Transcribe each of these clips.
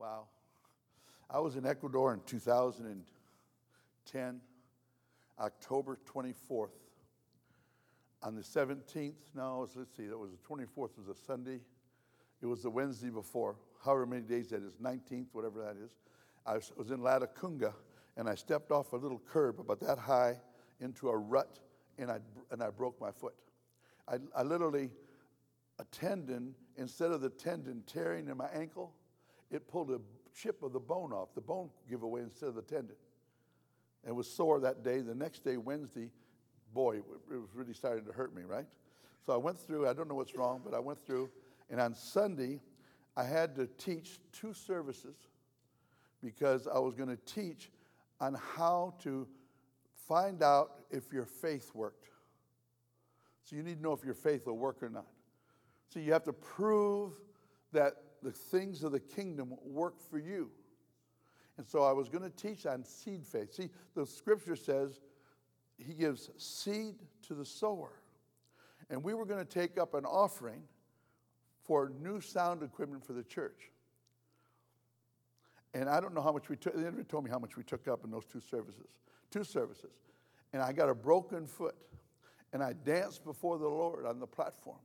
Wow. I was in Ecuador in 2010, October 24th. On the 17th, no, let's see, that was the 24th, was a Sunday. It was the Wednesday before, however many days that is, 19th, whatever that is. I was in Latacunga, and I stepped off a little curb about that high into a rut, and I, and I broke my foot. I, I literally, a tendon, instead of the tendon tearing in my ankle, it pulled a chip of the bone off, the bone give away instead of the tendon. And was sore that day. The next day, Wednesday, boy, it was really starting to hurt me, right? So I went through, I don't know what's wrong, but I went through, and on Sunday, I had to teach two services because I was going to teach on how to find out if your faith worked. So you need to know if your faith will work or not. So you have to prove that the things of the kingdom work for you. And so I was going to teach on seed faith. See, the scripture says he gives seed to the sower. And we were going to take up an offering for new sound equipment for the church. And I don't know how much we took, they never told me how much we took up in those two services. Two services. And I got a broken foot. And I danced before the Lord on the platform.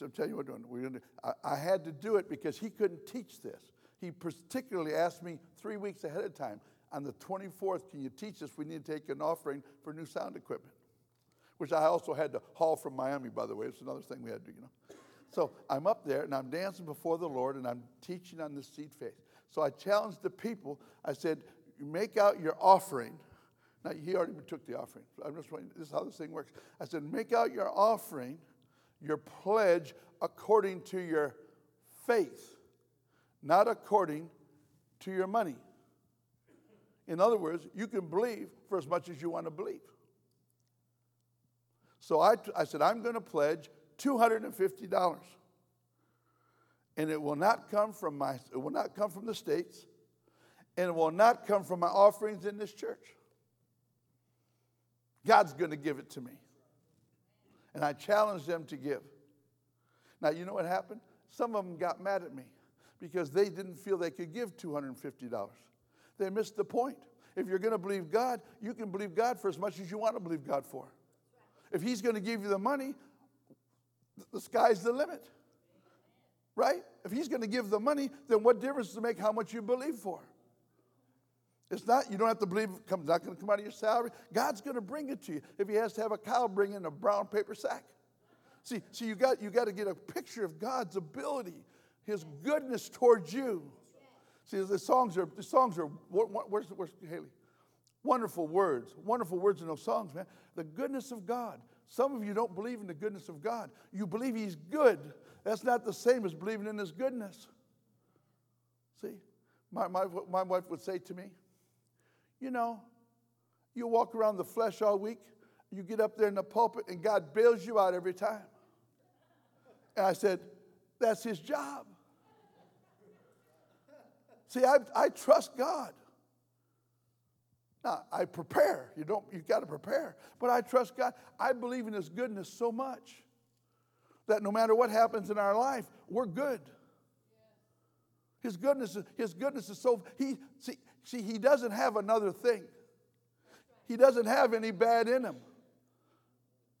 I'm telling you what we're doing. I, I had to do it because he couldn't teach this. He particularly asked me three weeks ahead of time, on the 24th, can you teach us? We need to take an offering for new sound equipment, which I also had to haul from Miami, by the way. It's another thing we had to do, you know. So I'm up there and I'm dancing before the Lord and I'm teaching on the seed faith. So I challenged the people. I said, make out your offering. Now, he already took the offering. I'm just waiting. This is how this thing works. I said, make out your offering your pledge according to your faith, not according to your money. In other words, you can believe for as much as you want to believe. So I, I said, I'm going to pledge $250. And it will not come from my it will not come from the states, and it will not come from my offerings in this church. God's going to give it to me and I challenged them to give. Now, you know what happened? Some of them got mad at me because they didn't feel they could give $250. They missed the point. If you're going to believe God, you can believe God for as much as you want to believe God for. If He's going to give you the money, the sky's the limit. Right? If He's going to give the money, then what difference does it make how much you believe for? It's not, you don't have to believe it's not going to come out of your salary. God's going to bring it to you. If He has to have a cow bring in a brown paper sack. See, see you got you got to get a picture of God's ability, His goodness towards you. See, the songs are the songs are where's, where's Haley? Wonderful words, wonderful words in those songs, man. The goodness of God. Some of you don't believe in the goodness of God. You believe He's good. That's not the same as believing in His goodness. See, my, my, my wife would say to me, you know, you walk around the flesh all week, you get up there in the pulpit, and God bails you out every time. And I said, That's his job. See, I, I trust God. Now, I prepare. You don't, you've got to prepare. But I trust God. I believe in his goodness so much that no matter what happens in our life, we're good. His goodness, his goodness is so he see See, he doesn't have another thing. He doesn't have any bad in him.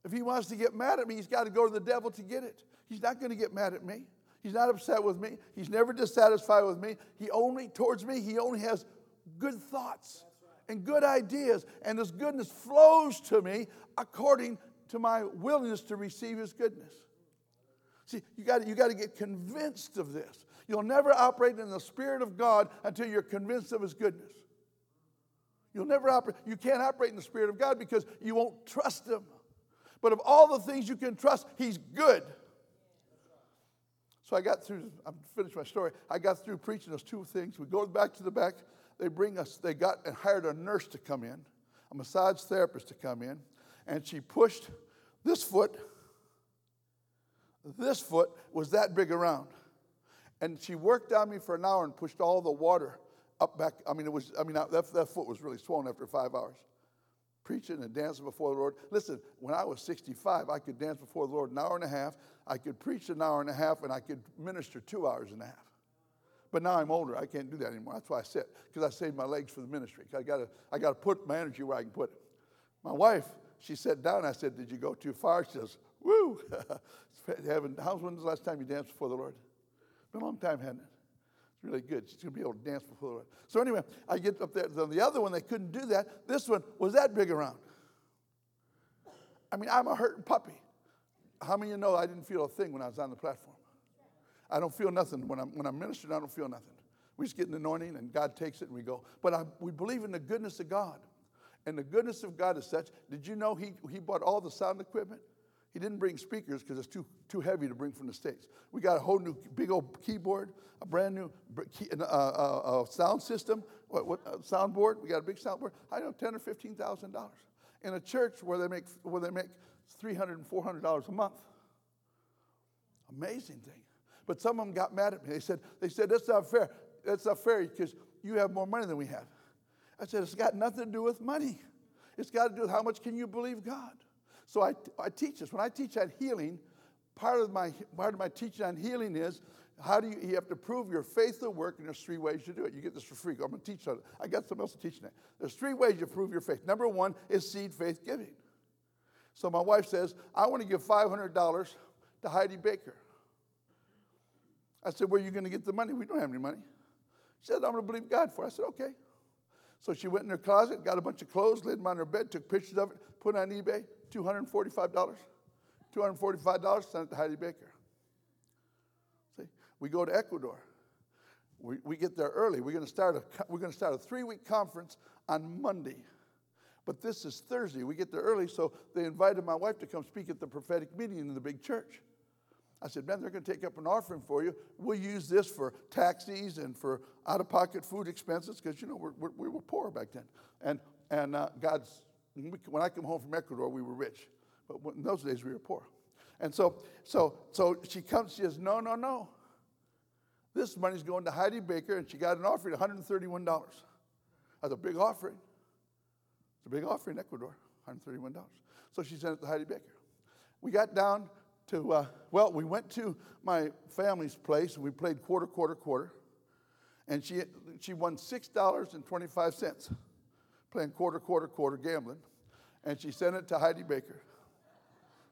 If he wants to get mad at me, he's got to go to the devil to get it. He's not going to get mad at me. He's not upset with me. He's never dissatisfied with me. He only, towards me, he only has good thoughts and good ideas. And his goodness flows to me according to my willingness to receive his goodness. See, you got you got to get convinced of this. You'll never operate in the Spirit of God until you're convinced of His goodness. You'll never operate, you can't operate in the Spirit of God because you won't trust Him. But of all the things you can trust, He's good. So I got through, I'm finished my story. I got through preaching those two things. We go back to the back. They bring us, they got and hired a nurse to come in, a massage therapist to come in, and she pushed this foot, this foot was that big around. And she worked on me for an hour and pushed all the water up back. I mean, it was, I mean, that, that foot was really swollen after five hours. Preaching and dancing before the Lord. Listen, when I was 65, I could dance before the Lord an hour and a half. I could preach an hour and a half, and I could minister two hours and a half. But now I'm older. I can't do that anymore. That's why I sit, because I saved my legs for the ministry. I got to I gotta put my energy where I can put it. My wife, she sat down. I said, Did you go too far? She says, Woo! Heaven. How's when was the last time you danced before the Lord? Been a long time, hasn't it? It's really good. She's going to be able to dance before the Lord. So, anyway, I get up there. The other one, they couldn't do that. This one was that big around. I mean, I'm a hurting puppy. How many of you know I didn't feel a thing when I was on the platform? I don't feel nothing. When I'm, when I'm ministering, I don't feel nothing. We just get an anointing and God takes it and we go. But I, we believe in the goodness of God. And the goodness of God is such. Did you know he, he bought all the sound equipment? He didn't bring speakers because it's too, too heavy to bring from the States. We got a whole new big old keyboard, a brand new key, uh, uh, uh, sound system, what, what, uh, soundboard. We got a big soundboard. I don't know, ten or fifteen thousand dollars in a church where they make where they make three hundred and four hundred dollars a month. Amazing thing. But some of them got mad at me. They said, they said, that's not fair. That's not fair because you have more money than we have. I said, it's got nothing to do with money. It's got to do with how much can you believe God. So I, I teach this. When I teach on healing, part of my part of my teaching on healing is how do you, you have to prove your faith will work, and there's three ways you do it. You get this for free. I'm going to teach on it. I got something else to teach that. There's three ways you prove your faith. Number one is seed faith giving. So my wife says, I want to give $500 to Heidi Baker. I said, Where are you going to get the money? We don't have any money. She said, I'm going to believe God for it. I said, Okay. So she went in her closet, got a bunch of clothes, laid them on her bed, took pictures of it, put it on eBay, $245. $245 sent it to Heidi Baker. See, we go to Ecuador. We, we get there early. We're going to start a, we're going to start a three week conference on Monday. But this is Thursday. We get there early, so they invited my wife to come speak at the prophetic meeting in the big church. I said, man, they're going to take up an offering for you. We'll use this for taxis and for out of pocket food expenses because, you know, we're, we're, we were poor back then. And, and uh, God's, when I come home from Ecuador, we were rich. But in those days, we were poor. And so, so, so she comes, she says, no, no, no. This money's going to Heidi Baker, and she got an offering, $131. That's a big offering. It's a big offering in Ecuador, $131. So she sent it to Heidi Baker. We got down to, uh, well, we went to my family's place and we played quarter, quarter, quarter. And she, she won $6.25 playing quarter, quarter, quarter gambling. And she sent it to Heidi Baker.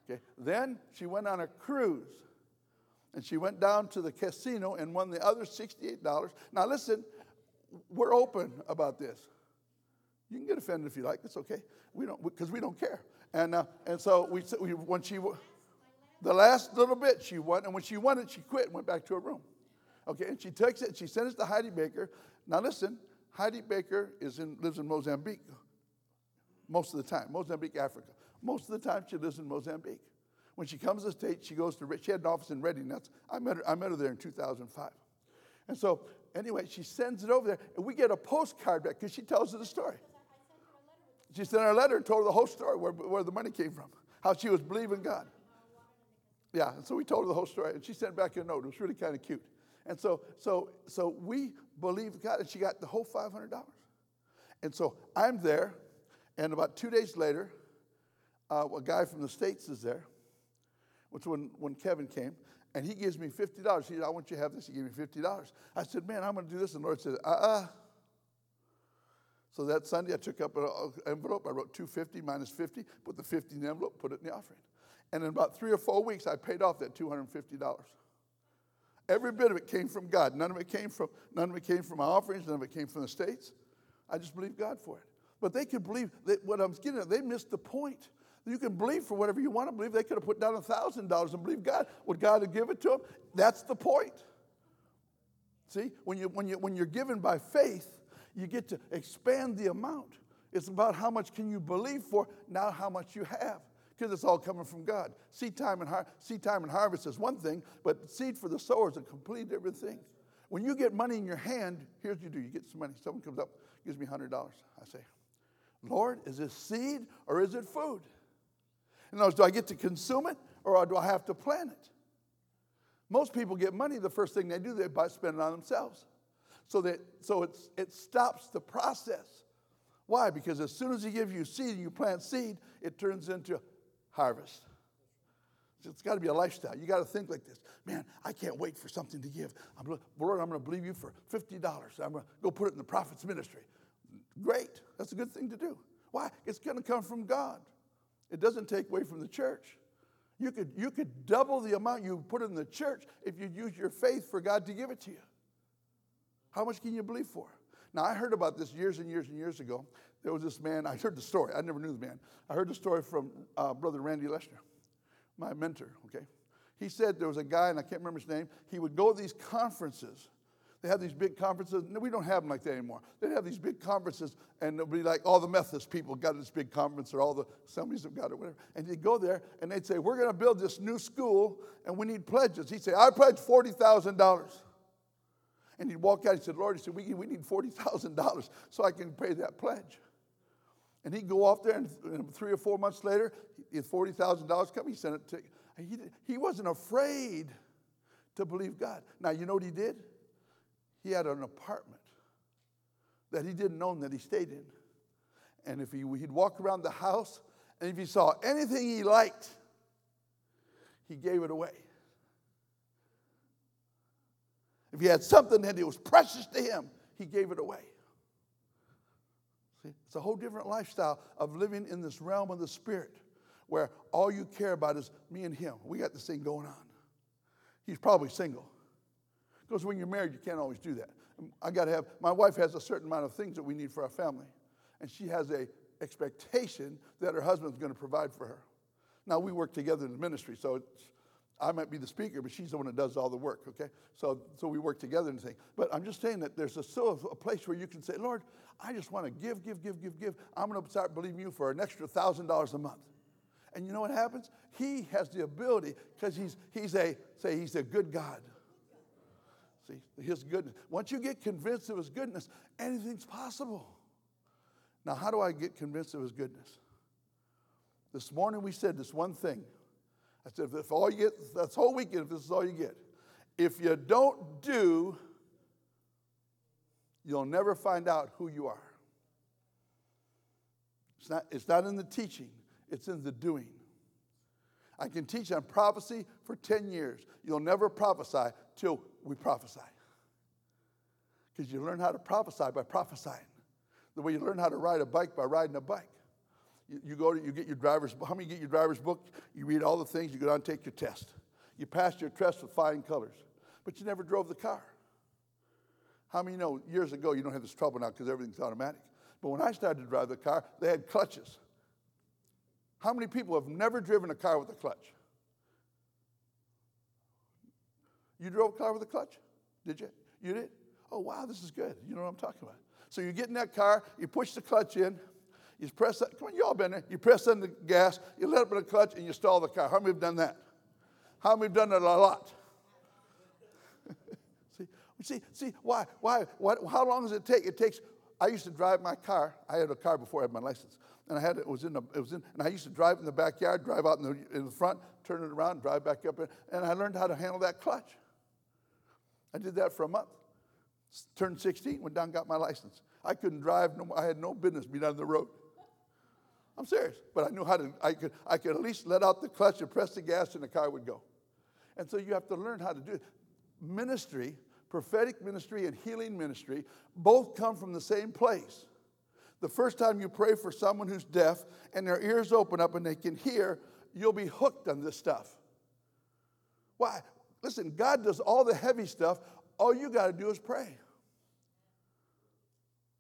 Okay. Then she went on a cruise and she went down to the casino and won the other $68. Now, listen, we're open about this. You can get offended if you like. It's okay. We don't because we don't care. And uh, and so we, we when she the last little bit she won, and when she won it, she quit and went back to her room. Okay, and she takes it and she sends it to Heidi Baker. Now listen, Heidi Baker is in, lives in Mozambique most of the time, Mozambique, Africa. Most of the time she lives in Mozambique. When she comes to the she goes to, she had an office in Redding. That's, I, met her, I met her there in 2005. And so, anyway, she sends it over there, and we get a postcard back because she tells us the story. She sent her a letter and told her the whole story, where, where the money came from, how she was believing God. Yeah, and so we told her the whole story, and she sent back a note. It was really kind of cute. And so, so, so we believed God, and she got the whole $500. And so I'm there, and about two days later, uh, a guy from the States is there, which when, when Kevin came, and he gives me $50. He said, I want you to have this. He gave me $50. I said, man, I'm going to do this. And the Lord said, uh-uh. So that Sunday, I took up an envelope. I wrote 250 minus 50, put the 50 in the envelope, put it in the offering. And in about three or four weeks, I paid off that $250. Every bit of it came from God. None of it came from, none of it came from my offerings, none of it came from the States. I just believed God for it. But they could believe that what I'm getting at, they missed the point. You can believe for whatever you want to believe. They could have put down $1,000 and believe God. Would God have given it to them? That's the point. See, when, you, when, you, when you're given by faith, you get to expand the amount. It's about how much can you believe for, not how much you have because it's all coming from God. Seed time and har- seed time and harvest is one thing, but seed for the sower is a completely different thing. When you get money in your hand, here's what you do: you get some money. Someone comes up, gives me hundred dollars. I say, Lord, is this seed or is it food? In other words, do I get to consume it or do I have to plant it? Most people get money, the first thing they do, they buy, spend it on themselves. So that so it's, it stops the process. Why? Because as soon as he gives you seed and you plant seed, it turns into harvest. It's got to be a lifestyle. You got to think like this. Man, I can't wait for something to give. I'm, Lord, I'm going to believe you for $50. I'm going to go put it in the prophet's ministry. Great. That's a good thing to do. Why? It's going to come from God. It doesn't take away from the church. You could, you could double the amount you put in the church if you use your faith for God to give it to you. How much can you believe for? Now, I heard about this years and years and years ago. There was this man, I heard the story. I never knew the man. I heard the story from uh, Brother Randy Leshner, my mentor, okay? He said there was a guy, and I can't remember his name, he would go to these conferences. They have these big conferences. No, we don't have them like that anymore. They'd have these big conferences, and it'd be like all the Methodist people got this big conference, or all the assemblies have got it, whatever. And they'd go there, and they'd say, We're going to build this new school, and we need pledges. He'd say, I pledge $40,000. And he'd walk out, he said, Lord, he said, we, we need $40,000 so I can pay that pledge. And he'd go off there, and, and three or four months later, if $40,000 come, he sent it to, he, he wasn't afraid to believe God. Now, you know what he did? He had an apartment that he didn't own that he stayed in. And if he, he'd walk around the house, and if he saw anything he liked, he gave it away. If he had something that it was precious to him, he gave it away. See, it's a whole different lifestyle of living in this realm of the spirit where all you care about is me and him. We got this thing going on. He's probably single. Because when you're married, you can't always do that. Um, I got to have, my wife has a certain amount of things that we need for our family. And she has a expectation that her husband's going to provide for her. Now, we work together in the ministry, so it's, I might be the speaker, but she's the one that does all the work, okay? So, so we work together and things. But I'm just saying that there's a, still a place where you can say, Lord, I just want to give, give, give, give, give. I'm going to start believing you for an extra $1,000 a month. And you know what happens? He has the ability because he's, he's a, say, he's a good God. See, his goodness. Once you get convinced of his goodness, anything's possible. Now, how do I get convinced of his goodness? This morning we said this one thing I said, if all you get, that's whole weekend, if this is all you get. If you don't do, you'll never find out who you are. It's not, it's not in the teaching, it's in the doing. I can teach on prophecy for 10 years. You'll never prophesy till we prophesy. Because you learn how to prophesy by prophesying. The way you learn how to ride a bike by riding a bike. You, go to, you get your driver's, how many get your driver's book? You read all the things, you go down and take your test. You passed your test with flying colors, but you never drove the car. How many know years ago, you don't have this trouble now because everything's automatic. But when I started to drive the car, they had clutches. How many people have never driven a car with a clutch? You drove a car with a clutch? Did you? You did? Oh, wow, this is good. You know what I'm talking about. So you get in that car, you push the clutch in, you press that, come on, you all been there. You press on the gas, you let up in the clutch, and you stall the car. How many have done that? How many have done that a lot? see, see, see, why, why, what, how long does it take? It takes, I used to drive my car. I had a car before I had my license. And I had it was in the, it was in, and I used to drive in the backyard, drive out in the, in the front, turn it around, drive back up, and I learned how to handle that clutch. I did that for a month. Turned 16, went down, got my license. I couldn't drive, no, I had no business being on the road. I'm serious. But I knew how to, I could, I could at least let out the clutch and press the gas and the car would go. And so you have to learn how to do it. Ministry, prophetic ministry and healing ministry, both come from the same place. The first time you pray for someone who's deaf and their ears open up and they can hear, you'll be hooked on this stuff. Why? Listen, God does all the heavy stuff. All you got to do is pray.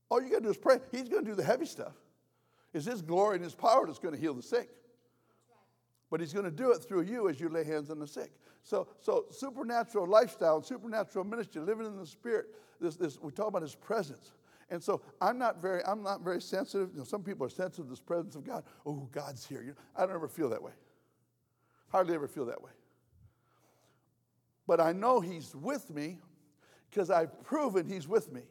All you got to do is pray. He's going to do the heavy stuff. It's His glory and His power that's going to heal the sick. But He's going to do it through you as you lay hands on the sick. So, so supernatural lifestyle supernatural ministry, living in the Spirit. This, this, we talk about His presence. And so I'm not very, I'm not very sensitive. You know, some people are sensitive to this presence of God. Oh, God's here. You know, I don't ever feel that way. Hardly ever feel that way. But I know He's with me because I've proven He's with me.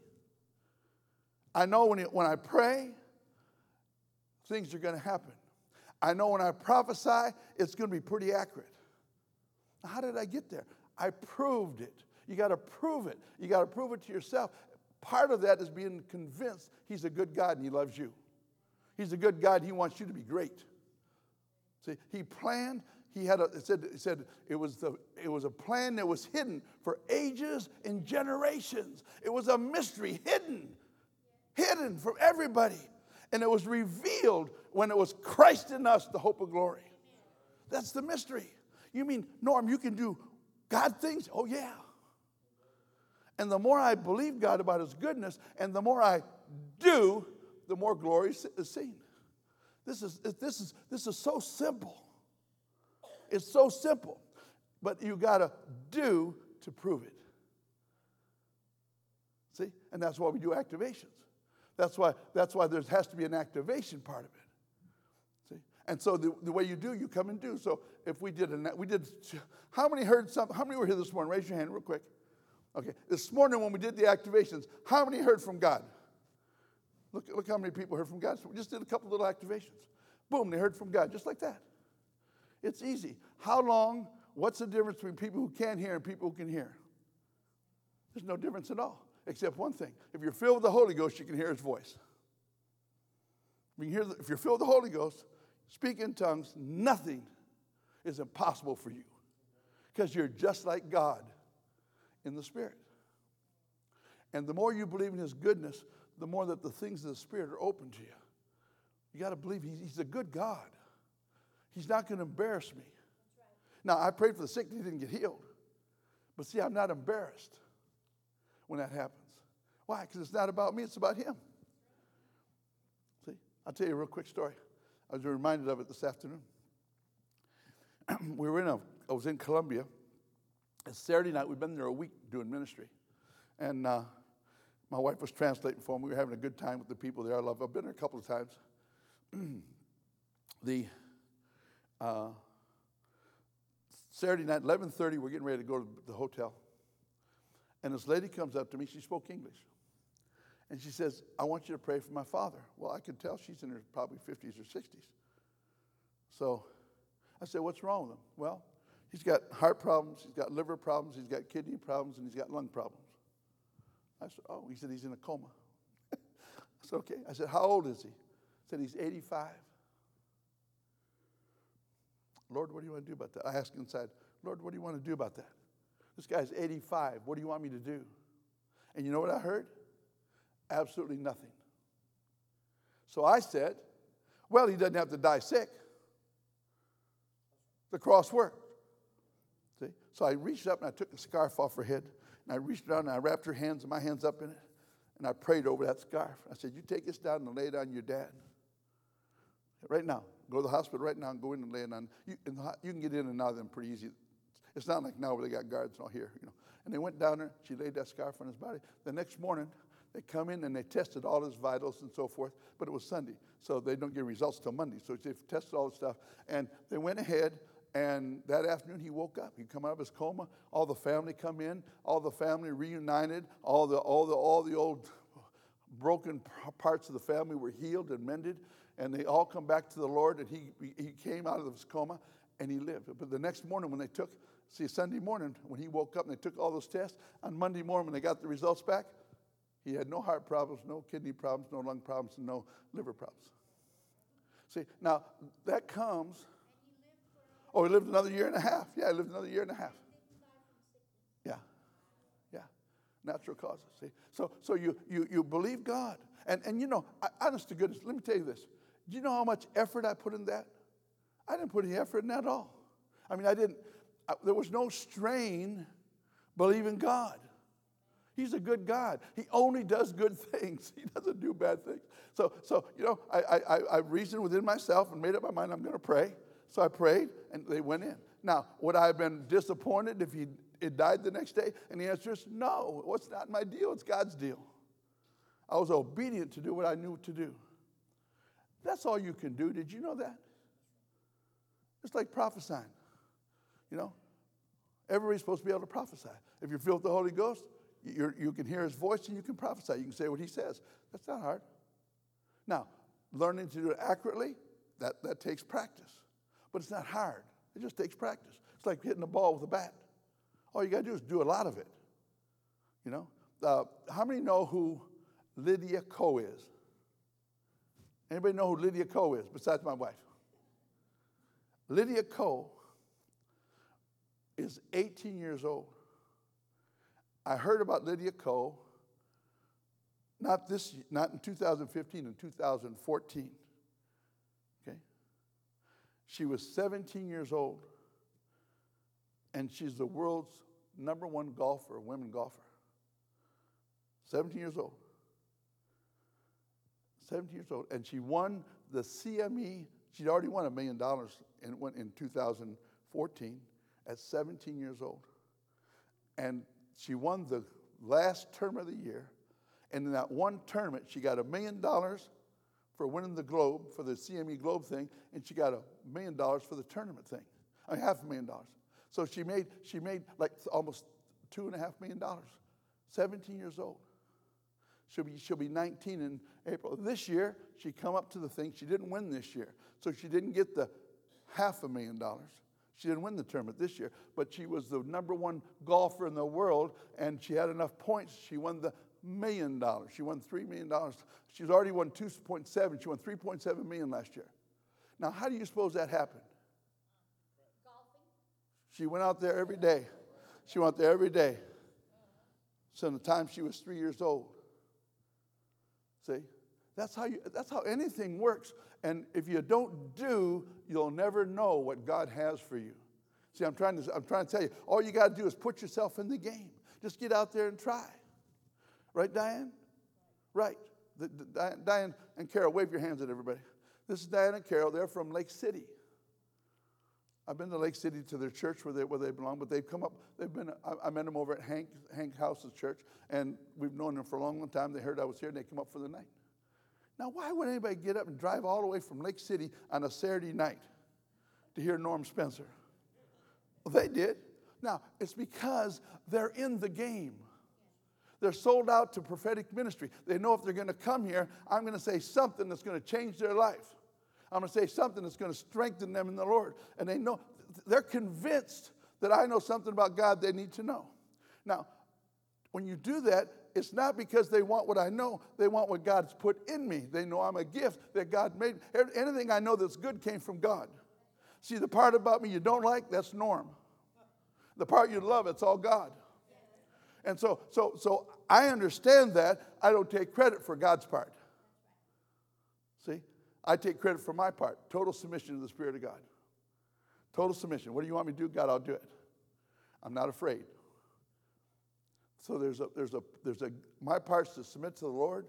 I know when, when I pray, things are going to happen. I know when I prophesy, it's going to be pretty accurate. How did I get there? I proved it. You got to prove it. You got to prove it to yourself. Part of that is being convinced He's a good God and He loves you. He's a good God. He wants you to be great. See, He planned, he had a, it said, it said it was, the, it was a plan that was hidden for ages and generations. It was a mystery hidden, hidden from everybody. And it was revealed when it was Christ in us, the hope of glory. That's the mystery. You mean, Norm, you can do God things? Oh, yeah. And the more I believe God about His goodness, and the more I do, the more glory is seen. This is, this is, this is so simple. It's so simple, but you got to do to prove it. See? And that's why we do activations. That's why, that's why there has to be an activation part of it. See? And so the, the way you do, you come and do. So if we did, an, we did, how many heard something? How many were here this morning? Raise your hand real quick. Okay, this morning when we did the activations, how many heard from God? Look, look how many people heard from God. So we just did a couple little activations. Boom, they heard from God, just like that. It's easy. How long? What's the difference between people who can't hear and people who can hear? There's no difference at all, except one thing. If you're filled with the Holy Ghost, you can hear his voice. If, you hear the, if you're filled with the Holy Ghost, speak in tongues, nothing is impossible for you because you're just like God in the Spirit. And the more you believe in His goodness, the more that the things of the Spirit are open to you. You got to believe he's, a good God. He's not going to embarrass me. Now, I prayed for the sick, he didn't get healed. But see, I'm not embarrassed when that happens. Why? Because it's not about me, it's about him. See, I'll tell you a real quick story. I was reminded of it this afternoon. we were in a, I was in Colombia. It's Saturday night. We've been there a week doing ministry. And uh, my wife was translating for me. We were having a good time with the people there. I love. I've been there a couple of times. the uh, Saturday night, 11:30, we're getting ready to go to the hotel, and this lady comes up to me. She spoke English, and she says, "I want you to pray for my father." Well, I could tell she's in her probably 50s or 60s. So I said, "What's wrong with him?" Well, he's got heart problems, he's got liver problems, he's got kidney problems, and he's got lung problems. I said, Oh, he said he's in a coma. I said, Okay. I said, How old is he? He said he's 85. Lord, what do you want to do about that? I asked inside, Lord, what do you want to do about that? This guy's 85. What do you want me to do? And you know what I heard? Absolutely nothing. So I said, Well, he doesn't have to die sick. The cross worked. See? So I reached up and I took the scarf off her head and I reached down and I wrapped her hands and my hands up in it. And I prayed over that scarf. I said, You take this down and lay it on your dad. Right now. Go to the hospital right now and go in and lay it on. You, the, you can get in and out of them pretty easy. It's not like now where they got guards and all here, you know. And they went down there. She laid that scarf on his body. The next morning, they come in and they tested all his vitals and so forth, but it was Sunday, so they don't get results till Monday. So they tested all the stuff, and they went ahead and that afternoon, he woke up. He come out of his coma. All the family come in. All the family reunited. All the all the all the old broken parts of the family were healed and mended, and they all come back to the Lord. And he he came out of his coma and he lived. But the next morning, when they took see Sunday morning when he woke up and they took all those tests, on Monday morning when they got the results back, he had no heart problems, no kidney problems, no lung problems, and no liver problems. See now that comes Oh, he lived another year and a half. Yeah, he lived another year and a half. Yeah. Yeah. Natural causes. See? So so you you you believe God. And and you know, I, honest to goodness, let me tell you this. Do you know how much effort I put in that? I didn't put any effort in that at all. I mean, I didn't, there was no strain believing God. He's a good God. He only does good things. He doesn't do bad things. So, so you know, I, I, I reasoned within myself and made up my mind I'm going to pray. So I prayed and they went in. Now, would I have been disappointed if he it died the next day? And the answer is no. What's not my deal? It's God's deal. I was obedient to do what I knew to do. That's all you can do. Did you know that? It's like prophesying. You know, everybody's supposed to be able to prophesy. If you're filled with the Holy Ghost, you can hear his voice and you can prophesy. You can say what he says. That's not hard. Now, learning to do it accurately, that, that takes practice. But it's not hard. It just takes practice. It's like hitting a ball with a bat. All you got to do is do a lot of it. You know? Uh, how many know who Lydia Ko is? Anybody know who Lydia Ko is besides my wife? Lydia Ko is 18 years old. I heard about Lydia Ko, not this, not in 2015, in 2014. Okay, she was 17 years old, and she's the world's number one golfer, women golfer. 17 years old. 17 years old, and she won the CME. She'd already won a million dollars in, in 2014 at 17 years old. And she won the last term of the year. And in that one tournament, she got a million dollars for winning the Globe, for the CME Globe thing, and she got a million dollars for the tournament thing. I mean, half a million dollars. So she made, she made like almost two and a half million dollars. 17 years old. She'll be, she'll be 19 in April. This year, she come up to the thing. She didn't win this year. So she didn't get the half a million dollars. She didn't win the tournament this year, but she was the number one golfer in the world, and she had enough points. She won the million dollars. She won $3 million. She's already won 2.7. She won 3.7 million last year. Now, how do you suppose that happened? Golfing. She went out there every day. She went there every day. So, the time she was three years old. See? That's how, you, that's how anything works. And if you don't do, you'll never know what God has for you. See, I'm trying to, I'm trying to tell you, all you got to do is put yourself in the game. Just get out there and try. Right, Diane? Right. The, the, Diane and Carol, wave your hands at everybody. This is Diane and Carol. They're from Lake City. I've been to Lake City to their church where they, where they belong, but they've come up. They've been. I, I met them over at Hank Hank House's church, and we've known them for a long, long time. They heard I was here, and they came up for the night. Now, why would anybody get up and drive all the way from Lake City on a Saturday night to hear Norm Spencer? Well, they did. Now, it's because they're in the game. They're sold out to prophetic ministry. They know if they're going to come here, I'm going to say something that's going to change their life. I'm going to say something that's going to strengthen them in the Lord. And they know, they're convinced that I know something about God they need to know. Now, when you do that, it's not because they want what I know, they want what God's put in me. They know I'm a gift that God made. Anything I know that's good came from God. See, the part about me you don't like, that's norm. The part you love, it's all God. And so, so, so I understand that. I don't take credit for God's part. See? I take credit for my part. Total submission to the Spirit of God. Total submission. What do you want me to do? God, I'll do it. I'm not afraid. So there's a, there's a, there's a, my part's to submit to the Lord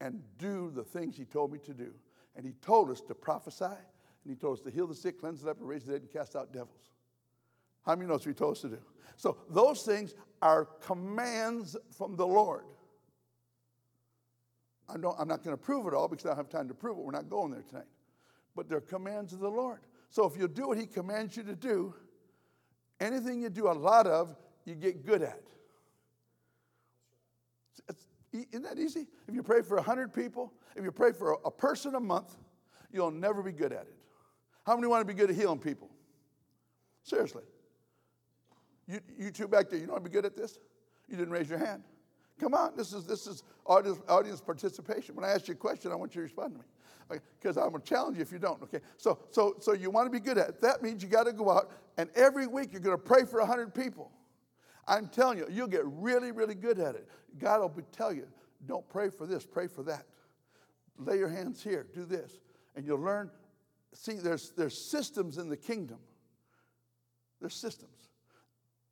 and do the things He told me to do. And He told us to prophesy, and He told us to heal the sick, cleanse the leper, raise the dead, and cast out devils. How many knows what He told us to do? So those things are commands from the Lord. I am not going to prove it all because I don't have time to prove it. We're not going there tonight. But they're commands of the Lord. So if you do what He commands you to do, anything you do a lot of, you get good at. Isn't that easy? If you pray for 100 people, if you pray for a, person a month, you'll never be good at it. How many want to be good at healing people? Seriously. You, you two back there, you want to be good at this? You didn't raise your hand. Come on, this is, this is audience, audience participation. When I ask you a question, I want you to respond to me. Because okay? I'm going to challenge you if you don't. Okay, so so so you want to be good at it. That means you got to go out and every week you're going to pray for hundred people. I'm telling you, you'll get really, really good at it. God will tell you, don't pray for this, pray for that. Lay your hands here, do this. And you'll learn. See, there's, there's systems in the kingdom. There's systems.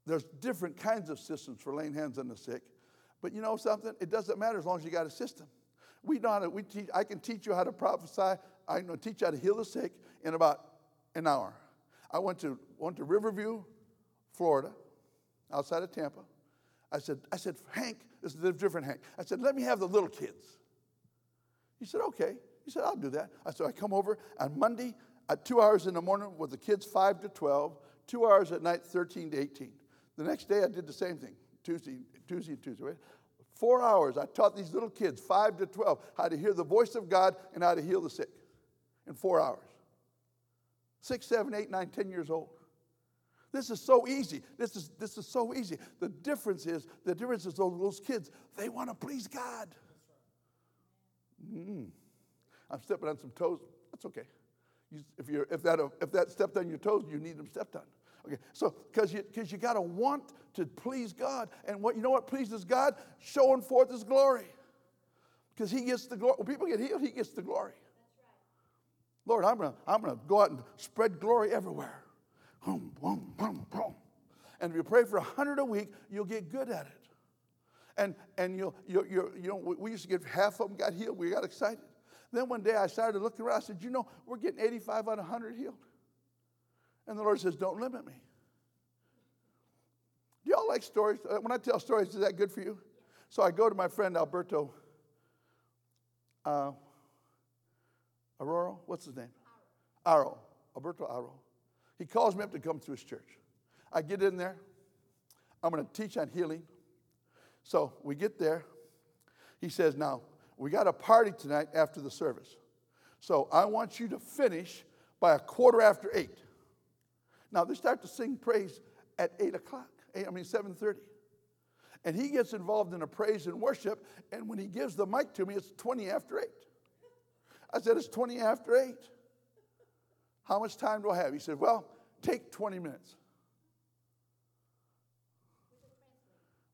There's different kinds of systems for laying hands on the sick. But you know something? It doesn't matter as long as you got a system. We know how to, we teach, I can teach you how to prophesy. I can teach you how to heal the sick in about an hour. I went to, went to Riverview, Florida outside of Tampa. I said, I said, Hank, this is a different Hank. I said, let me have the little kids. He said, okay. He said, I'll do that. I said, I come over on Monday at two hours in the morning with the kids 5 to 12, two hours at night 13 to 18. The next day I did the same thing, Tuesday, Tuesday and Tuesday. Right? Four hours I taught these little kids, 5 to 12, how to hear the voice of God and how to heal the sick in four hours. Six, seven, eight, nine, ten years old. This is so easy. This is, this is so easy. The difference is, the difference is those, those kids, they want to please God. Mm. I'm stepping on some toes. That's okay. You, if, you're, if, that, if that stepped on your toes, you need them stepped on. Okay, so because you because you got to want to please God, and what you know what pleases God, showing forth His glory, because He gets the glory. When people get healed, He gets the glory. Lord, I'm gonna I'm gonna go out and spread glory everywhere. Boom, boom, boom, boom. And if you pray for a hundred a week, you'll get good at it. And and you'll you you you know we used to get half of them got healed. We got excited. Then one day I started looking around. I said, you know, we're getting 85 out of 100 healed. And the Lord says, don't limit me. Do y'all like stories? Uh, when I tell stories, is that good for you? So I go to my friend Alberto uh, Aurora. What's his name? Aro. Alberto Aro. He calls me up to come to his church. I get in there. I'm going to teach on healing. So we get there. He says, Now, we got a party tonight after the service. So I want you to finish by a quarter after eight. Now they start to sing praise at eight o'clock. Eh, I mean seven thirty. And he gets involved in a praise and worship, and when he gives the mic to me, it's 20 after 8. I said, It's 20 after 8. How much time do I have? He said, Well, take 20 minutes.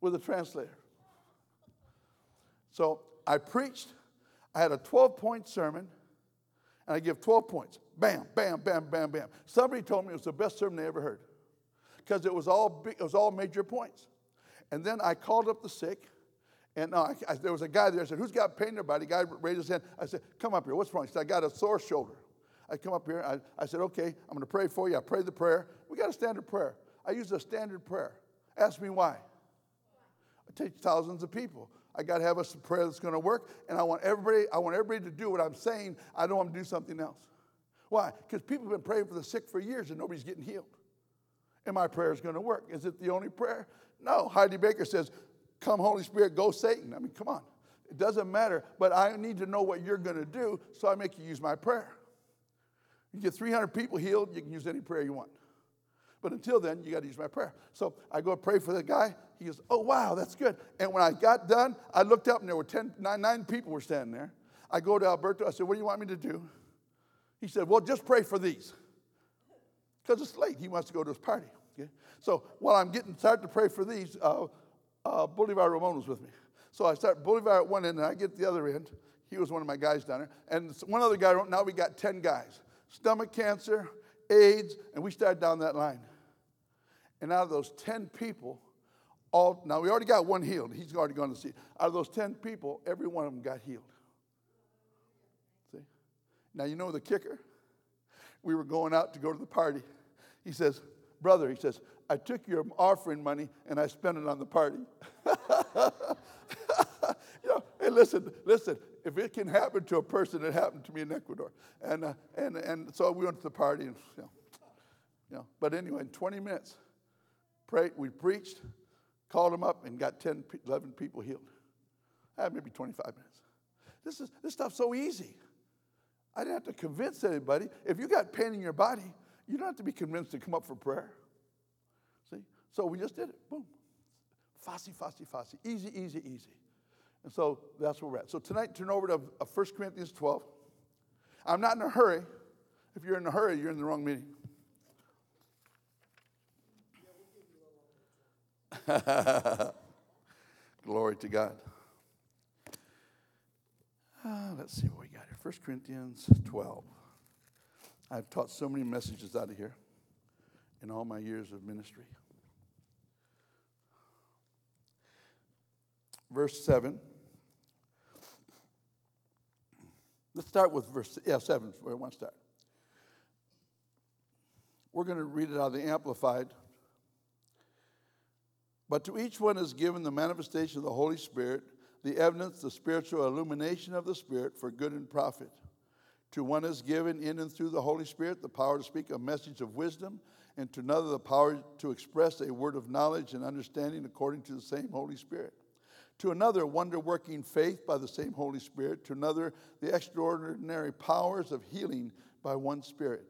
With a translator. So I preached. I had a 12 point sermon, and I give 12 points. Bam, bam, bam, bam, bam. Somebody told me it was the best sermon they ever heard because it was all it was all major points. And then I called up the sick, and no, I, I, there was a guy there. I said, "Who's got pain in their body?" The guy raised his hand. I said, "Come up here. What's wrong?" He said, "I got a sore shoulder." I come up here. I, I said, "Okay, I'm going to pray for you." I prayed the prayer. We got a standard prayer. I use a standard prayer. Ask me why. I teach thousands of people. I got to have a prayer that's going to work, and I want everybody. I want everybody to do what I'm saying. I don't want to do something else. Why? Because people have been praying for the sick for years, and nobody's getting healed. And my prayer is going to work. Is it the only prayer? No. Heidi Baker says, "Come, Holy Spirit, go, Satan." I mean, come on. It doesn't matter, but I need to know what you're going to do, so I make you use my prayer. You get 300 people healed, you can use any prayer you want. But until then, you got to use my prayer. So I go pray for the guy. He goes, Oh, wow, that's good. And when I got done, I looked up and there were 10, nine, nine people were standing there. I go to Alberto. I said, What do you want me to do? He said, Well, just pray for these. Because it's late. He wants to go to his party. Okay? So while I'm getting started to pray for these, uh, uh, Bolivar Ramon was with me. So I start Bolivar at one end and I get the other end. He was one of my guys down there. And one other guy, now we got 10 guys. Stomach cancer, AIDS, and we started down that line. And out of those 10 people, all now we already got one healed. He's already gone to see. Out of those 10 people, every one of them got healed. See? Now you know the kicker? We were going out to go to the party. He says, Brother, he says, I took your offering money and I spent it on the party. you know, hey, listen, listen, if it can happen to a person, it happened to me in Ecuador. And, uh, and, and so we went to the party and, you know, you know, but anyway, in 20 minutes, prayed, we preached, called them up, and got 10, 11 people healed. I had maybe 25 minutes. This, is, this stuff's so easy. I didn't have to convince anybody. If you got pain in your body, you don't have to be convinced to come up for prayer. See? So we just did it. Boom. Fussy, fussy, fussy. Easy, easy, easy. And so that's where we're at. So tonight, turn over to 1 uh, Corinthians 12. I'm not in a hurry. If you're in a hurry, you're in the wrong meeting. Glory to God. Uh, let's see what we got here. 1 Corinthians 12. I've taught so many messages out of here in all my years of ministry. Verse 7. Let's start with verse yeah, 7 where I want to start. We're going to read it out of the Amplified. But to each one is given the manifestation of the Holy Spirit, the evidence, the spiritual illumination of the Spirit for good and profit. To one is given in and through the Holy Spirit the power to speak a message of wisdom, and to another the power to express a word of knowledge and understanding according to the same Holy Spirit. To another, wonder working faith by the same Holy Spirit. To another, the extraordinary powers of healing by one Spirit.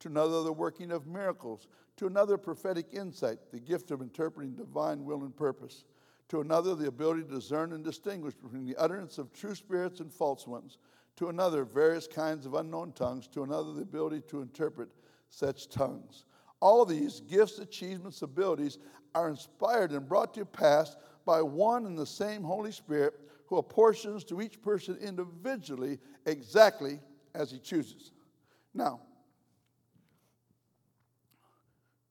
To another, the working of miracles to another, prophetic insight, the gift of interpreting divine will and purpose. To another, the ability to discern and distinguish between the utterance of true spirits and false ones. To another, various kinds of unknown tongues. To another, the ability to interpret such tongues. All these gifts, achievements, abilities are inspired and brought to pass by one and the same Holy Spirit who apportions to each person individually exactly as he chooses. Now,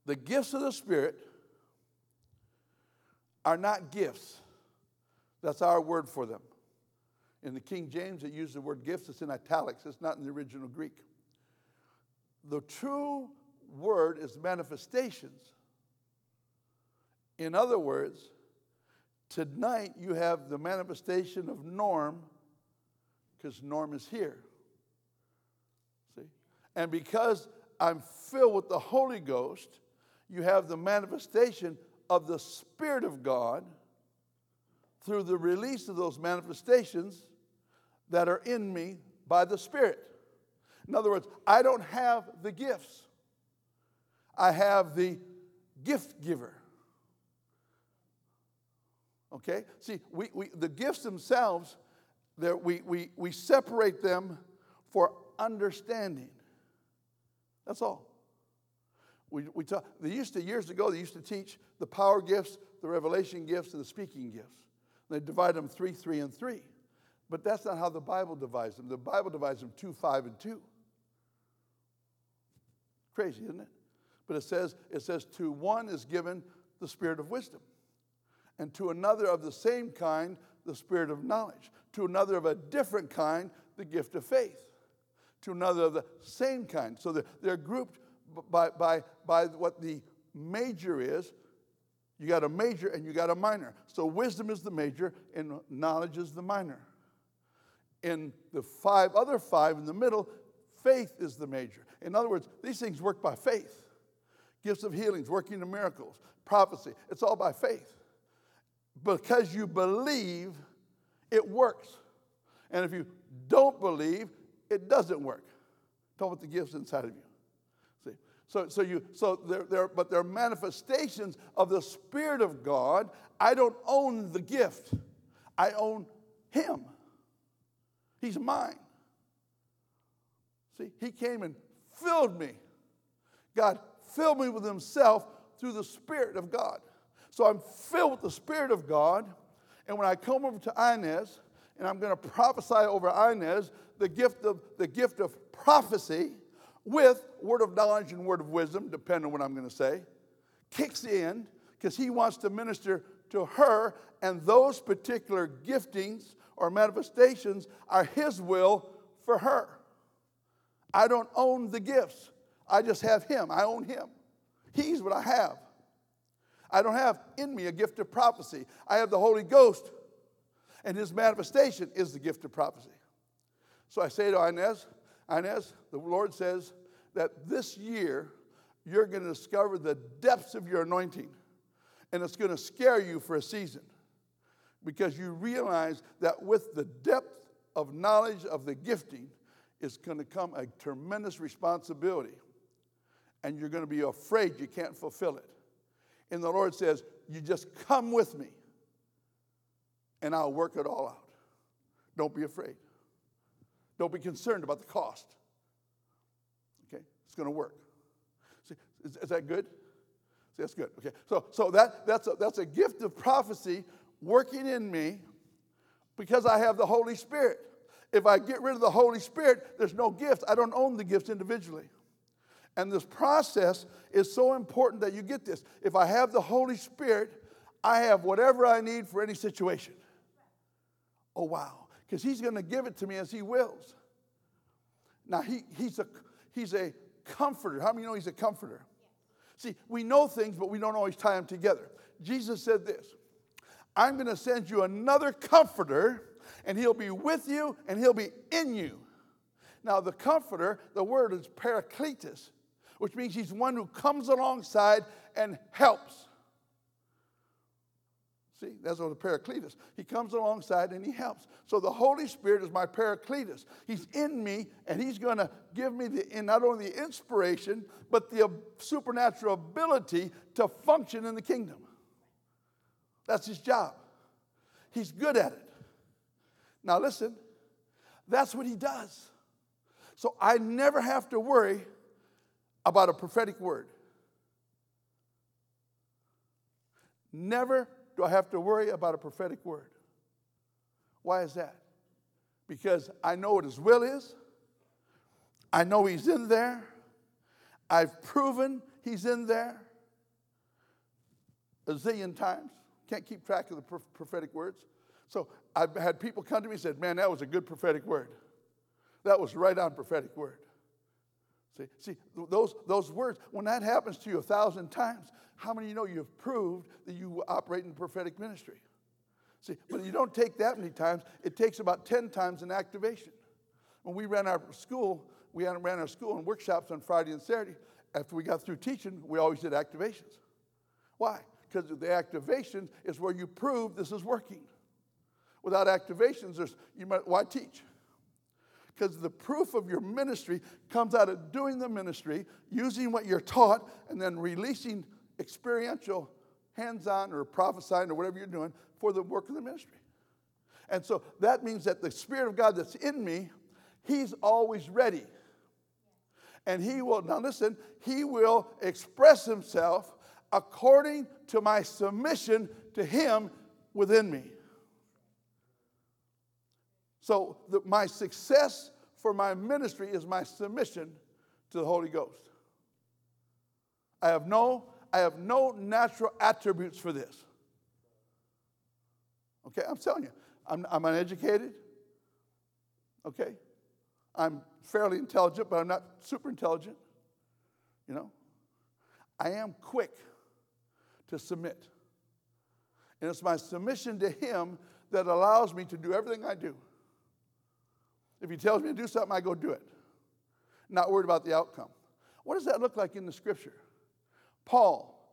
the gifts of the Spirit are not gifts. That's our word for them. In the King James, it uses the word gifts, it's in italics, it's not in the original Greek. The true word is manifestations. In other words, tonight you have the manifestation of Norm because Norm is here. See? And because I'm filled with the Holy Ghost, you have the manifestation of the Spirit of God through the release of those manifestations that are in me by the Spirit. In other words, I don't have the gifts, I have the gift giver. Okay? See, we, we, the gifts themselves, we, we, we separate them for understanding. That's all. We, we talk, they used to, years ago, they used to teach the power gifts, the revelation gifts, and the speaking gifts. They divide them three, three, and three. But that's not how the Bible divides them. The Bible divides them two, five, and two. Crazy, isn't it? But it says, it says, to one is given the spirit of wisdom, and to another of the same kind, the spirit of knowledge, to another of a different kind, the gift of faith, to another of the same kind. So they're, they're grouped by, by, by what the major is. You got a major and you got a minor. So wisdom is the major and knowledge is the minor in the five other five in the middle, faith is the major. In other words, these things work by faith. Gifts of healings, working of miracles, prophecy, it's all by faith. Because you believe, it works. And if you don't believe, it doesn't work. Talk about the gifts inside of you. See? So, so you so they're, they're but there are manifestations of the Spirit of God. I don't own the gift. I own him. He's mine. See, He came and filled me. God filled me with Himself through the Spirit of God. So I'm filled with the Spirit of God. And when I come over to Inez, and I'm going to prophesy over Inez the gift of the gift of prophecy with word of knowledge and word of wisdom, depending on what I'm going to say, kicks in because he wants to minister to her and those particular giftings or manifestations are His will for her. I don't own the gifts, I just have Him. I own Him. He's what I have. I don't have in me a gift of prophecy, I have the Holy Ghost, and His manifestation is the gift of prophecy. So I say to Inez, Inez, the Lord says that this year you're going to discover the depths of your anointing, and it's going to scare you for a season because you realize that with the depth of knowledge of the gifting is going to come a tremendous responsibility. And you're going to be afraid you can't fulfill it. And the Lord says, You just come with me and I'll work it all out. Don't be afraid. Don't be concerned about the cost. Okay? It's going to work. See, is, is that good? See, that's good. Okay. So, so that, that's, a, that's a gift of prophecy working in me because I have the Holy Spirit. If I get rid of the Holy Spirit, there's no gift. I don't own the gifts individually. And this process is so important that you get this. If I have the Holy Spirit, I have whatever I need for any situation. Oh, wow. Because He's going to give it to me as He wills. Now, he, he's, a, he's a comforter. How many know He's a comforter? See, we know things, but we don't always tie them together. Jesus said this I'm going to send you another comforter, and he'll be with you and he'll be in you. Now, the comforter, the word is parakletos, which means he's one who comes alongside and helps. See, that's what the parakletos. He comes alongside and he helps. So the Holy Spirit is my parakletos. He's in me and he's going to give me the, not only the inspiration, but the supernatural ability to function in the kingdom. That's his job. He's good at it. Now, listen, that's what he does. So I never have to worry about a prophetic word. Never do I have to worry about a prophetic word. Why is that? Because I know what His will is, I know He's in there, I've proven He's in there a zillion times. Can't keep track of the prophetic words. So I've had people come to me and said, Man, that was a good prophetic word. That was right on prophetic word. See, see those, those words, when that happens to you a thousand times, how many of you know you've proved that you operate in prophetic ministry? See, but you don't take that many times. It takes about 10 times an activation. When we ran our school, we ran our school and workshops on Friday and Saturday. After we got through teaching, we always did activations. Why? Because the activations is where you prove this is working. Without activations, there's, you might, why teach? Because the proof of your ministry comes out of doing the ministry, using what you're taught, and then releasing experiential, hands on, or prophesying, or whatever you're doing for the work of the ministry. And so that means that the Spirit of God that's in me, He's always ready. And He will, now listen, He will express Himself according to my submission to Him within me. So, the, my success for my ministry is my submission to the Holy Ghost. I have no, I have no natural attributes for this. Okay, I'm telling you, I'm, I'm uneducated. Okay, I'm fairly intelligent, but I'm not super intelligent. You know, I am quick to submit. And it's my submission to Him that allows me to do everything I do. If he tells me to do something, I go do it. Not worried about the outcome. What does that look like in the scripture? Paul,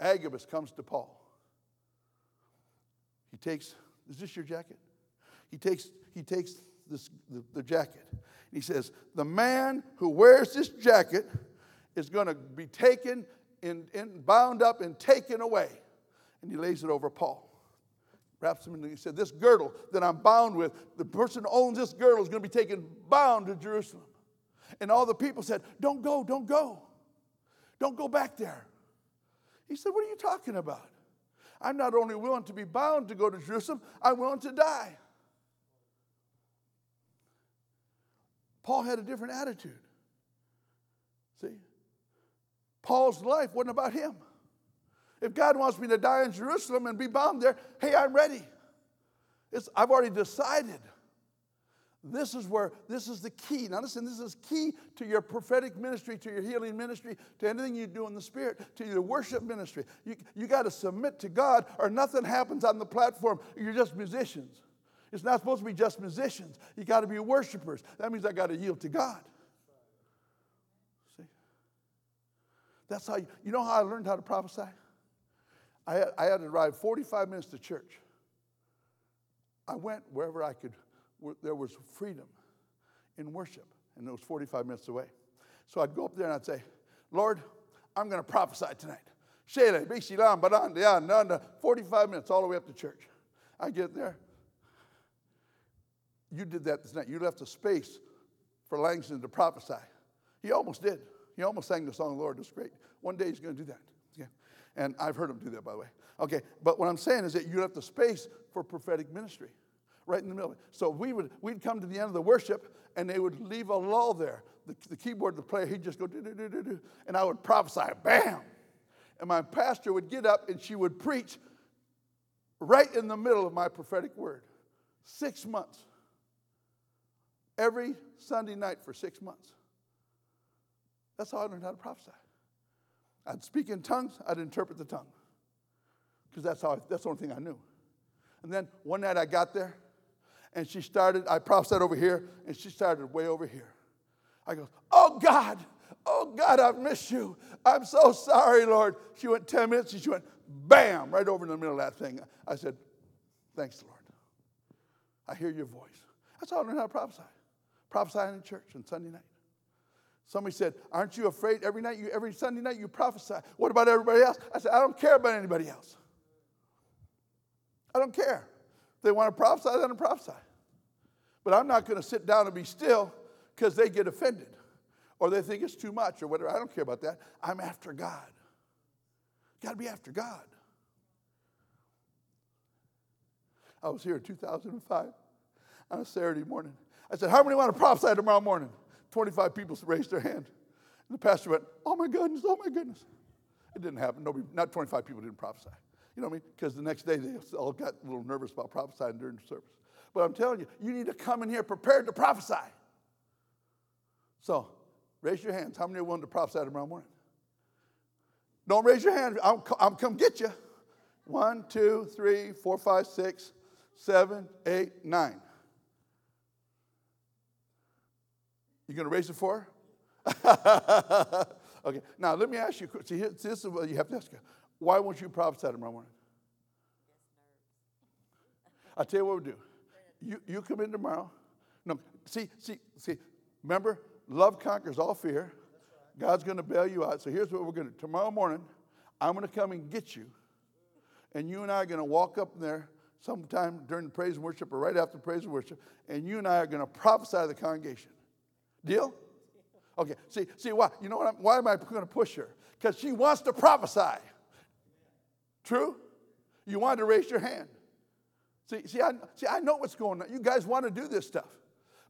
Agabus comes to Paul. He takes, is this your jacket? He takes, he takes this, the, the jacket. He says, The man who wears this jacket is going to be taken and bound up and taken away. And he lays it over Paul wraps him in. He said, This girdle that I'm bound with, the person who owns this girdle is going to be taken bound to Jerusalem. And all the people said, Don't go, don't go. Don't go back there. He said, What are you talking about? I'm not only willing to be bound to go to Jerusalem, I'm willing to die. Paul had a different attitude. See? Paul's life wasn't about him. If God wants me to die in Jerusalem and be bound there, hey, I'm ready. It's, I've already decided. This is where, this is the key. Now, listen, this is key to your prophetic ministry, to your healing ministry, to anything you do in the Spirit, to your worship ministry. You, you got to submit to God, or nothing happens on the platform. You're just musicians. It's not supposed to be just musicians. You got to be worshipers. That means I got to yield to God. See? That's how you, you know how I learned how to prophesy? I had, I had to drive 45 minutes to church. I went wherever I could, where there was freedom in worship, and it was 45 minutes away. So I'd go up there and I'd say, Lord, I'm going to prophesy tonight. 45 minutes all the way up to church. I get there. You did that this night. You left a space for Langston to prophesy. He almost did. He almost sang the song Lord. Was great. One day he's going to do that. And I've heard them do that, by the way. Okay, but what I'm saying is that you have the space for prophetic ministry right in the middle. So we would, we'd come to the end of the worship and they would leave a lull there. The, the keyboard, the player, he'd just go do, do, do, do, do. And I would prophesy, bam. And my pastor would get up and she would preach right in the middle of my prophetic word. Six months. Every Sunday night for six months. That's how I learned how to prophesy. I'd speak in tongues, I'd interpret the tongue. Because that's how I, that's the only thing I knew. And then one night I got there and she started, I prophesied over here, and she started way over here. I go, Oh God, oh God, I've missed you. I'm so sorry, Lord. She went 10 minutes and she went bam, right over in the middle of that thing. I said, Thanks, Lord. I hear your voice. That's how I learned how to prophesy. Prophesying in church on Sunday night. Somebody said, Aren't you afraid every night you every Sunday night you prophesy? What about everybody else? I said, I don't care about anybody else. I don't care. If they want to prophesy, let them prophesy. But I'm not going to sit down and be still because they get offended or they think it's too much or whatever. I don't care about that. I'm after God. Got to be after God. I was here in 2005 on a Saturday morning. I said, How many want to prophesy tomorrow morning? 25 people raised their hand. And the pastor went, Oh my goodness, oh my goodness. It didn't happen. Nobody, not 25 people didn't prophesy. You know what I mean? Because the next day they all got a little nervous about prophesying during the service. But I'm telling you, you need to come in here prepared to prophesy. So, raise your hands. How many are willing to prophesy tomorrow morning? Don't raise your hand. I'm, I'm come get you. One, two, three, four, five, six, seven, eight, nine. You going to raise it for? okay. Now let me ask you. See, this is what you have to ask. Why won't you prophesy tomorrow morning? I'll tell you what we'll do. You, you come in tomorrow. No, see, see, see. Remember, love conquers all fear. God's going to bail you out. So here's what we're going to do. Tomorrow morning, I'm going to come and get you. And you and I are going to walk up there sometime during the praise and worship or right after praise and worship. And you and I are going to prophesy to the congregation. Deal? Okay. See, see why? You know what? I'm, why am I going to push her? Because she wants to prophesy. True? You want to raise your hand. See, see, I, see, I know what's going on. You guys want to do this stuff.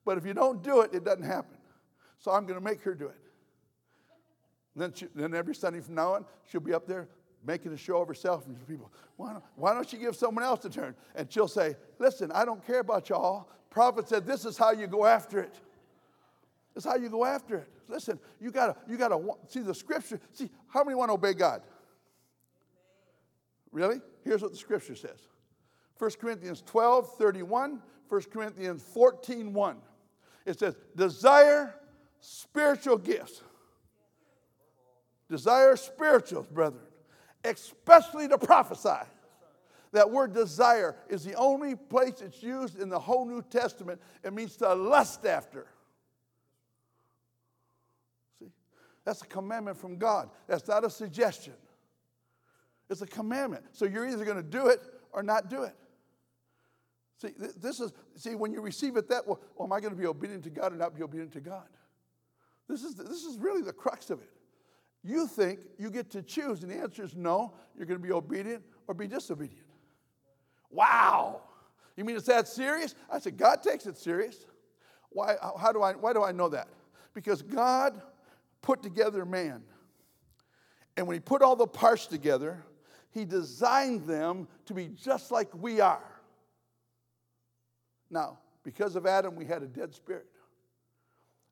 But if you don't do it, it doesn't happen. So I'm going to make her do it. Then, she, then every Sunday from now on, she'll be up there making a show of herself. And people, why don't, why don't you give someone else a turn? And she'll say, Listen, I don't care about y'all. Prophet said, This is how you go after it. This is how you go after it. Listen, you gotta, you gotta see the scripture. See, how many want to obey God? Really? Here's what the scripture says 1 Corinthians 12, 31, 1 Corinthians 14, 1. It says, Desire spiritual gifts. Desire spirituals, brethren, especially to prophesy. That word desire is the only place it's used in the whole New Testament. It means to lust after. See, that's a commandment from God. That's not a suggestion. It's a commandment. So you're either going to do it or not do it. See, this is, see, when you receive it that way, well, am I going to be obedient to God or not be obedient to God? This is, this is really the crux of it. You think you get to choose, and the answer is no, you're going to be obedient or be disobedient. Wow. You mean it's that serious? I said, God takes it serious. Why, how do I, why do I know that? Because God put together man. And when he put all the parts together, he designed them to be just like we are. Now, because of Adam, we had a dead spirit.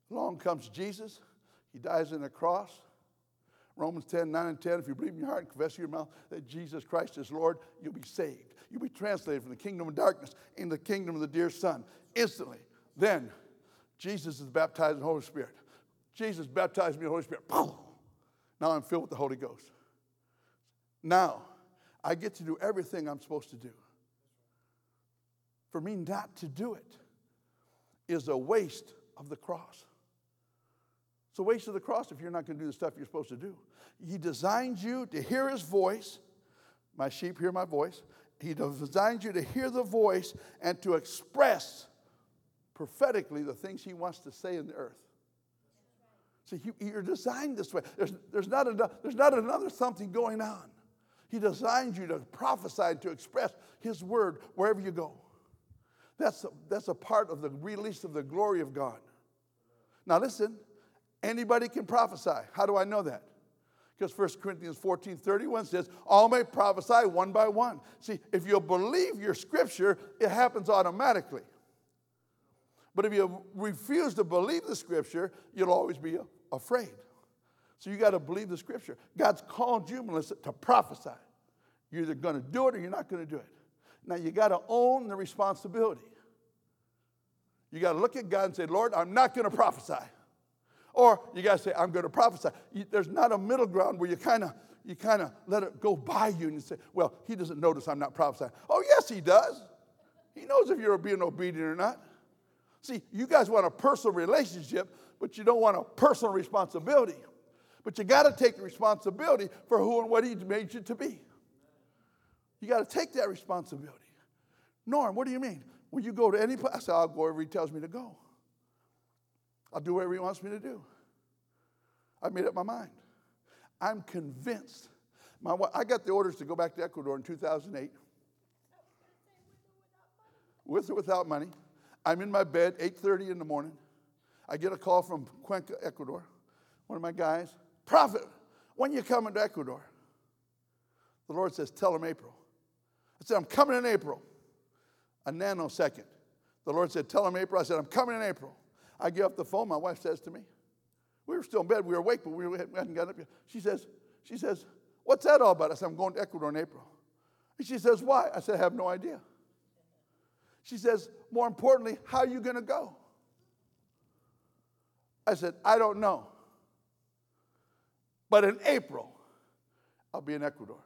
Along comes Jesus. He dies on a cross. Romans 10, 9 and 10. If you believe in your heart and confess in your mouth that Jesus Christ is Lord, you'll be saved. You'll be translated from the kingdom of darkness into the kingdom of the dear Son instantly. Then, Jesus is baptized in the Holy Spirit. Jesus baptized me in the Holy Spirit. Now I'm filled with the Holy Ghost. Now, I get to do everything I'm supposed to do. For me not to do it is a waste of the cross. It's a waste of the cross if you're not going to do the stuff you're supposed to do. He designed you to hear his voice. My sheep hear my voice. He designed you to hear the voice and to express prophetically the things he wants to say in the earth. See, you're designed this way. There's, there's, not enough, there's not another something going on. He designed you to prophesy, to express his word wherever you go. That's a, that's a part of the release of the glory of God. Now, listen, anybody can prophesy. How do I know that? Because 1 Corinthians 14 31 says, All may prophesy one by one. See, if you believe your scripture, it happens automatically. But if you refuse to believe the scripture, you'll always be afraid. So you got to believe the scripture. God's called you, to prophesy. You're either going to do it or you're not going to do it. Now you got to own the responsibility. You got to look at God and say, Lord, I'm not going to prophesy. Or you got to say, I'm going to prophesy. You, there's not a middle ground where you kind of you kind of let it go by you and you say, well, he doesn't notice I'm not prophesying. Oh, yes, he does. He knows if you're being obedient or not. See, you guys want a personal relationship, but you don't want a personal responsibility. But you got to take the responsibility for who and what he made you to be. You got to take that responsibility. Norm, what do you mean? When you go to any place, I say, I'll go wherever he tells me to go. I'll do whatever he wants me to do. I've made up my mind. I'm convinced. My, I got the orders to go back to Ecuador in 2008. with or without money. I'm in my bed, 8.30 in the morning. I get a call from Cuenca, Ecuador, one of my guys. Prophet, when you coming to Ecuador? The Lord says, tell him April. I said, I'm coming in April. A nanosecond. The Lord said, tell him April. I said, I'm coming in April. I get off the phone. My wife says to me, we were still in bed. We were awake, but we hadn't gotten up yet. She says, she says, what's that all about? I said, I'm going to Ecuador in April. And she says, why? I said, I have no idea. She says, more importantly, how are you going to go? I said, I don't know. But in April, I'll be in Ecuador.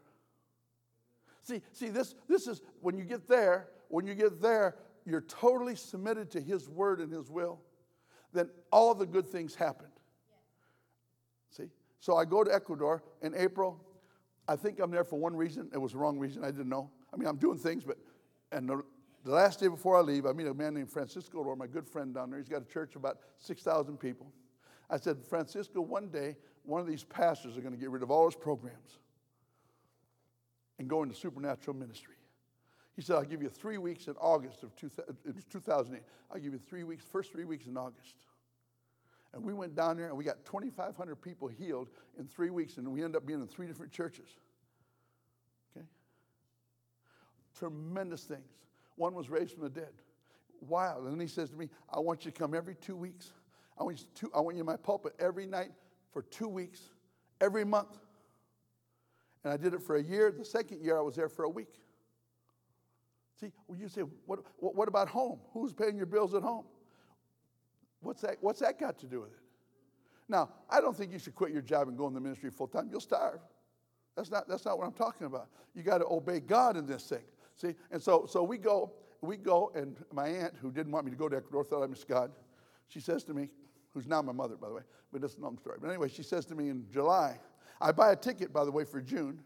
See, see, this, this is when you get there, when you get there, you're totally submitted to His word and His will, then all the good things happen. See? So I go to Ecuador in April. I think I'm there for one reason. It was the wrong reason. I didn't know. I mean, I'm doing things, but, and the last day before I leave, I meet a man named Francisco Or my good friend down there. He's got a church of about 6,000 people. I said, Francisco, one day, one of these pastors are going to get rid of all his programs and go into supernatural ministry. He said, I'll give you three weeks in August of 2008. I'll give you three weeks, first three weeks in August. And we went down there and we got 2,500 people healed in three weeks, and we ended up being in three different churches. Okay? Tremendous things. One was raised from the dead. Wild. And then he says to me, I want you to come every two weeks. I want you, to, I want you in my pulpit every night for two weeks, every month. And I did it for a year. The second year, I was there for a week. See, when you say, what, what, what about home? Who's paying your bills at home? What's that, what's that got to do with it? Now, I don't think you should quit your job and go in the ministry full time. You'll starve. That's not, that's not what I'm talking about. You got to obey God in this thing. See, and so, so we go, we go, and my aunt, who didn't want me to go to Ecuador, thought I missed God. She says to me, who's now my mother, by the way, but that's a long story. But anyway, she says to me in July, I buy a ticket, by the way, for June.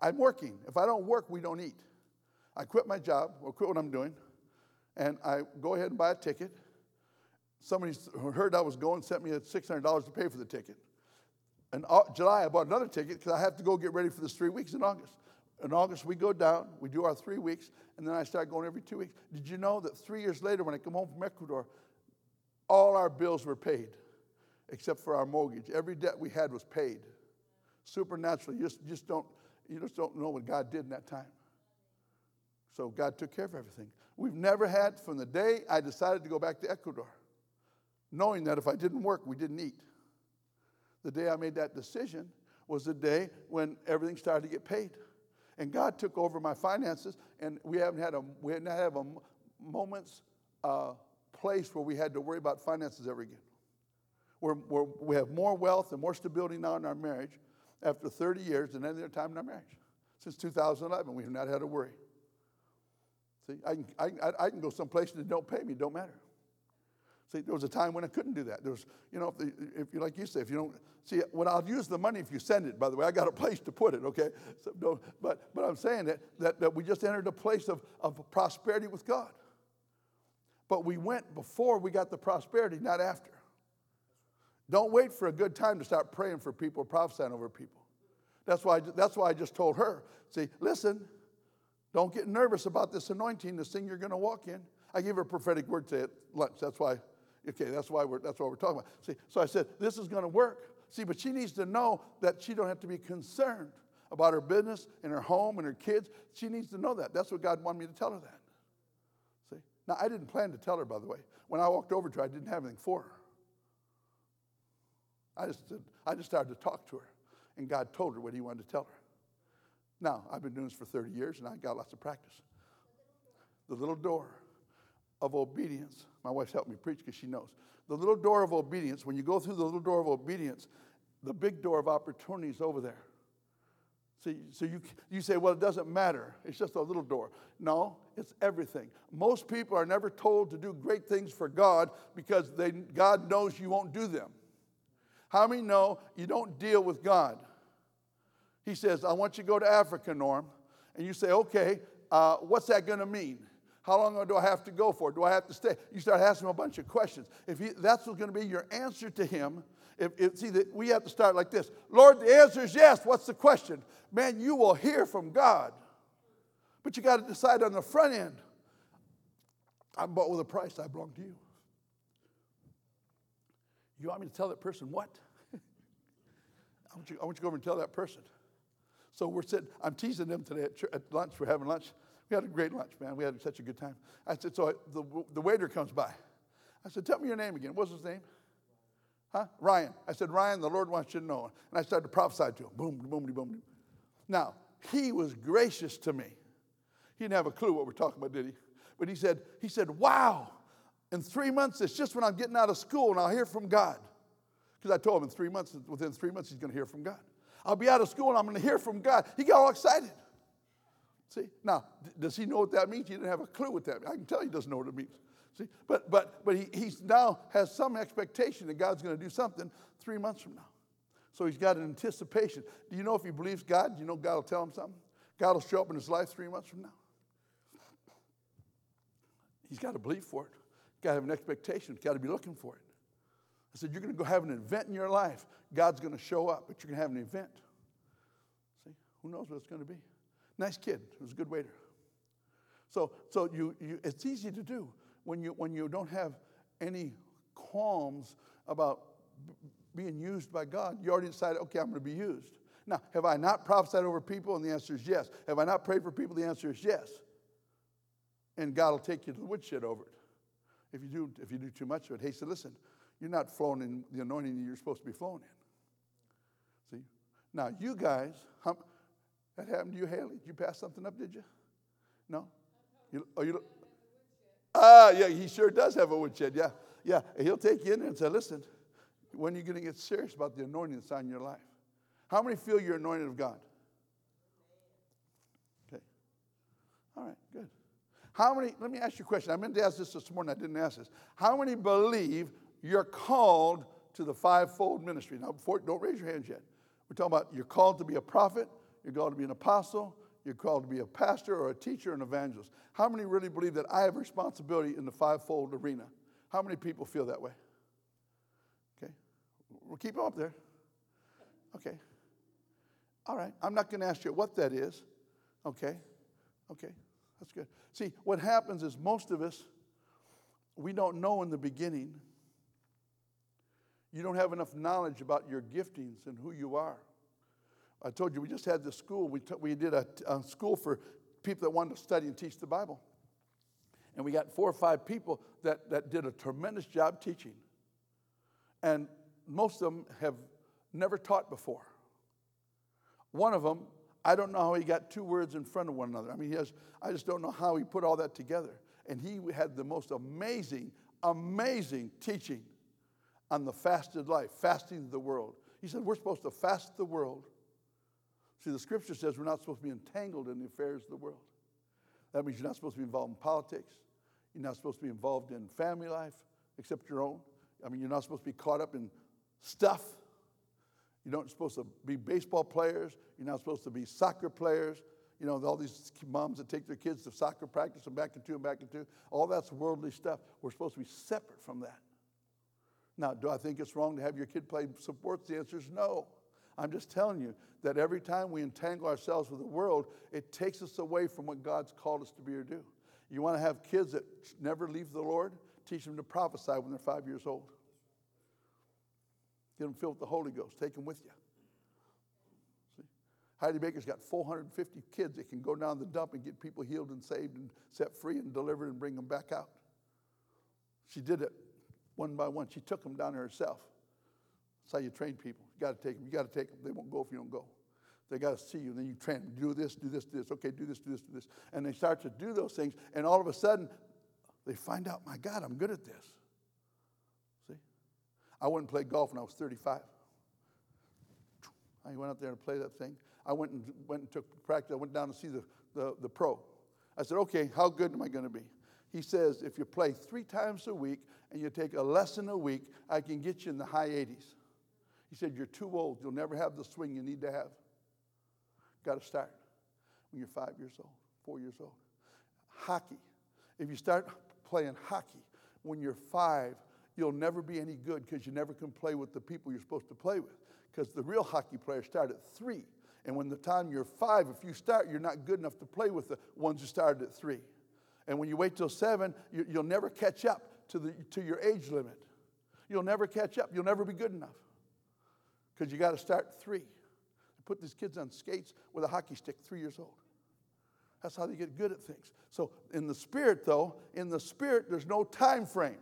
I'm working. If I don't work, we don't eat. I quit my job, or quit what I'm doing, and I go ahead and buy a ticket. Somebody heard I was going, sent me $600 to pay for the ticket. In July, I bought another ticket because I have to go get ready for this three weeks in August. In August, we go down, we do our three weeks, and then I start going every two weeks. Did you know that three years later, when I come home from Ecuador, all our bills were paid except for our mortgage? Every debt we had was paid supernaturally. You just, just don't, you just don't know what God did in that time. So God took care of everything. We've never had from the day I decided to go back to Ecuador, knowing that if I didn't work, we didn't eat. The day I made that decision was the day when everything started to get paid. And God took over my finances, and we haven't had a we haven't had a moment's uh, place where we had to worry about finances ever again. We're, we're, we have more wealth and more stability now in our marriage after 30 years than any other time in our marriage. Since 2011, we've not had to worry. See, I can, I, I can go someplace and it don't pay me, don't matter. See, there was a time when I couldn't do that. There was, you know, if, the, if you, like you say, if you don't, see, when I'll use the money if you send it, by the way, I got a place to put it, okay? So don't, but, but I'm saying that, that, that we just entered a place of, of prosperity with God. But we went before we got the prosperity, not after. Don't wait for a good time to start praying for people, prophesying over people. That's why, that's why I just told her, see, listen, don't get nervous about this anointing, this thing you're going to walk in. I gave her a prophetic word to at lunch. That's why, okay, that's why we're, that's what we're talking about. See, so I said, this is going to work. See, but she needs to know that she don't have to be concerned about her business and her home and her kids. She needs to know that. That's what God wanted me to tell her that. See? Now, I didn't plan to tell her, by the way. When I walked over to her, I didn't have anything for her. I just, I just started to talk to her, and God told her what He wanted to tell her. Now, I've been doing this for 30 years, and I got lots of practice. The little door of obedience. My wife's helped me preach because she knows. The little door of obedience, when you go through the little door of obedience, the big door of opportunity is over there. See, so you, you say, well, it doesn't matter. It's just a little door. No, it's everything. Most people are never told to do great things for God because they, God knows you won't do them. How many know you don't deal with God? He says, I want you to go to Africa, Norm. And you say, okay, uh, what's that going to mean? How long do I have to go for? Do I have to stay? You start asking him a bunch of questions. If he, that's what's going to be your answer to him, if, if, see that we have to start like this Lord, the answer is yes. What's the question? Man, you will hear from God. But you got to decide on the front end I'm bought with a price. I belong to you. You want me to tell that person what? I, want you, I want you to go over and tell that person. So we're sitting, I'm teasing them today at, at lunch. We're having lunch. We had a great lunch, man. We had such a good time. I said, so I, the, the waiter comes by. I said, tell me your name again. What's his name? Huh? Ryan. I said, Ryan, the Lord wants you to know. And I started to prophesy to him. Boom, boom, boom, boom. Now, he was gracious to me. He didn't have a clue what we're talking about, did he? But he said, he said, wow, in three months, it's just when I'm getting out of school and I'll hear from God. Because I told him in three months, within three months, he's going to hear from God. I'll be out of school and I'm going to hear from God. He got all excited. See, now, does he know what that means? He didn't have a clue what that means. I can tell he doesn't know what it means. See, but but but he he's now has some expectation that God's going to do something three months from now. So he's got an anticipation. Do you know if he believes God, do you know God will tell him something? God will show up in his life three months from now. He's got to believe for it. Got to have an expectation. Got to be looking for it. I said, You're going to go have an event in your life. God's going to show up, but you're going to have an event. See, who knows what it's going to be? Nice kid. He was a good waiter. So, so you, you, it's easy to do when you, when you don't have any qualms about b- being used by God. You already decided, okay, I'm going to be used. Now, have I not prophesied over people? And the answer is yes. Have I not prayed for people? The answer is yes. And God will take you to the woodshed over it. If you do, if you do too much of it, hey, so listen, you're not flowing in the anointing you're supposed to be flowing in. See? Now, you guys, that happened to you, Haley? Did you pass something up, did you? No? You, oh, you, ah, yeah, he sure does have a woodshed. Yeah, yeah. He'll take you in there and say, listen, when are you going to get serious about the anointing that's on your life? How many feel you're anointed of God? Okay. All right, good. How many, let me ask you a question. I meant to ask this this morning, I didn't ask this. How many believe you're called to the fivefold ministry? Now, before, don't raise your hands yet. We're talking about you're called to be a prophet, you're called to be an apostle, you're called to be a pastor or a teacher, and evangelist. How many really believe that I have responsibility in the fivefold arena? How many people feel that way? Okay. We'll keep them up there. Okay. All right. I'm not going to ask you what that is. Okay. Okay. That's good. See, what happens is most of us, we don't know in the beginning. You don't have enough knowledge about your giftings and who you are. I told you we just had this school. We, t- we did a, a school for people that wanted to study and teach the Bible. And we got four or five people that, that did a tremendous job teaching. And most of them have never taught before. One of them, I don't know how he got two words in front of one another. I mean, he has, I just don't know how he put all that together. And he had the most amazing, amazing teaching on the fasted life, fasting the world. He said, We're supposed to fast the world See, the scripture says we're not supposed to be entangled in the affairs of the world. That means you're not supposed to be involved in politics. You're not supposed to be involved in family life, except your own. I mean, you're not supposed to be caught up in stuff. You're not supposed to be baseball players. You're not supposed to be soccer players. You know, all these moms that take their kids to soccer practice and back and two and back and two. All that's worldly stuff. We're supposed to be separate from that. Now, do I think it's wrong to have your kid play sports? The answer is no. I'm just telling you that every time we entangle ourselves with the world, it takes us away from what God's called us to be or do. You want to have kids that never leave the Lord? Teach them to prophesy when they're five years old. Get them filled with the Holy Ghost. Take them with you. See? Heidi Baker's got 450 kids that can go down the dump and get people healed and saved and set free and delivered and bring them back out. She did it one by one. She took them down herself. That's how you train people. You got to take them. You got to take them. They won't go if you don't go. They got to see you. Then you train them. Do this, do this, do this. Okay, do this, do this, do this. And they start to do those things. And all of a sudden, they find out, my God, I'm good at this. See? I went and played golf when I was 35. I went out there and played that thing. I went and went and took practice. I went down to see the, the, the pro. I said, okay, how good am I going to be? He says, if you play three times a week and you take a lesson a week, I can get you in the high 80s. He said, You're too old. You'll never have the swing you need to have. Got to start when you're five years old, four years old. Hockey. If you start playing hockey when you're five, you'll never be any good because you never can play with the people you're supposed to play with. Because the real hockey players start at three. And when the time you're five, if you start, you're not good enough to play with the ones who started at three. And when you wait till seven, you, will never catch up to, the, to your age limit. You'll never catch up. You'll never be good enough because you got to start three. Put these kids on skates with a hockey stick, three years old. That's how they get good at things. So in the spirit, though, in the spirit, there's no time frame.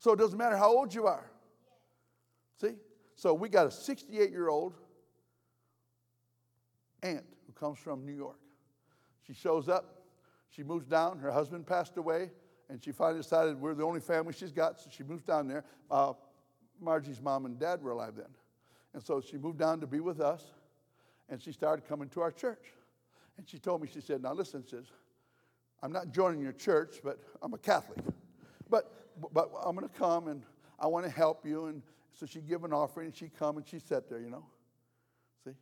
So it doesn't matter how old you are. See? So we got a 68 year old aunt who comes from New York. She shows up, she moves down, her husband passed away, and she finally decided we're the only family she's got, so she moves down there. Uh, Margie's mom and dad were alive then. And so she moved down to be with us, and she started coming to our church. And she told me, she said, Now listen, she says, I'm not joining your church, but I'm a Catholic. But, but I'm going to come and I want to help you. And so she give an offering and she come and she sat there, you know. See?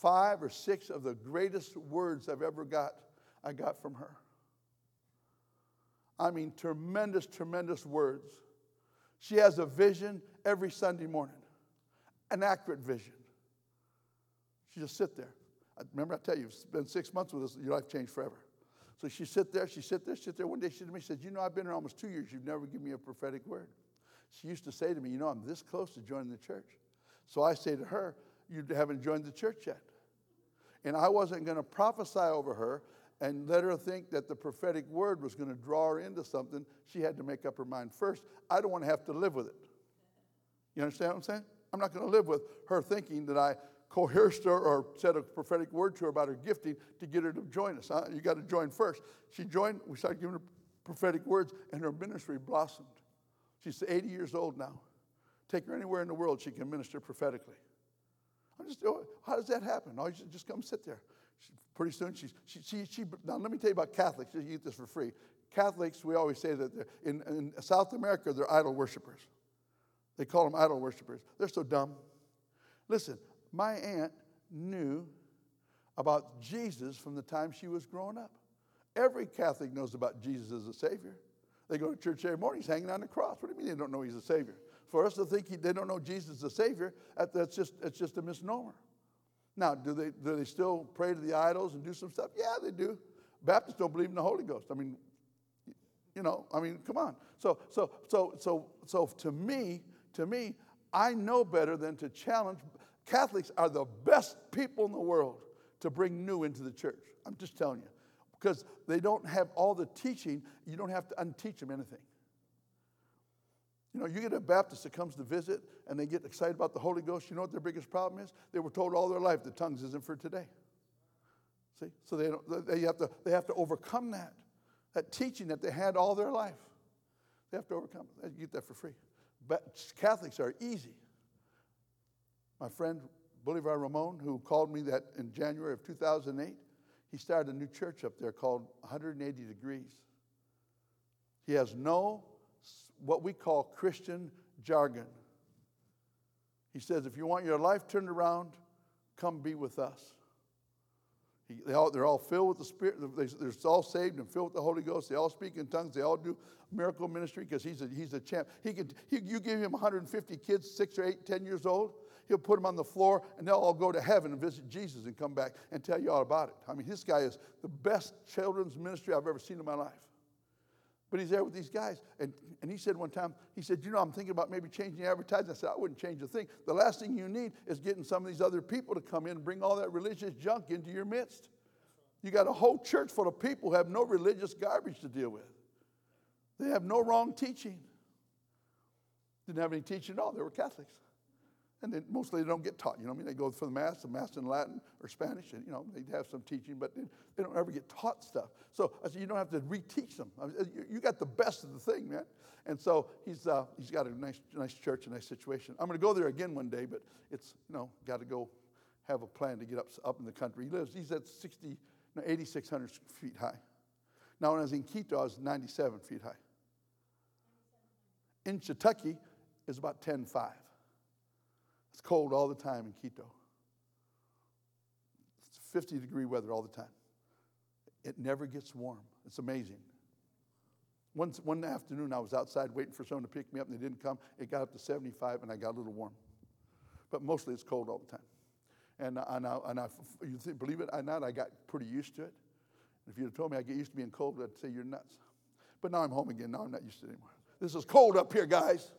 Five or six of the greatest words I've ever got, I got from her. I mean, tremendous, tremendous words. She has a vision every Sunday morning, an accurate vision. She just sit there. I, remember, I tell you, it's been six months with us, your life changed forever. So she sit there, she sit there, she sit there. One day she said to me, she said, You know, I've been here almost two years. You've never given me a prophetic word. She used to say to me, You know, I'm this close to joining the church. So I say to her, You haven't joined the church yet. And I wasn't going to prophesy over her and let her think that the prophetic word was going to draw her into something. She had to make up her mind first. I don't want to have to live with it. You understand what I'm saying? I'm not going to live with her thinking that I coerced her or said a prophetic word to her about her gifting to get her to join us. Huh? You got to join first. She joined, we started giving her prophetic words, and her ministry blossomed. She's 80 years old now. Take her anywhere in the world, she can minister prophetically. I'm just, oh, how does that happen? Oh, you just come sit there. She, pretty soon, she's, she, she, she, now let me tell you about Catholics. You get this for free. Catholics, we always say that in, in South America, they're idol worshippers. They call them idol worshippers. They're so dumb. Listen, my aunt knew about Jesus from the time she was growing up. Every Catholic knows about Jesus as a Savior. They go to church every morning, he's hanging on the cross. What do you mean they don't know he's a Savior? For us to think he, they don't know Jesus is a Savior, that's just, it's just a misnomer. Now, do they, do they still pray to the idols and do some stuff? Yeah, they do. Baptists don't believe in the Holy Ghost. I mean, you know, I mean, come on. So, so, so, so, so to me, to me, I know better than to challenge Catholics are the best people in the world to bring new into the church. I'm just telling you. Because they don't have all the teaching, you don't have to unteach them anything. You know, you get a Baptist that comes to visit and they get excited about the Holy Ghost. You know what their biggest problem is? They were told all their life the tongues isn't for today. See? So they, don't, they, have to, they have to overcome that. That teaching that they had all their life. They have to overcome it. You get that for free. But Catholics are easy. My friend Bolivar Ramon, who called me that in January of 2008, he started a new church up there called 180 Degrees. He has no what we call Christian jargon. He says, if you want your life turned around, come be with us. He, they all, they're all filled with the Spirit. They're all saved and filled with the Holy Ghost. They all speak in tongues. They all do miracle ministry because he's a, he's a champ. He could, he, you give him 150 kids, six or eight, 10 years old, He'll put them on the floor and they'll all go to heaven and visit Jesus and come back and tell you all about it. I mean, this guy is the best children's ministry I've ever seen in my life. But he's there with these guys. And, and he said one time, he said, You know, I'm thinking about maybe changing advertising. I said, I wouldn't change a thing. The last thing you need is getting some of these other people to come in and bring all that religious junk into your midst. You got a whole church full of people who have no religious garbage to deal with. They have no wrong teaching. Didn't have any teaching at all. They were Catholics. And then mostly they don't get taught. You know what I mean? They go for the Mass, the Mass in Latin or Spanish, and, you know, they have some teaching, but they don't ever get taught stuff. So I said, you don't have to reteach them. you got the best of the thing, man. And so he's, uh, he's got a nice, nice church, a nice situation. I'm going to go there again one day, but it's, you know, got to go have a plan to get up, up in the country. He lives, he's at 60, no, 8,600 feet high. Now, when I was in Quito, I was 97 feet high. In Kentucky is about 10.5. It's cold all the time in Quito. It's 50 degree weather all the time. It never gets warm. It's amazing. One, one afternoon, I was outside waiting for someone to pick me up, and they didn't come. It got up to 75, and I got a little warm. But mostly it's cold all the time. And, and, I, and I, you think, believe it or not, I got pretty used to it. If you'd have told me I get used to being cold, I'd say you're nuts. But now I'm home again. Now I'm not used to it anymore. This is cold up here, guys.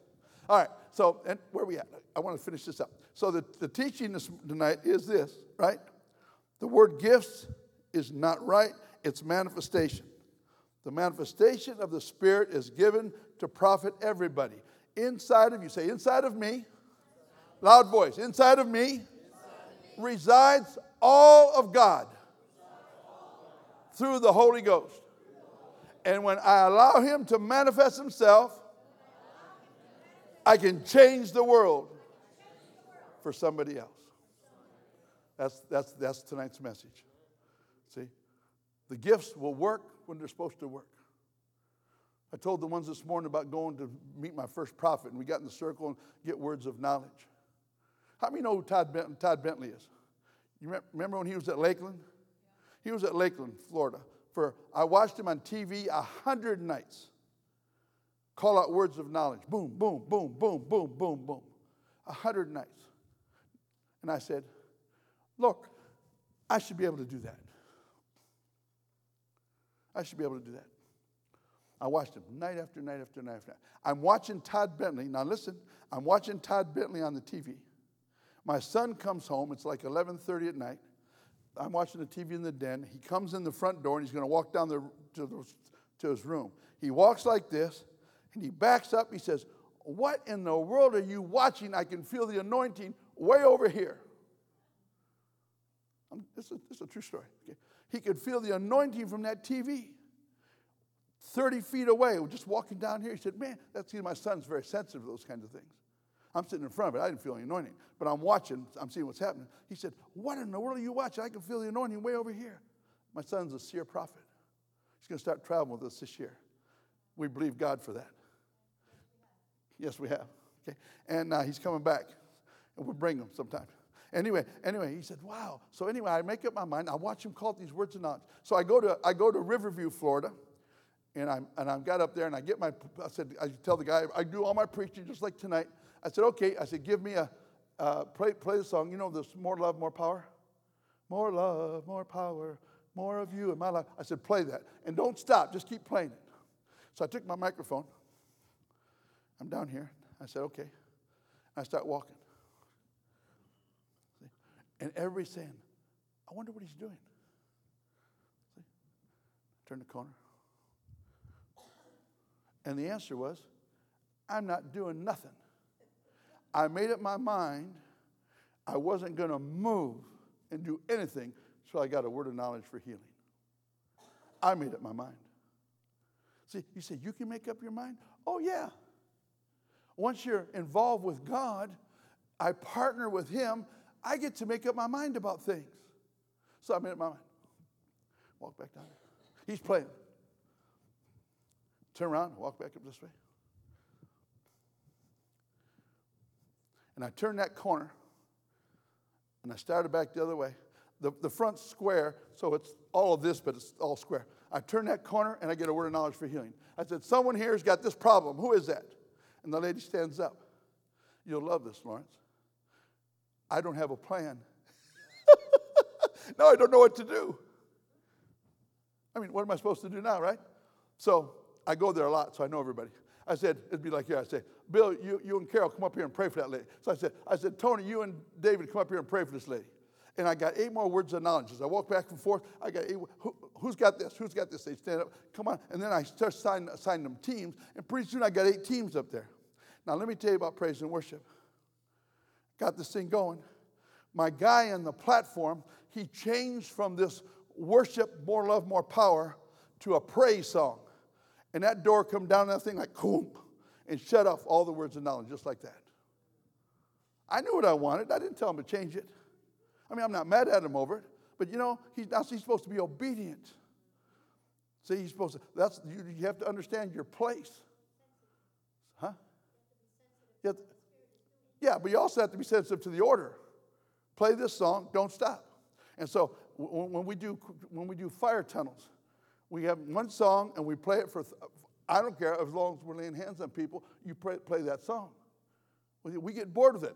All right, so and where are we at? I want to finish this up. So the, the teaching this, tonight is this, right? The word gifts is not right, it's manifestation. The manifestation of the Spirit is given to profit everybody. Inside of you, say, inside of me, loud voice, inside of me, resides all of God through the Holy Ghost. And when I allow Him to manifest Himself, I can change the world for somebody else. That's, that's, that's tonight's message. See? The gifts will work when they're supposed to work. I told the ones this morning about going to meet my first prophet, and we got in the circle and get words of knowledge. How many know who Todd, Bentley, Todd Bentley is? You remember when he was at Lakeland? He was at Lakeland, Florida. For I watched him on TV a hundred nights. Call out words of knowledge. Boom, boom, boom, boom, boom, boom, boom. A hundred nights. And I said, Look, I should be able to do that. I should be able to do that. I watched him night after night after night after night. I'm watching Todd Bentley. Now listen, I'm watching Todd Bentley on the TV. My son comes home. It's like 11:30 at night. I'm watching the TV in the den. He comes in the front door and he's going to walk down the, to, the, to his room. He walks like this and he backs up. He says, What in the world are you watching? I can feel the anointing way over here. Um, this is, this is a true story. Okay? He could feel the anointing from that TV. 30 feet away, just walking down here. He said, Man, that's my son's very sensitive to those kinds of things. I'm sitting in front of it. I didn't feel any anointing, but I'm watching. I'm seeing what's happening. He said, What in the world are you watching? I can feel the anointing way over here. My son's a seer prophet. He's going to start traveling with us this year. We believe God for that. Yes, we have. Okay. And uh, he's coming back, and we'll bring him sometime. Anyway, anyway, he said, "Wow." So anyway, I make up my mind. I watch him call these words of not. So I go to I go to Riverview, Florida, and I'm and I got up there and I get my. I said I tell the guy I do all my preaching just like tonight. I said, "Okay." I said, "Give me a uh, play play the song. You know this more love, more power, more love, more power, more of you in my life." I said, "Play that and don't stop. Just keep playing it." So I took my microphone. I'm down here. I said, "Okay." I start walking. And everybody's saying, I wonder what he's doing. See? Turn the corner. And the answer was, I'm not doing nothing. I made up my mind I wasn't going to move and do anything so I got a word of knowledge for healing. I made up my mind. See, you say, you can make up your mind? Oh, yeah. Once you're involved with God, I partner with Him I get to make up my mind about things. So I made up my mind. Walk back down. He's playing. Turn around, walk back up this way. And I turned that corner and I started back the other way. The, the front square, so it's all of this, but it's all square. I turn that corner and I get a word of knowledge for healing. I said, Someone here has got this problem. Who is that? And the lady stands up. You'll love this, Lawrence. I don't have a plan. now I don't know what to do. I mean, what am I supposed to do now, right? So I go there a lot, so I know everybody. I said, it'd be like here. I say, Bill, you, you and Carol come up here and pray for that lady. So I said, I said, Tony, you and David come up here and pray for this lady. And I got eight more words of knowledge. As I walk back and forth, I got eight. Who, has got this? Who's got this? They stand up, come on. And then I start assigning, assigning them teams. And pretty soon I got eight teams up there. Now, let me tell you about praise and worship got this thing going. My guy on the platform, he changed from this worship, more love, more power to a praise song. And that door come down that thing like boom and shut off all the words of knowledge just like that. I knew what I wanted. I didn't tell him to change it. I mean, I'm not mad at him over it, but you know, he's now he's supposed to be obedient. See, he's supposed to. That's you, you have to understand your place, huh? To, yeah, but you also have to be sensitive to the order. Play this song, don't stop. And so when we do, when we do fire tunnels, we have one song and we play it for, I don't care, as long as we're laying hands on people, you play, play that song. We get bored with it.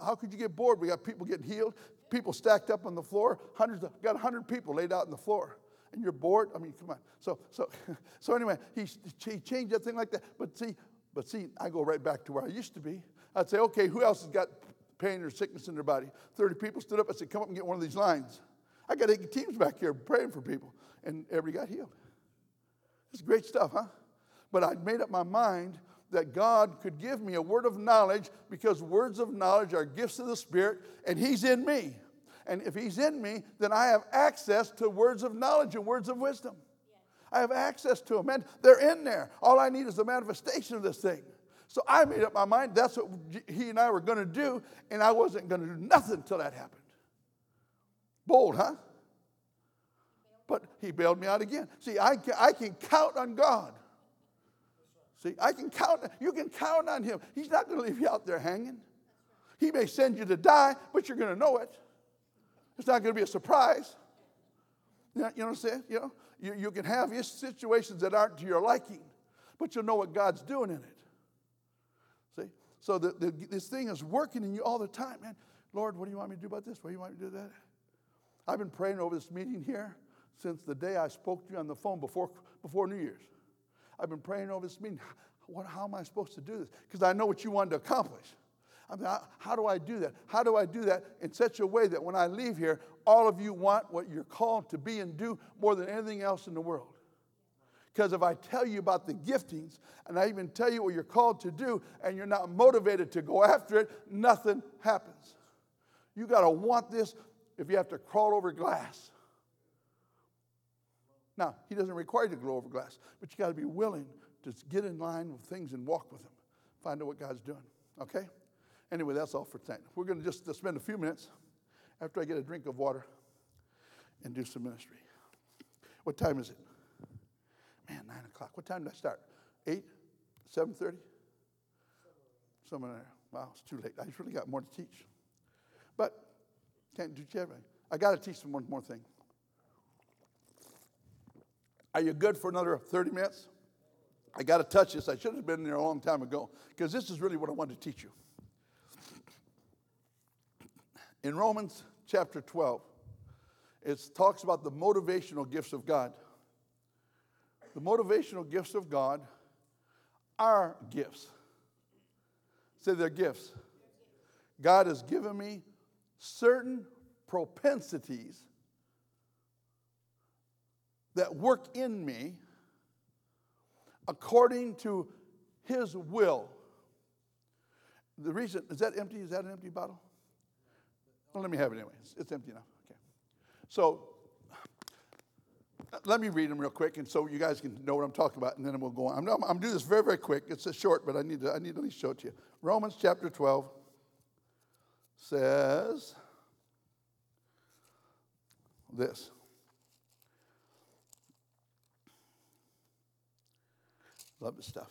How could you get bored? We got people getting healed, people stacked up on the floor, hundreds of, got 100 people laid out on the floor. and you're bored. I mean, come on. So, so, so anyway, he, he changed that thing like that. But see, but see, I go right back to where I used to be. I'd say, okay, who else has got pain or sickness in their body? 30 people stood up. I said, come up and get one of these lines. I got eight teams back here praying for people, and everybody got healed. It's great stuff, huh? But I'd made up my mind that God could give me a word of knowledge because words of knowledge are gifts of the Spirit, and He's in me. And if He's in me, then I have access to words of knowledge and words of wisdom. I have access to them, and they're in there. All I need is a manifestation of this thing. So I made up my mind that's what he and I were going to do, and I wasn't going to do nothing until that happened. Bold, huh? But he bailed me out again. See, I I can count on God. See, I can count, you can count on him. He's not going to leave you out there hanging. He may send you to die, but you're going to know it. It's not going to be a surprise. You know, what I'm saying? You know, you, you can have situations that aren't to your liking, but you'll know what God's doing in it. See? So the, the, this thing is working in you all the time, man. Lord, what do you want me to do about this? What do you want me to do that? I've been praying over this meeting here since the day I spoke to you on the phone before, before New Year's. I've been praying over this meeting. What, how am I supposed to do this? Because I know what you wanted to accomplish. I mean, how, do I do that? How do I do that in such a way that when I leave here, all of you want what you're called to be and do more than anything else in the world? Because if I tell you about the giftings and I even tell you what you're called to do and you're not motivated to go after it, nothing happens. You got to want this if you have to crawl over glass. Now, he doesn't require you to go over glass, but you got to be willing to get in line with things and walk with him. Find out what God's doing. Okay? Anyway, that's all for tonight. We're going to just spend a few minutes after I get a drink of water and do some ministry. What time is it? Man, nine o'clock. What time did I start? Eight? Seven thirty? Somewhere there. Wow, it's too late. I really got more to teach. But can't do everything. I got to teach them one more thing. Are you good for another 30 minutes? I got to touch this. I should have been there a long time ago because this is really what I wanted to teach you. In Romans chapter 12, it talks about the motivational gifts of God. The motivational gifts of God are gifts. Say they're gifts. God has given me certain propensities that work in me according to his will. The reason, is that empty? Is that an empty bottle? Well, let me have it anyway. It's, empty now. Okay. So, uh, let me read them real quick, and so you guys can know what I'm talking about, and then we'll go on. I'm, I'm, I'm this very, very quick. It's a short, but I need to, I need to at least show it to you. Romans chapter 12 says this. Love this stuff.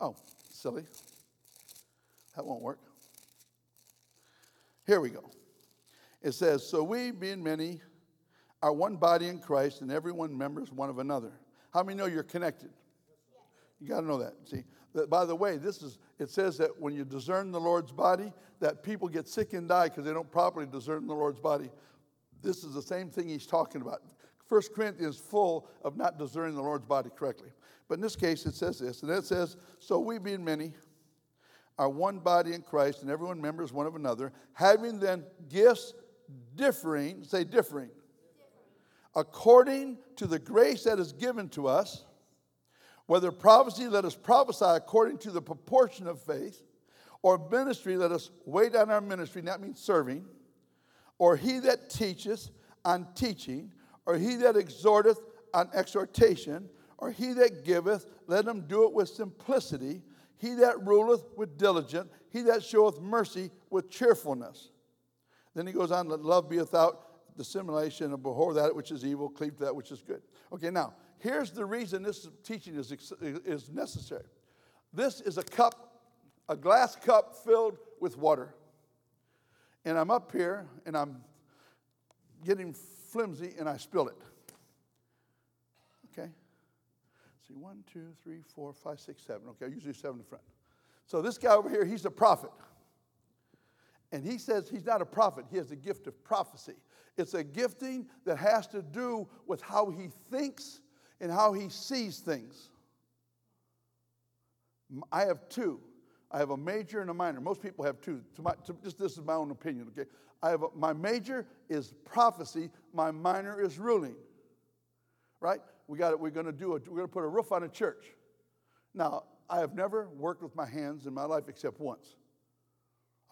Oh, silly. That won't work. Here we go. It says, So we, being many, are one body in Christ, and everyone members one of another. How many know you're connected? You got to know that. See, that, by the way, this is. It says that when you discern the Lord's body, that people get sick and die because they don't properly discern the Lord's body. This is the same thing he's talking about. First Corinthians full of not discerning the Lord's body correctly. But in this case, it says this, and it says, So we, being many, are one body in Christ, and everyone members one of another, having then gifts differing, say differing, according to the grace that is given to us. Whether prophecy, let us prophesy according to the proportion of faith, or ministry, let us wait on our ministry, that means serving, or he that teacheth on teaching, or he that exhorteth on exhortation, or he that giveth, let him do it with simplicity. He that ruleth with diligence, he that showeth mercy with cheerfulness. Then he goes on, let love be without dissimulation, and abhor that which is evil, cleave to that which is good. Okay, now, here's the reason this teaching is, is necessary. This is a cup, a glass cup filled with water. And I'm up here and I'm getting flimsy and I spill it. Okay? See, one, two, three, four, five, six, seven. Okay, usually seven in front. So this guy over here, he's a prophet. And he says he's not a prophet, he has a gift of prophecy. It's a gifting that has to do with how he thinks and how he sees things. I have two. I have a major and a minor. Most people have two. To my, to, just this is my own opinion. Okay, I have a, my major is prophecy. My minor is ruling. Right? We got it. We're going to do it. We're going to put a roof on a church. Now, I have never worked with my hands in my life except once.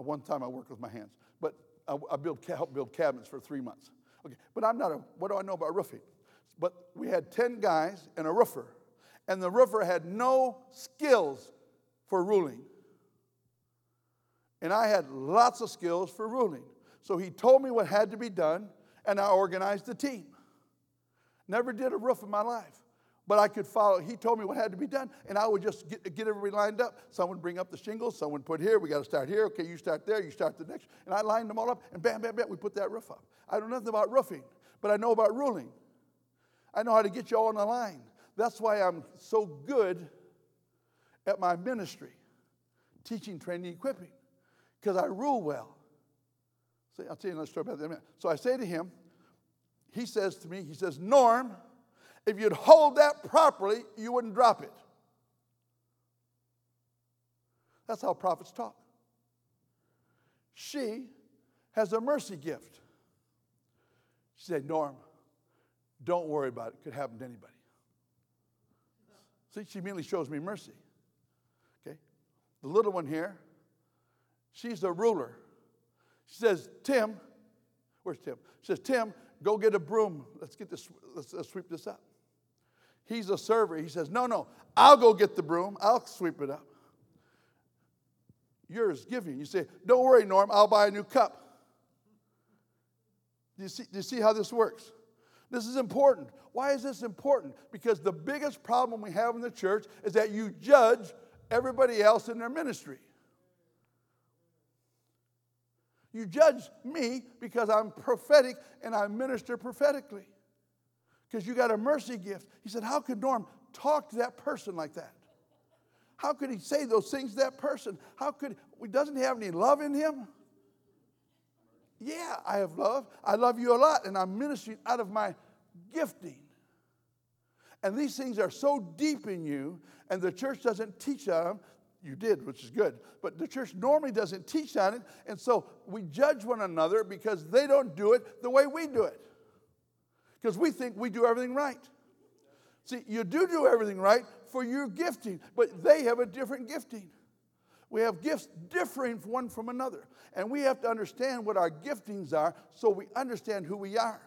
At one time I worked with my hands, but I, I build, helped build cabinets for three months. Okay, but I'm not a. What do I know about roofing? But we had ten guys and a roofer, and the roofer had no skills for ruling. And I had lots of skills for ruling. So he told me what had to be done, and I organized the team. Never did a roof in my life, but I could follow. He told me what had to be done, and I would just get, get everybody lined up. Someone bring up the shingles, someone put here, we got to start here. Okay, you start there, you start the next. And I lined them all up, and bam, bam, bam, we put that roof up. I know nothing about roofing, but I know about ruling. I know how to get you all in the line. That's why I'm so good at my ministry, teaching, training, equipping because I rule well. See, I'll tell you another story about that in a minute. So I say to him, he says to me, he says, Norm, if you'd hold that properly, you wouldn't drop it. That's how prophets talk. She has a mercy gift. She said, Norm, don't worry about it. It could happen to anybody. See, she immediately shows me mercy. Okay? The little one here, She's a ruler. She says, Tim, where's Tim? She says, Tim, go get a broom. Let's get this, let's, let's sweep this up. He's a server. He says, No, no, I'll go get the broom. I'll sweep it up. Yours giving. You say, Don't worry, Norm, I'll buy a new cup. Do you see, do you see how this works? This is important. Why is this important? Because the biggest problem we have in the church is that you judge everybody else in their ministry. You judge me because I'm prophetic and I minister prophetically. Because you got a mercy gift. He said, How could Norm talk to that person like that? How could he say those things to that person? How could he doesn't he have any love in him? Yeah, I have love. I love you a lot, and I'm ministering out of my gifting. And these things are so deep in you, and the church doesn't teach them you did, which is good. But the church normally doesn't teach on it. And so we judge one another because they don't do it the way we do it. Because we think we do everything right. See, you do do everything right for your gifting, but they have a different gifting. We have gifts differing one from another. And we have to understand what our giftings are so we understand who we are.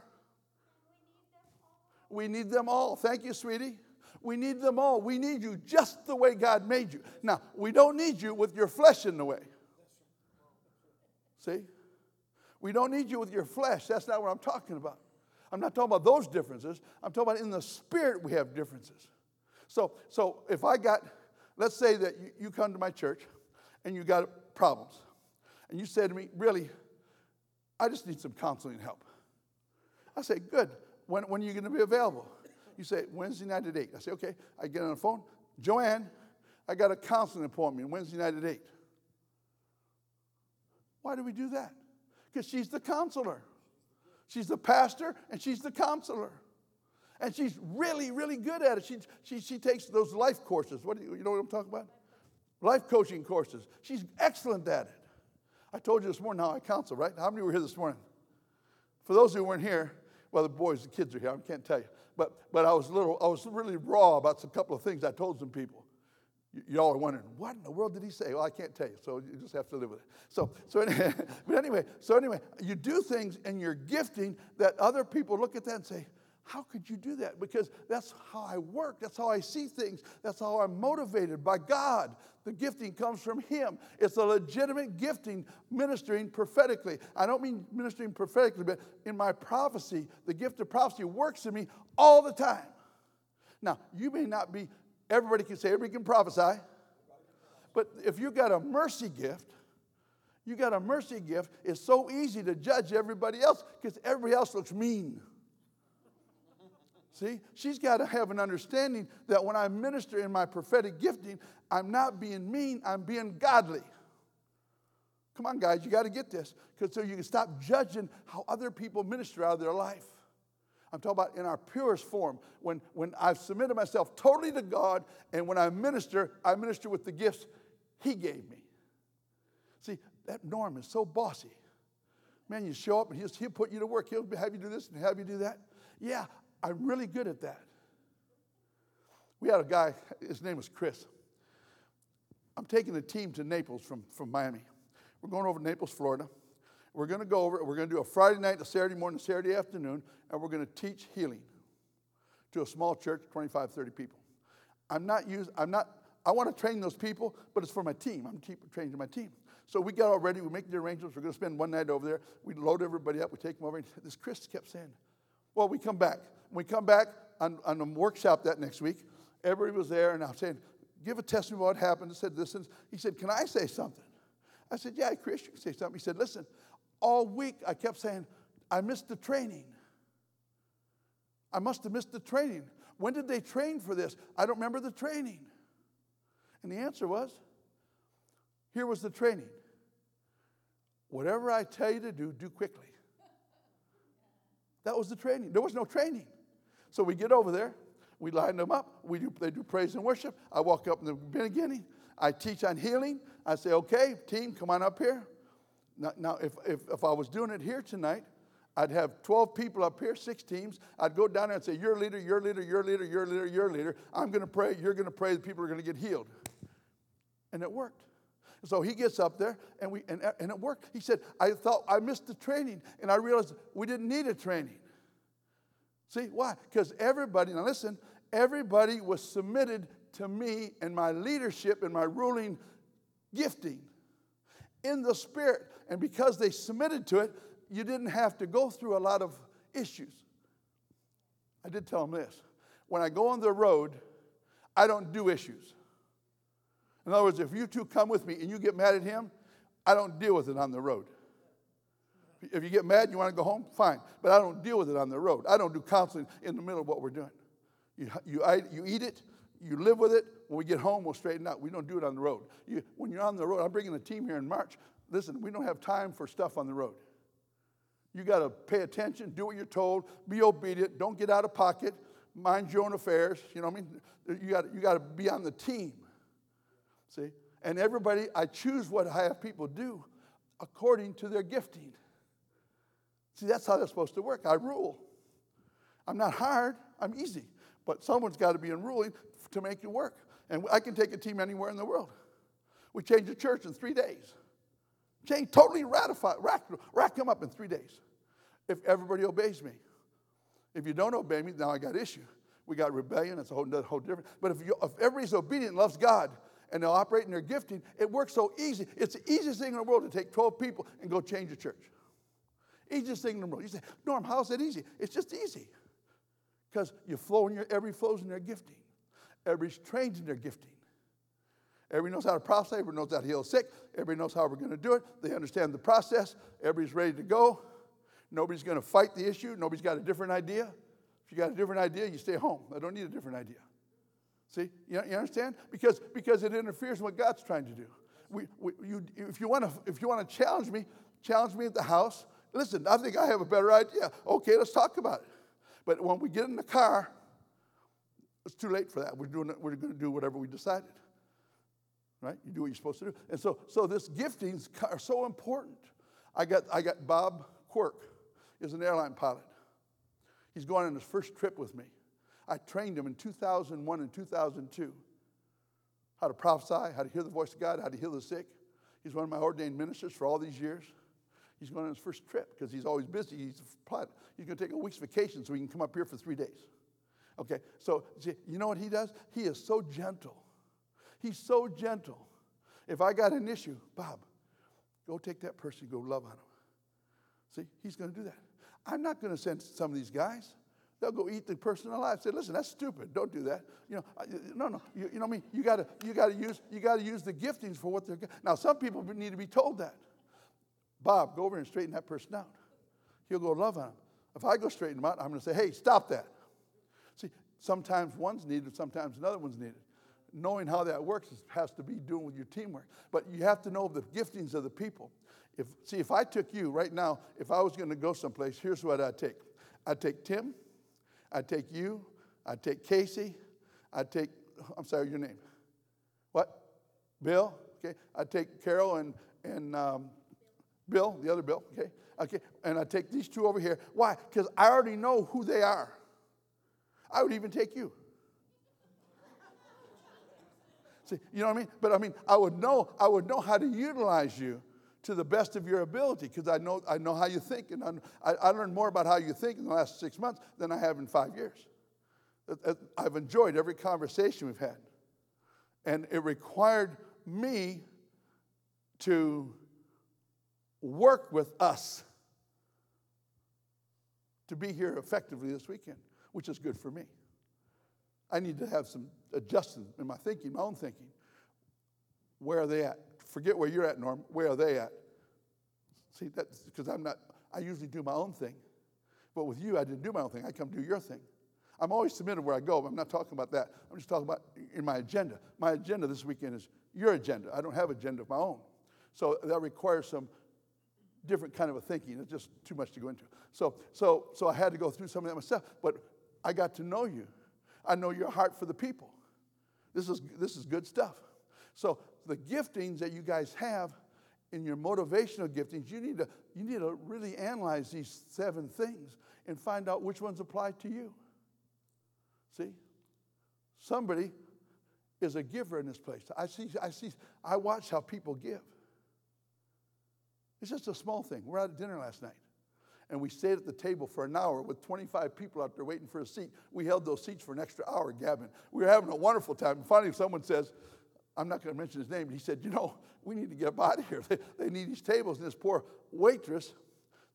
We need them all. Thank you, sweetie. We need them all. We need you just the way God made you. Now, we don't need you with your flesh in the way. See? We don't need you with your flesh. That's not what I'm talking about. I'm not talking about those differences. I'm talking about in the spirit we have differences. So, so if I got, let's say that you, you come to my church and you got problems, and you say to me, really, I just need some counseling help. I say, good. When, when are you going to be available? You say, Wednesday night at 8. I say, okay. I get on the phone. Joanne, I got a counseling appointment Wednesday night at 8. Why do we do that? Because she's the counselor. She's the pastor and she's the counselor. And she's really, really good at it. She, she, she takes those life courses. What do you, you know what I'm talking about? Life coaching courses. She's excellent at it. I told you this morning how I counsel, right? How many were here this morning? For those who weren't here, well, the boys, the kids are here. I can't tell you. But, but I was little, I was really raw about a couple of things I told some people. Y- y'all are wondering, what in the world did he say? Well, I can't tell you, so you just have to live with it. So, so anyway, but anyway, so anyway, you do things in your gifting that other people look at that and say, how could you do that? Because that's how I work. That's how I see things. That's how I'm motivated by God. The gifting comes from Him. It's a legitimate gifting ministering prophetically. I don't mean ministering prophetically, but in my prophecy, the gift of prophecy works in me all the time. Now, you may not be, everybody can say, everybody can prophesy, but if you've got a mercy gift, you got a mercy gift, it's so easy to judge everybody else because everybody else looks mean. See, she's got to have an understanding that when I minister in my prophetic gifting, I'm not being mean, I'm being godly. Come on, guys, you got to get this. Because so you can stop judging how other people minister out of their life. I'm talking about in our purest form. When, when I've submitted myself totally to God, and when I minister, I minister with the gifts He gave me. See, that Norm is so bossy. Man, you show up and he'll, he'll put you to work. He'll have you do this and have you do that. Yeah, I'm really good at that. We had a guy, his name was Chris. I'm taking a team to Naples from, from Miami. We're going over to Naples, Florida. We're going to go over, we're going to do a Friday night, a Saturday morning, a Saturday afternoon, and we're going to teach healing to a small church, 25, 30 people. I'm not using, I'm not, I want to train those people, but it's for my team. I'm training my team. So we got all ready. We make the arrangements. We're going to spend one night over there. We load everybody up. We take them over. And this Chris kept saying, well, we come back. We come back on, on a workshop that next week, everybody was there, and I'm saying, give a testimony of what happened. I said, this. He said, can I say something? I said, yeah, Chris, you can say something. He said, listen, all week I kept saying, I missed the training. I must have missed the training. When did they train for this? I don't remember the training. And the answer was, here was the training. Whatever I tell you to do, do quickly. That was the training. There was no training. So we get over there, we line them up, we do, they do praise and worship. I walk up in the beginning, I teach on healing. I say, okay, team, come on up here. Now, now if, if, if I was doing it here tonight, I'd have 12 people up here, six teams. I'd go down there and say, You're leader, you're leader, you're leader, you're leader, you're leader. I'm going to pray, you're going to pray, the people are going to get healed. And it worked. So he gets up there and, we, and, and it worked. He said, I thought I missed the training and I realized we didn't need a training. See, why? Because everybody, now listen, everybody was submitted to me and my leadership and my ruling gifting in the spirit. And because they submitted to it, you didn't have to go through a lot of issues. I did tell them this. When I go on the road, I don't do issues. In other words, if you two come with me and you get mad at him, I don't deal with it on the road. If you get mad and you want to go home, fine. But I don't deal with it on the road. I don't do counseling in the middle of what we're doing. You, you, you eat it, you live with it. When we get home, we'll straighten out. We don't do it on the road. You, when you're on the road, I'm bringing a team here in March. Listen, we don't have time for stuff on the road. You got to pay attention, do what you're told, be obedient, don't get out of pocket, mind your own affairs. You know what I mean? You got, you got to be on the team. See? And everybody, I choose what I have people do according to their gifting. See, that's how that's supposed to work. I rule. I'm not hard, I'm easy. But someone's got to be in ruling to make it work. And I can take a team anywhere in the world. We changed the church in three days. Change, totally ratify, rack, rack them up in three days. If everybody obeys me. If you don't obey me, now I got issue. We got rebellion, it's a whole, whole different. But if, you, if everybody's obedient loves God, and they'll operate in their gifting, it works so easy. It's the easiest thing in the world to take 12 people and go change a church. Easiest thing in the world. You say, Norm, how's that easy? It's just easy. Because you flow in your, every flows in their gifting. Everybody's trained in their gifting. Everybody knows how to prophesy. Everybody knows how to heal sick. Everybody knows how we're going to do it. They understand the process. Everybody's ready to go. Nobody's going to fight the issue. Nobody's got a different idea. If you got a different idea, you stay home. I don't need a different idea. See, you, understand? Because, because it interferes with what God's trying to do. We, we, you, if you want to if you want to challenge me, challenge me at the house. Listen, I think I have a better idea. Okay, let's talk about it. But when we get in the car, it's too late for that. We're doing we're going to do whatever we decided. Right? You do what you're supposed to do. And so so this giftings are so important. I got I got Bob Quirk is an airline pilot. He's going on his first trip with me. I trained him in 2001 and 2002 how to prophesy, how to hear the voice of God, how to heal the sick. He's one of my ordained ministers for all these years. He's going on his first trip because he's always busy. He's, he's going to take a week's vacation so he can come up here for three days. Okay, so you know what he does? He is so gentle. He's so gentle. If I got an issue, Bob, go take that person, go love on him. See, he's going to do that. I'm not going to send some of these guys. They'll go eat the person alive. Say, listen, that's stupid. Don't do that. You know, no, no. You, you know what I mean? You got to, you got to use, you got to use the giftings for what they're. Now, some people need to be told that. Bob, go over and straighten that person out. He'll go love on him. If I go straighten him out, I'm going to say, hey, stop that. See, sometimes one's needed, sometimes another one's needed. Knowing how that works has to be doing with your teamwork. But you have to know the giftings of the people. If, see, if I took you right now, if I was going to go someplace, here's what I'd take I'd take Tim, I'd take you, I'd take Casey, I'd take, I'm sorry, your name. What? Bill? Okay. I'd take Carol and, and um, Bill, the other Bill, okay? Okay. And I'd take these two over here. Why? Because I already know who they are. I would even take you. See, you know what I mean? But I mean, I would know, I would know how to utilize you to the best of your ability because I know, I know how you think. And I, I learned more about how you think in the last six months than I have in five years. I've enjoyed every conversation we've had. And it required me to work with us to be here effectively this weekend, which is good for me. I need to have some adjustment in my thinking, my own thinking. Where are they at? Forget where you're at, Norm. Where are they at? See, that's because I'm not, I usually do my own thing. But with you, I didn't do my own thing. I come do your thing. I'm always submitted where I go, but I'm not talking about that. I'm just talking about in my agenda. My agenda this weekend is your agenda. I don't have agenda of my own. So that requires some different kind of a thinking. It's just too much to go into. So, so, so I had to go through some of that myself. But I got to know you. I know your heart for the people. This is, this is good stuff. So the giftings that you guys have in your motivational giftings, you need to, you need to really analyze these seven things and find out which ones apply to you. See? Somebody is a giver in this place. I see, I see, I watch how people give. It's just a small thing. We're out at dinner last night. And we stayed at the table for an hour with 25 people out there waiting for a seat. We held those seats for an extra hour, Gavin. We were having a wonderful time. And finally, someone says, I'm not going to mention his name, but he said, You know, we need to get out of here. They, they need these tables. And this poor waitress.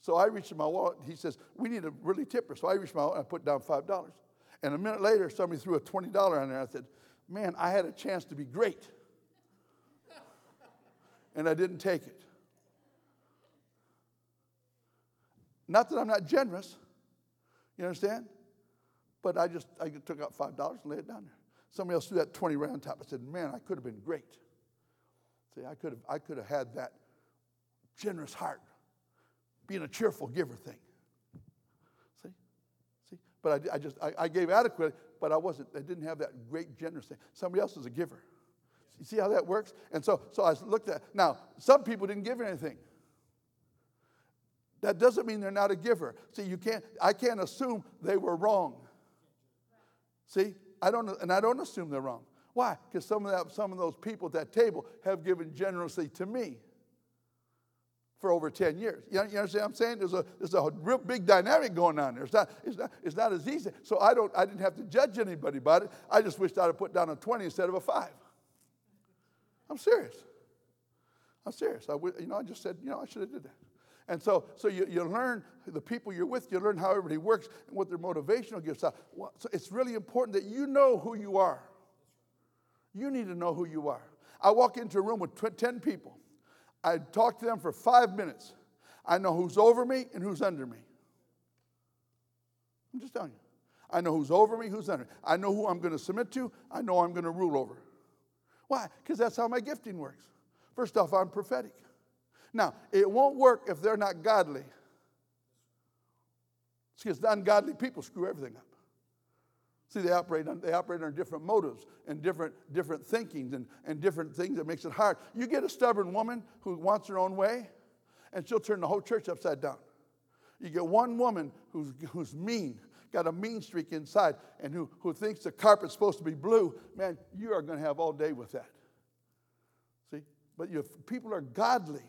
So I reached in my wallet. He says, We need a really tipper. So I reached my wallet and I put down $5. And a minute later, somebody threw a $20 on there. I said, Man, I had a chance to be great. and I didn't take it. Not that I'm not generous, you understand? But I just I took out five dollars and laid it down there. Somebody else threw that 20 round top. I said, man, I could have been great. See, I could have I could have had that generous heart, being a cheerful giver thing. See? See? But I, I just I, I gave adequate, but I wasn't, I didn't have that great generous thing. Somebody else is a giver. You see how that works? And so so I looked at now, some people didn't give anything. That doesn't mean they're not a giver. See, you can't, I can't assume they were wrong. See, I don't, and I don't assume they're wrong. Why? Because some of that, some of those people at that table have given generously to me for over 10 years. You, understand what I'm saying? There's a, there's a real big dynamic going on there. It's not, it's, not, it's not as easy. So I, don't, I didn't have to judge anybody about it. I just wished I'd have put down a 20 instead of a 5. I'm serious. I'm serious. I, you know, I just said, you know, I should have did that. And so, so you, you learn the people you're with, you learn how everybody works and what their motivational gifts are. So it's really important that you know who you are. You need to know who you are. I walk into a room with 10 people. I talk to them for five minutes. I know who's over me and who's under me. I'm just telling you. I know who's over me, who's under me. I know who I'm going to submit to. I know I'm going to rule over. Why? Because that's how my gifting works. First off, I'm prophetic. Now, it won't work if they're not godly. It's because ungodly people screw everything up. See, they operate on, they operate on different motives and different, different thinkings and, and different things that makes it hard. You get a stubborn woman who wants her own way, and she'll turn the whole church upside down. You get one woman who's, who's mean, got a mean streak inside, and who, who thinks the carpet's supposed to be blue, man, you are going to have all day with that. See? But if people are godly,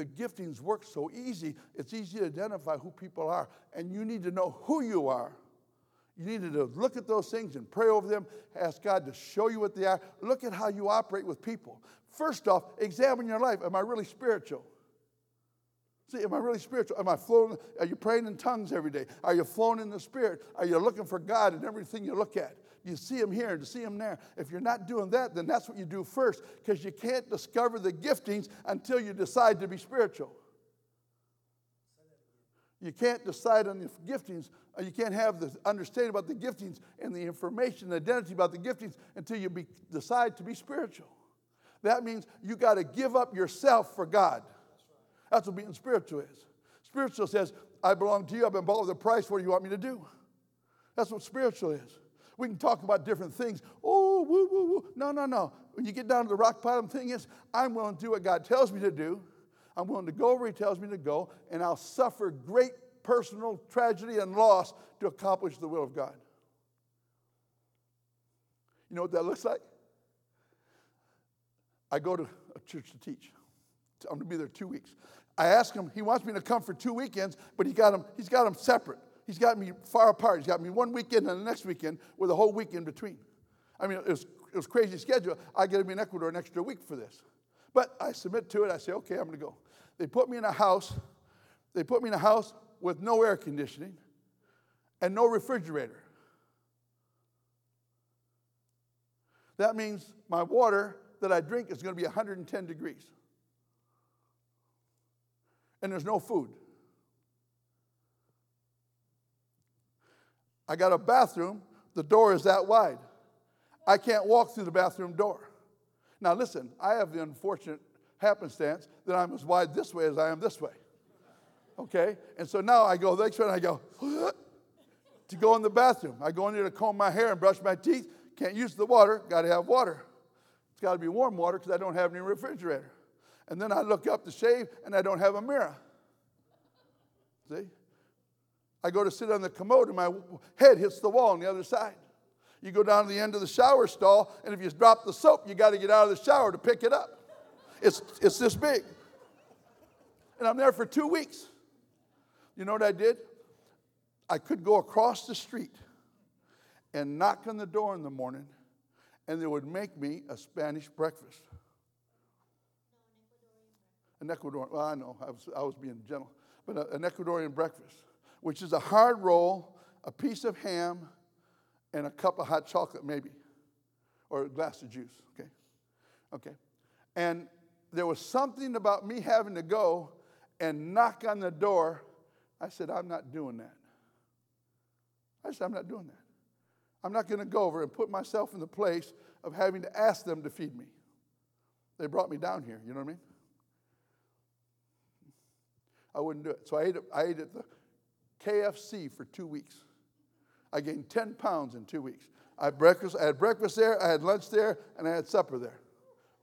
the giftings work so easy, it's easy to identify who people are. And you need to know who you are. You need to look at those things and pray over them, ask God to show you what they are. Look at how you operate with people. First off, examine your life. Am I really spiritual? See, am I really spiritual? Am I flowing? Are you praying in tongues every day? Are you flowing in the Spirit? Are you looking for God in everything you look at? You see him here and to see him there. If you're not doing that, then that's what you do first because you can't discover the giftings until you decide to be spiritual. You can't decide on the giftings, or you can't have the understanding about the giftings and the information, the identity about the giftings until you be, decide to be spiritual. That means you got to give up yourself for God. That's what being spiritual is. Spiritual says, I belong to you, I've been bought with a price, what do you want me to do? That's what spiritual is. We can talk about different things. Oh, woo, woo, woo. No, no, no. When you get down to the rock bottom thing is, I'm willing to do what God tells me to do. I'm willing to go where He tells me to go, and I'll suffer great personal tragedy and loss to accomplish the will of God. You know what that looks like? I go to a church to teach. I'm going to be there two weeks. I ask him, he wants me to come for two weekends, but he got him, he's got them separate. He's got me far apart. He's got me one weekend and the next weekend with a whole week in between. I mean, it was, it was crazy schedule. I get to be in Ecuador an extra week for this. But I submit to it. I say, okay, I'm going to go. They put me in a house. They put me in a house with no air conditioning and no refrigerator. That means my water that I drink is going to be 110 degrees. And there's no food. I got a bathroom, the door is that wide. I can't walk through the bathroom door. Now, listen, I have the unfortunate happenstance that I'm as wide this way as I am this way. Okay? And so now I go this way and I go to go in the bathroom. I go in there to comb my hair and brush my teeth. Can't use the water, got to have water. It's got to be warm water because I don't have any refrigerator. And then I look up to shave and I don't have a mirror. See? I go to sit on the commode and my head hits the wall on the other side. You go down to the end of the shower stall, and if you drop the soap, you got to get out of the shower to pick it up. It's, it's this big. And I'm there for two weeks. You know what I did? I could go across the street and knock on the door in the morning, and they would make me a Spanish breakfast. An Ecuadorian, well, I know, I was, I was being gentle, but an Ecuadorian breakfast, which is a hard roll, a piece of ham, and a cup of hot chocolate, maybe, or a glass of juice, okay? Okay. And there was something about me having to go and knock on the door. I said, I'm not doing that. I said, I'm not doing that. I'm not going to go over and put myself in the place of having to ask them to feed me. They brought me down here, you know what I mean? I wouldn't do it. So I ate, I ate at the KFC for two weeks. I gained 10 pounds in two weeks. I had breakfast, I had breakfast there, I had lunch there, and I had supper there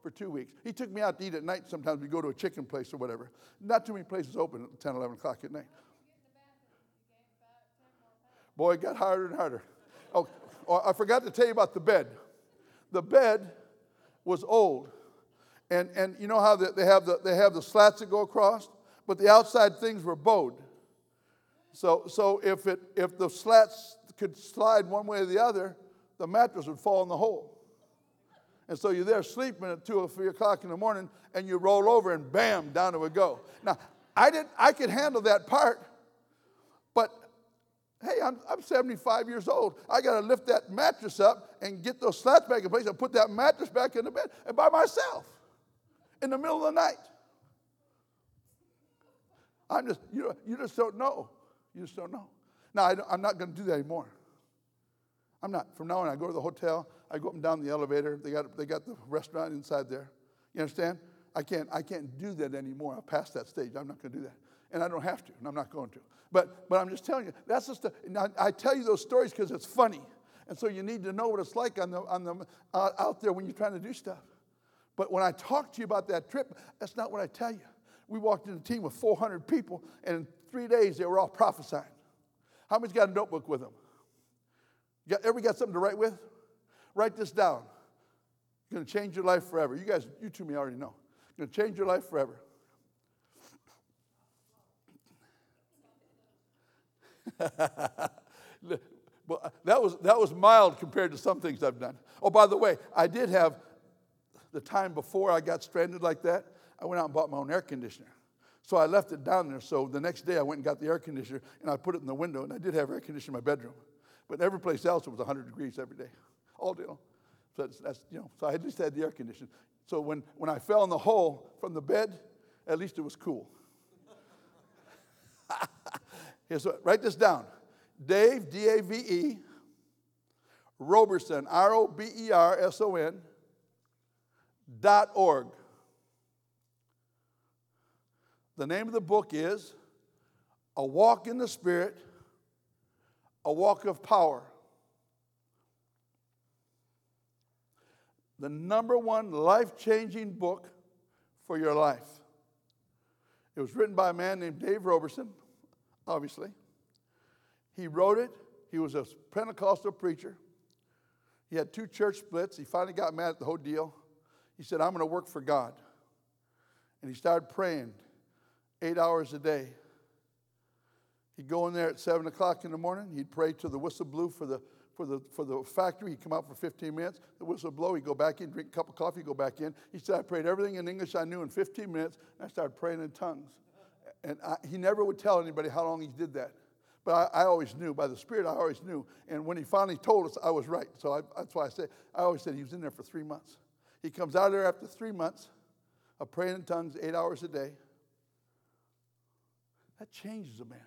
for two weeks. He took me out to eat at night. Sometimes we go to a chicken place or whatever. Not too many places open at 10, 11 o'clock at night. Boy, it got harder and harder. Oh, oh, I forgot to tell you about the bed. The bed was old. And, and you know how the, they, have the, they have the slats that go across? But the outside things were bowed. So, so if, it, if the slats could slide one way or the other, the mattress would fall in the hole. And so you're there sleeping at two or three o'clock in the morning, and you roll over, and bam, down it would go. Now, I didn't, I could handle that part, but hey, I'm, I'm 75 years old. I got to lift that mattress up and get those slats back in place and put that mattress back in the bed and by myself in the middle of the night. I'm just, you, you just don't know. You just don't know. Now, I am not going to do that anymore. I'm not. From now on, I go to the hotel, I go up and down the elevator. They got, they got the restaurant inside there. You understand? I can't, I can't do that anymore. i passed that stage. I'm not going to do that. And I don't have to, and I'm not going to. But, but I'm just telling you, that's just, a, I, I tell you those stories because it's funny. And so you need to know what it's like on the, on the, uh, out there when you're trying to do stuff. But when I talk to you about that trip, that's not what I tell you. We walked in a team with 400 people, and three days they were all prophesying. How many's got a notebook with them? You got, everybody got something to write with? Write this down. It's going to change your life forever. You guys, you two me already know. It's going to change your life forever. well, that was, that was mild compared to some things I've done. Oh, by the way, I did have the time before I got stranded like that, I went out and bought my own air conditioner. So I left it down there. So the next day I went and got the air conditioner and I put it in the window. And I did have air conditioning in my bedroom. But every place else it was 100 degrees every day, all day long. So that's, that's you know, so I just had the air conditioner. So when, when I fell in the hole from the bed, at least it was cool. Here's what, write this down. Dave, D A V E, Roberson, R O B E R S O N, dot org. The name of the book is A Walk in the Spirit, A Walk of Power. The number one life changing book for your life. It was written by a man named Dave Roberson, obviously. He wrote it. He was a Pentecostal preacher. He had two church splits. He finally got mad at the whole deal. He said, I'm going to work for God. And he started praying eight hours a day. He'd go in there at 7 o'clock in the morning. He'd pray till the whistle blew for the, for the, for the factory. He'd come out for 15 minutes. The whistle blow. He'd go back in, drink a cup of coffee, go back in. He said, I prayed everything in English I knew in 15 minutes, and I started praying in tongues. And I, he never would tell anybody how long he did that. But I, I, always knew, by the Spirit, I always knew. And when he finally told us, I was right. So I, that's why I say, I always said he was in there for three months. He comes out of there after three months of praying in tongues eight hours a day. That changes a man.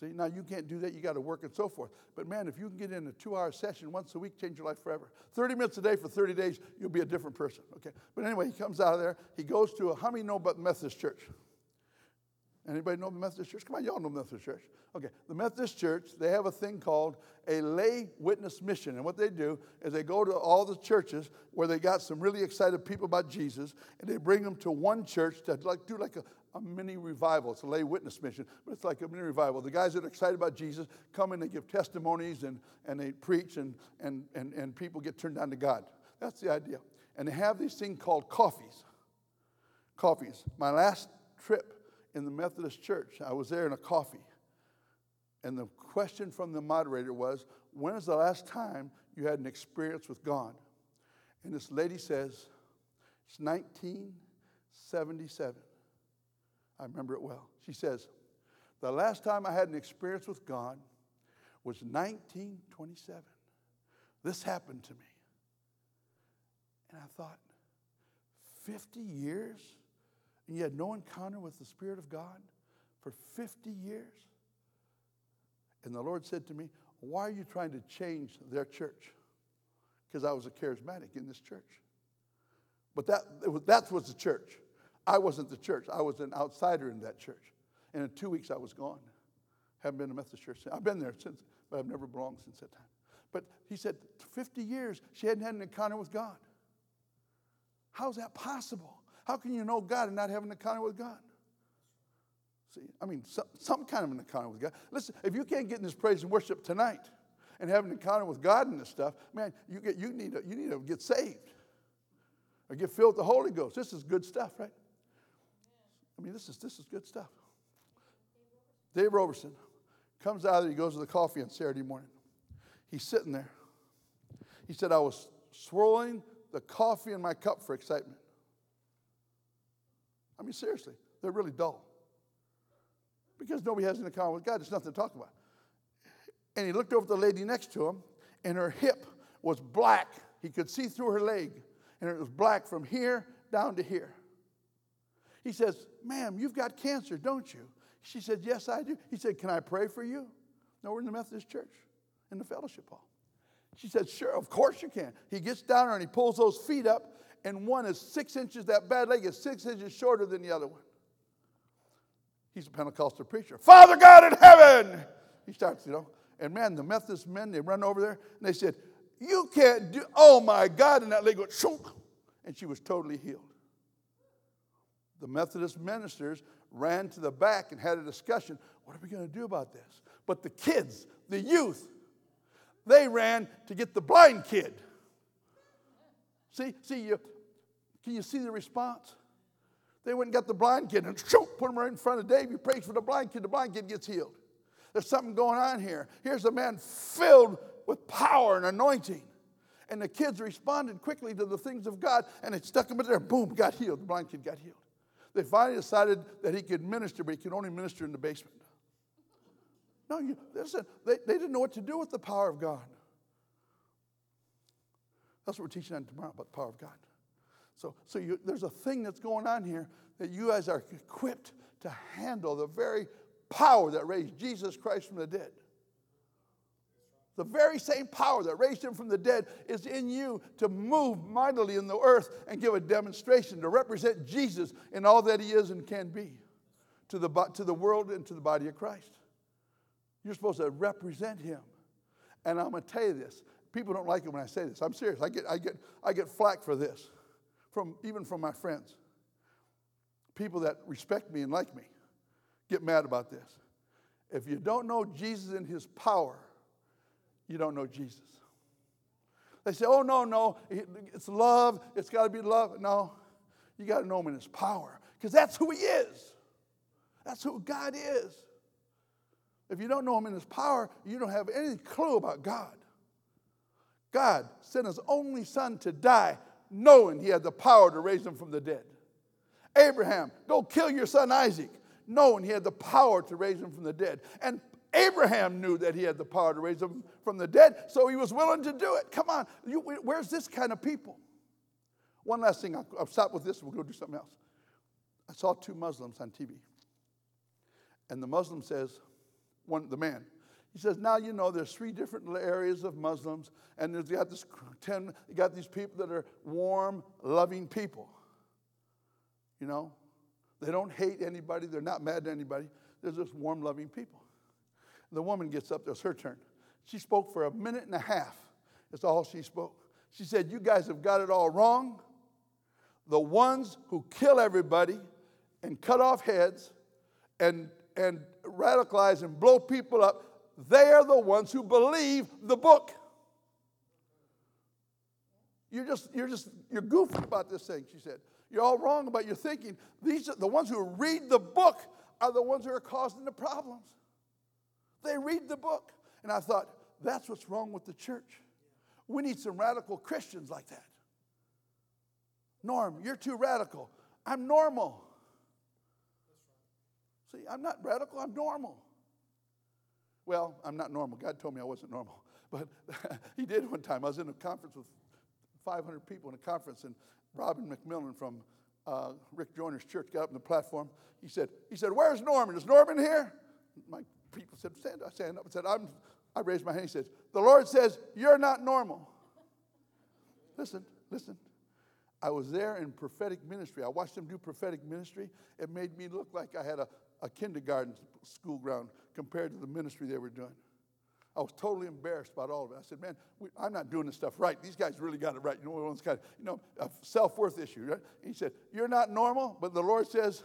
See, now you can't do that. You got to work and so forth. But man, if you can get in a two-hour session once a week, change your life forever. 30 minutes a day for 30 days, you'll be a different person. Okay. But anyway, he comes out of there. He goes to a, how many know about the Methodist Church? Anybody know the Methodist Church? Come on, y'all know the Methodist Church. Okay, the Methodist Church, they have a thing called a lay witness mission. And what they do is they go to all the churches where they got some really excited people about Jesus, and they bring them to one church to like, do like a, a mini revival. It's a lay witness mission, but it's like a mini revival. The guys that are excited about Jesus come and they give testimonies and, and they preach, and, and, and, and people get turned on to God. That's the idea. And they have these things called coffees. Coffees. My last trip in the Methodist church. I was there in a coffee. And the question from the moderator was, When is the last time you had an experience with God? And this lady says, It's 1977. I remember it well. She says, The last time I had an experience with God was 1927. This happened to me. And I thought, 50 years? and you had no encounter with the Spirit of God for 50 years? And the Lord said to me, Why are you trying to change their church? Because I was a charismatic in this church. But that, was, that was the church. I wasn't the church. I was an outsider in that church. And in two weeks, I was gone. Haven't been to Methodist church since. I've been there since, but I've never belonged since that time. But he said, 50 years, she hadn't had an encounter with God. How's that possible? How can you know God and not have an encounter with God? See, I mean, some, some kind of an encounter with God. Listen, if you can't get in this praise and worship tonight and have an encounter with God and this stuff, man, you, get, you, need to, you need to get saved or get filled with the Holy Ghost. This is good stuff, right? I mean, this is, this is good stuff. Dave Roberson comes out there, he goes to the coffee on Saturday morning. He's sitting there. He said, I was swirling the coffee in my cup for excitement. I mean, seriously, they're really dull. Because nobody has an encounter with God, there's nothing to talk about. And he looked over at the lady next to him, and her hip was black. He could see through her leg, and it was black from here down to here. He says, Ma'am, you've got cancer, don't you? She said, Yes, I do. He said, Can I pray for you? No, we're in the Methodist church, in the fellowship hall. She said, Sure, of course you can. He gets down there and he pulls those feet up, and one is six inches, that bad leg is six inches shorter than the other one. He's a Pentecostal preacher. Father God in heaven! He starts, you know. And man, the Methodist men, they run over there and they said, You can't do, oh my God. And that leg went, shunk, and she was totally healed. The Methodist ministers ran to the back and had a discussion. What are we going to do about this? But the kids, the youth, they ran to get the blind kid. See, see, you, can you see the response? They went and got the blind kid and shoot, put him right in front of Dave. He prays for the blind kid. The blind kid gets healed. There's something going on here. Here's a man filled with power and anointing. And the kids responded quickly to the things of God and it stuck him in there. Boom, got healed. The blind kid got healed. They finally decided that he could minister, but he could only minister in the basement. No, you, listen, they, they didn't know what to do with the power of God. That's what we're teaching on tomorrow about the power of God. So, so you, there's a thing that's going on here that you guys are equipped to handle the very power that raised Jesus Christ from the dead. The very same power that raised him from the dead is in you to move mightily in the earth and give a demonstration to represent Jesus in all that he is and can be to the, to the world and to the body of Christ. You're supposed to represent him. And I'm going to tell you this. People don't like it when I say this. I'm serious. I get, I get, I get flack for this, from, even from my friends. People that respect me and like me get mad about this. If you don't know Jesus and his power, you don't know Jesus. They say, oh, no, no, it's love. It's got to be love. No, you got to know him in his power because that's who he is. That's who God is. If you don't know him in his power, you don't have any clue about God. God sent his only son to die, knowing he had the power to raise him from the dead. Abraham, go kill your son Isaac, knowing he had the power to raise him from the dead. And Abraham knew that he had the power to raise him from the dead, so he was willing to do it. Come on, you, where's this kind of people? One last thing, I'll, I'll stop with this, we'll go do something else. I saw two Muslims on TV. And the Muslim says, one, the man, he says, now you know there's three different areas of Muslims, and there's got this ten, you got these people that are warm, loving people. You know, they don't hate anybody, they're not mad at anybody. They're just warm, loving people. The woman gets up, it's her turn. She spoke for a minute and a half. That's all she spoke. She said, You guys have got it all wrong. The ones who kill everybody and cut off heads and, and radicalize and blow people up, they are the ones who believe the book. You're just, you're just, you're goofy about this thing, she said. You're all wrong about your thinking. These are the ones who read the book are the ones who are causing the problems. They read the book. And I thought, that's what's wrong with the church. We need some radical Christians like that. Norm, you're too radical. I'm normal. See, I'm not radical, I'm normal. Well, I'm not normal. God told me I wasn't normal. But he did one time. I was in a conference with 500 people in a conference, and Robin McMillan from uh, Rick Joyner's church got up on the platform. He said, he said, Where's Norman? Is Norman here? My people said, Stand up, stand up. I said, I'm, I raised my hand. He says, The Lord says, You're not normal. listen, listen. I was there in prophetic ministry. I watched them do prophetic ministry. It made me look like I had a, a kindergarten school ground compared to the ministry they were doing. I was totally embarrassed about all of it. I said, man, we, I'm not doing this stuff right. These guys really got it right. You know, one's got, you know, a self-worth issue, right? He said, you're not normal, but the Lord says,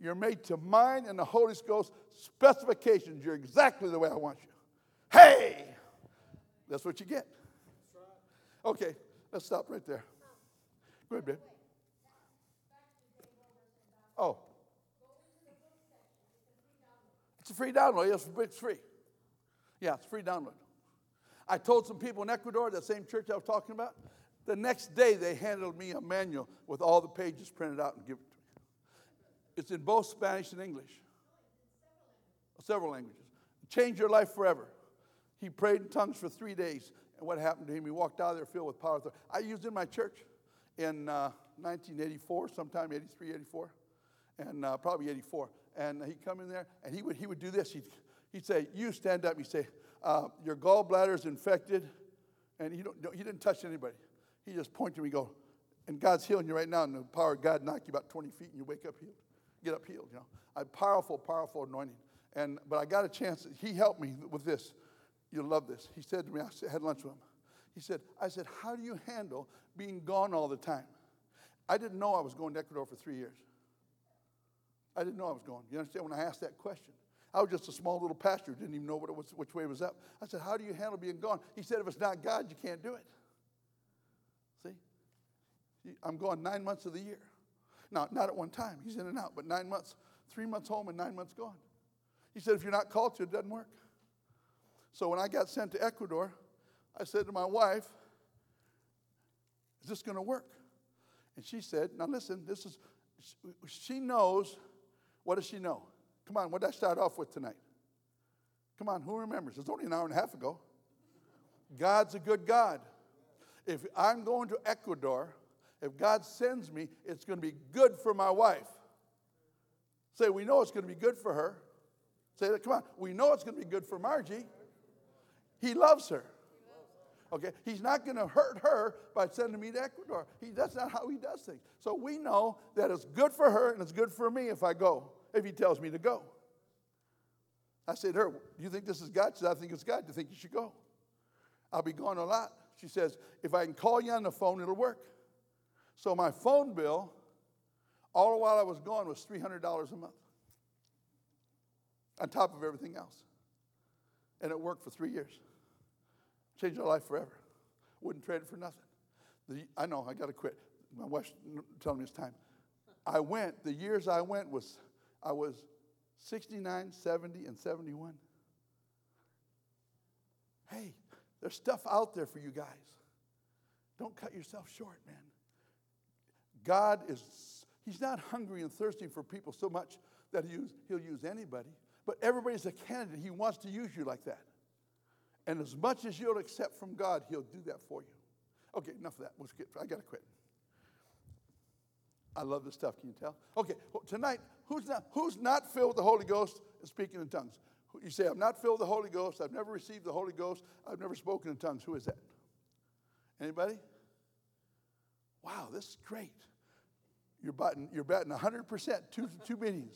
you're made to mine and the Holy Ghost specifications. You're exactly the way I want you. Hey! That's what you get. Okay, let's stop right there. Go ahead, babe. Oh. It's a free download. Yes, it's free. Yeah, it's free download. I told some people in Ecuador, that same church I was talking about, the next day they handed me a manual with all the pages printed out and me. It's in both Spanish and English, several languages. Change your life forever. He prayed in tongues for three days, and what happened to him? He walked out of there filled with power. I used in my church in uh, 1984, sometime 83, 84, and uh, probably 84. And he'd come in there, and he would, he would do this. He'd, he'd say, You stand up. He'd say, uh, Your gallbladder is infected. And he, don't, he didn't touch anybody. He just pointed to me, go, and God's healing you right now, and the power of God knock you about 20 feet, and you wake up healed. Get up healed, you know. A powerful, powerful anointing. And but I got a chance. He helped me with this. You'll love this. He said to me, I had lunch with him. He said, I said, how do you handle being gone all the time? I didn't know I was going to Ecuador for three years. I didn't know I was going. You understand when I asked that question? I was just a small little pastor, didn't even know what it was, which way it was up. I said, How do you handle being gone? He said, If it's not God, you can't do it. See? I'm gone nine months of the year. Now, not at one time, he's in and out, but nine months, three months home and nine months gone. He said, If you're not called to, it doesn't work. So when I got sent to Ecuador, I said to my wife, Is this going to work? And she said, Now listen, this is, she knows, what does she know? Come on, what did I start off with tonight? Come on, who remembers? It's only an hour and a half ago. God's a good God. If I'm going to Ecuador, if God sends me, it's going to be good for my wife. Say, we know it's going to be good for her. Say come on. We know it's going to be good for Margie. He loves her. Okay? He's not going to hurt her by sending me to Ecuador. He, that's not how he does things. So we know that it's good for her and it's good for me if I go, if he tells me to go. I said to her, Do you think this is God? She said, I think it's God. Do you think you should go? I'll be gone a lot. She says, If I can call you on the phone, it'll work. So my phone bill, all the while I was gone, was $300 a month on top of everything else. And it worked for three years. Changed my life forever. Wouldn't trade it for nothing. The, I know, I got to quit. My wife's telling me it's time. I went, the years I went was, I was 69, 70, and 71. Hey, there's stuff out there for you guys. Don't cut yourself short, man. God is, He's not hungry and thirsty for people so much that he'll, use anybody, but everybody's a candidate. He wants to use you like that. And as much as you'll accept from God, He'll do that for you. Okay, enough of that. I got to quit. I love this stuff. Can you tell? Okay, well, tonight, who's not, who's not filled with the Holy Ghost and speaking in tongues? You say, I'm not filled with the Holy Ghost. I've never received the Holy Ghost. I've never spoken in tongues. Who is that? Anybody? Wow, this is great. You're betting, you're batting 100%, two, two meetings.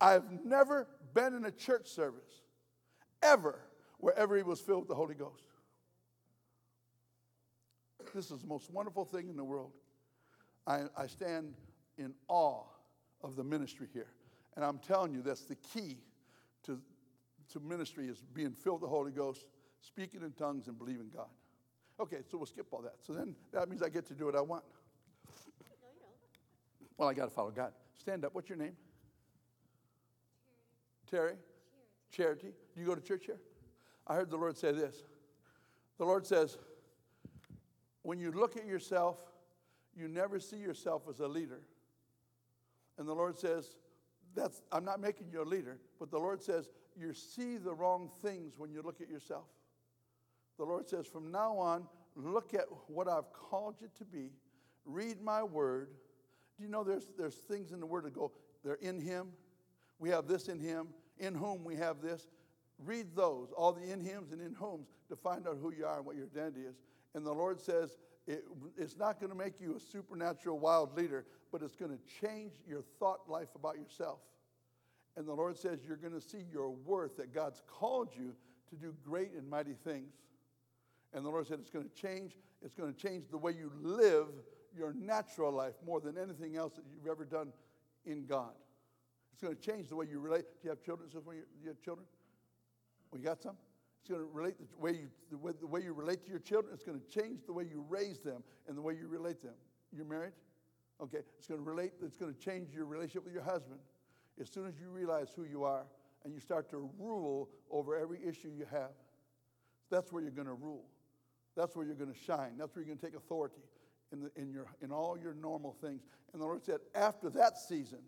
I've never been in a church service, ever, wherever he was filled with the Holy Ghost. This is the most wonderful thing in the world. I, I stand in awe of the ministry here. And I'm telling you, that's the key to, to ministry is being filled with the Holy Ghost, speaking in tongues, and believing God. Okay, so we'll skip all that. So then that means I get to do what I want. Well, I got to follow God. Stand up. What's your name? Terry? Charity. Charity. Do you go to church here? I heard the Lord say this. The Lord says, when you look at yourself, you never see yourself as a leader. And the Lord says, that's, I'm not making you a leader, but the Lord says, you see the wrong things when you look at yourself. The Lord says, from now on, look at what I've called you to be, read my word. Do you know there's, there's things in the word that go, they're in Him? We have this in Him, in whom we have this. Read those, all the in Hims and in whoms, to find out who you are and what your identity is. And the Lord says, it, it's not going to make you a supernatural wild leader, but it's going to change your thought life about yourself. And the Lord says you're going to see your worth, that God's called you to do great and mighty things. And the Lord said it's going to change, it's going to change the way you live your natural life more than anything else that you've ever done in God. It's going to change the way you relate. Do you have children? Do you have children? We got some? It's going to relate the way, you, the way, the way you relate to your children. It's going to change the way you raise them and the way you relate them. You're married? Okay. It's going to relate, it's going to change your relationship with your husband. As soon as you realize who you are and you start to rule over every issue you have, that's where you're going to rule. That's where you're going to shine. That's where you're going to take authority in, the, in, your, in all your normal things. And the Lord said, after that season,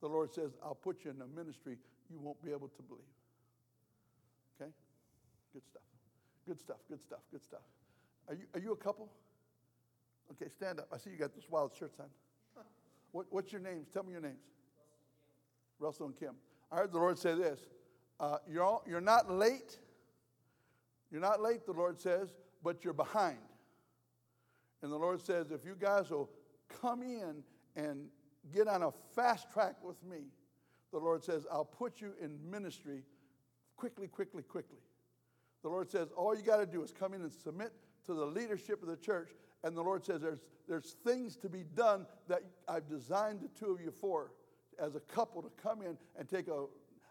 the Lord says, I'll put you in a ministry you won't be able to believe. Okay? Good stuff. Good stuff. Good stuff. Good stuff. Are you, are you a couple? Okay, stand up. I see you got this wild shirts on. What, what's your names? Tell me your names. Russell and Kim. I heard the Lord say this uh, you're, all, you're not late. You're not late, the Lord says, but you're behind. And the Lord says, if you guys will come in and get on a fast track with me, the Lord says, I'll put you in ministry quickly, quickly, quickly. The Lord says, all you got to do is come in and submit to the leadership of the church. And the Lord says, there's, there's things to be done that I've designed the two of you for as a couple to come in and take a,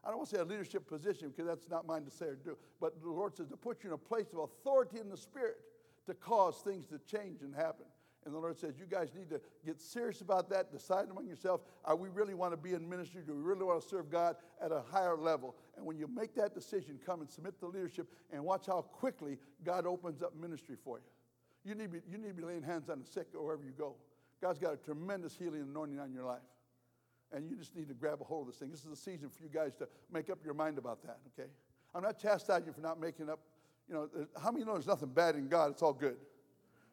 I don't want to say a leadership position because that's not mine to say or do, but the Lord says to put you in a place of authority in the Spirit to cause things to change and happen. And the Lord says, You guys need to get serious about that. Decide among yourselves, are we really want to be in ministry? Do we really want to serve God at a higher level? And when you make that decision, come and submit to leadership and watch how quickly God opens up ministry for you. You need, be, you need to be laying hands on the sick wherever you go. God's got a tremendous healing anointing on your life. And you just need to grab a hold of this thing. This is the season for you guys to make up your mind about that, okay? I'm not chastising you for not making up, you know, how many know there's nothing bad in God? It's all good.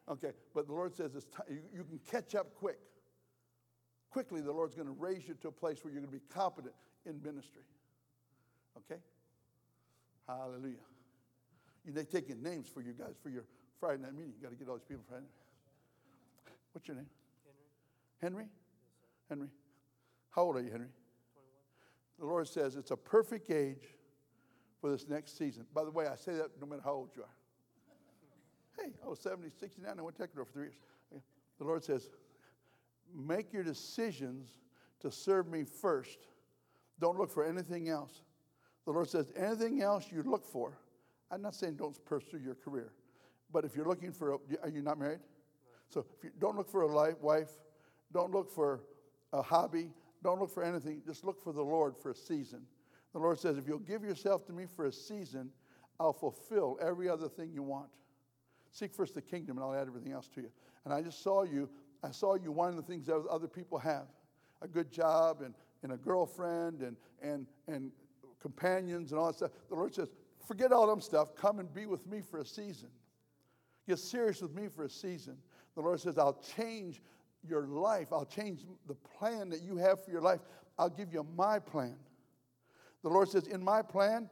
Okay, but the Lord says it's you, you can catch up quick. Quickly, the Lord's going to raise you to a place where you're going to be competent in ministry. Okay? Hallelujah. You they taking names for you guys for your Friday night meeting. You got to get all these people Friday night. What's your name? Henry. Henry? Henry. How old are you, Henry? 21. The Lord says it's a perfect age for this next season. By the way, I say that no matter how old you are. Hey, I was 70, 69, I went to Ecuador for three years. The Lord says, make your decisions to serve me first. Don't look for anything else. The Lord says, anything else you look for, I'm not saying don't pursue your career, but if you're looking for, a, are you not married? So if you don't look for a life, wife, don't look for a hobby, don't look for anything, just look for the Lord for a season. The Lord says, if you'll give yourself to me for a season, I'll fulfill every other thing you want. Seek first the kingdom, and I'll add everything else to you. And I just saw you, I saw you wanting the things that other people have a good job and, and a girlfriend and, and, and companions and all that stuff. The Lord says, forget all them stuff. Come and be with me for a season. Get serious with me for a season. The Lord says, I'll change your life. I'll change the plan that you have for your life. I'll give you my plan. The Lord says, In my plan,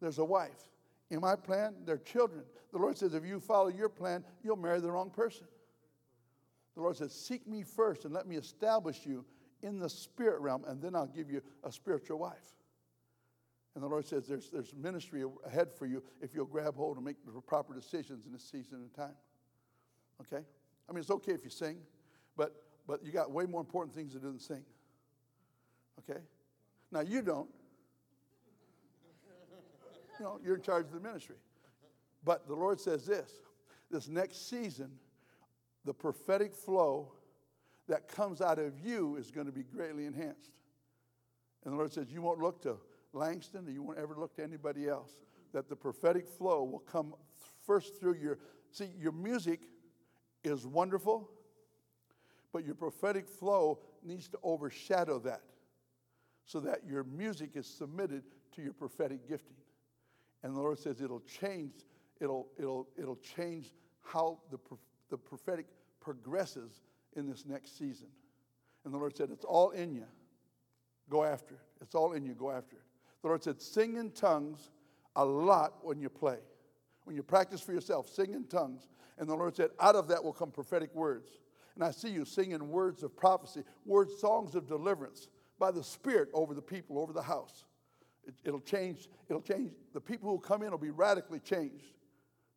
there's a wife. In my plan, there are children. The Lord says, If you follow your plan, you'll marry the wrong person. The Lord says, Seek me first and let me establish you in the spirit realm, and then I'll give you a spiritual wife. And the Lord says, There's, there's ministry ahead for you if you'll grab hold and make the proper decisions in this season and time. Okay? I mean, it's okay if you sing, but, but you got way more important things to do than sing. Okay? Now, you don't. You know, you're in charge of the ministry. But the Lord says this this next season, the prophetic flow that comes out of you is going to be greatly enhanced. And the Lord says, You won't look to Langston, or you won't ever look to anybody else. That the prophetic flow will come first through your. See, your music is wonderful, but your prophetic flow needs to overshadow that so that your music is submitted to your prophetic gifting. And the Lord says it'll change, it'll, it'll, it'll change how the, the prophetic progresses in this next season. And the Lord said, It's all in you. Go after it. It's all in you. Go after it. The Lord said, Sing in tongues a lot when you play. When you practice for yourself, sing in tongues. And the Lord said, Out of that will come prophetic words. And I see you singing words of prophecy, words, songs of deliverance by the Spirit over the people, over the house. It, will change, it'll change. The people who come in will be radically changed.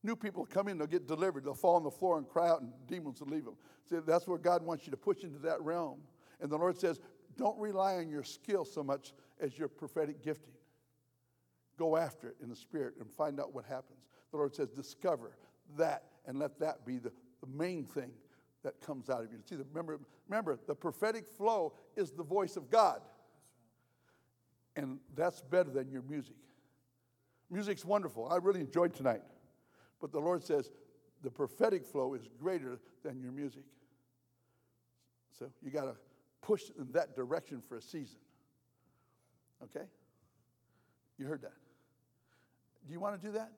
New people come in, they'll get delivered, they'll fall on the floor and cry out, and demons will leave them. See, that's where God wants you to push into that realm. And the Lord says, don't rely on your skill so much as your prophetic gifting. Go after it in the spirit and find out what happens. The Lord says, discover that and let that be the, the main thing that comes out of you. See, remember, remember, the prophetic flow is the voice of God. And that's better than your music. Music's wonderful. I really enjoyed tonight. But the Lord says the prophetic flow is greater than your music. So you got to push in that direction for a season. Okay? You heard that. Do you want to do that?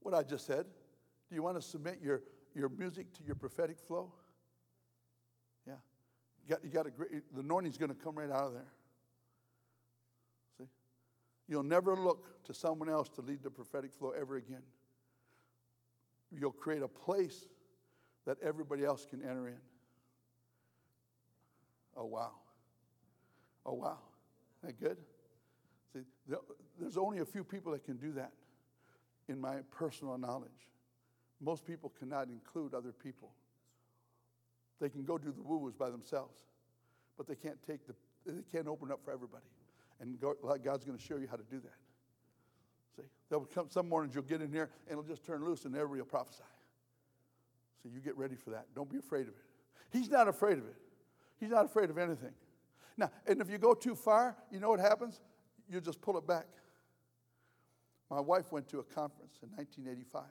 What I just said. Do you want to submit your, your music to your prophetic flow? You got, you got a great, the anointing's going to come right out of there. See? You'll never look to someone else to lead the prophetic flow ever again. You'll create a place that everybody else can enter in. Oh, wow. Oh, wow. Isn't that good? See, there's only a few people that can do that in my personal knowledge. Most people cannot include other people. They can go do the woo-woos by themselves, but they can't take the, they can't open up for everybody. And God's going to show you how to do that. See, there'll come some mornings you'll get in here and it'll just turn loose and everybody will prophesy. So you get ready for that. Don't be afraid of it. He's not afraid of it. He's not afraid of anything. Now, and if you go too far, you know what happens? You just pull it back. My wife went to a conference in 1985.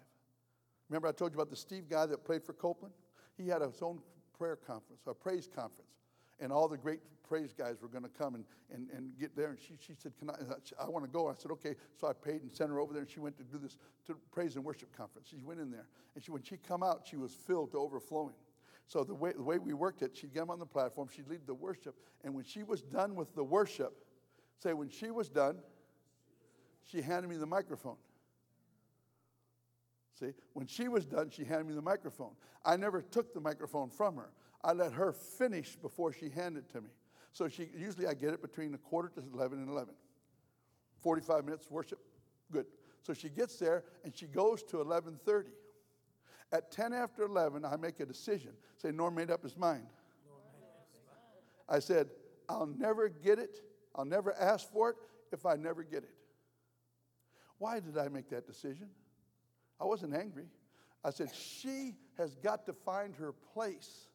Remember, I told you about the Steve guy that played for Copeland? He had his own prayer conference, a praise conference. And all the great praise guys were going to come and, and, and get there. And she, she said, Can I, I want to go. I said, Okay. So I paid and sent her over there. And she went to do this to praise and worship conference. She went in there. And she, when she come out, she was filled to overflowing. So the way, the way we worked it, she'd get on the platform, she'd lead the worship. And when she was done with the worship, say, when she was done, she handed me the microphone. See, when she was done, she handed me the microphone. I never took the microphone from her. I let her finish before she handed it to me. So she usually I get it between a quarter to 11 and 11. 45 minutes worship, good. So she gets there and she goes to 11:30. At 10 after 11, I make a decision. Say, Norm made up his mind. I said, I'll never get it. I'll never ask for it if I never get it. Why did I make that decision? I wasn't angry. I said, she has got to find her place.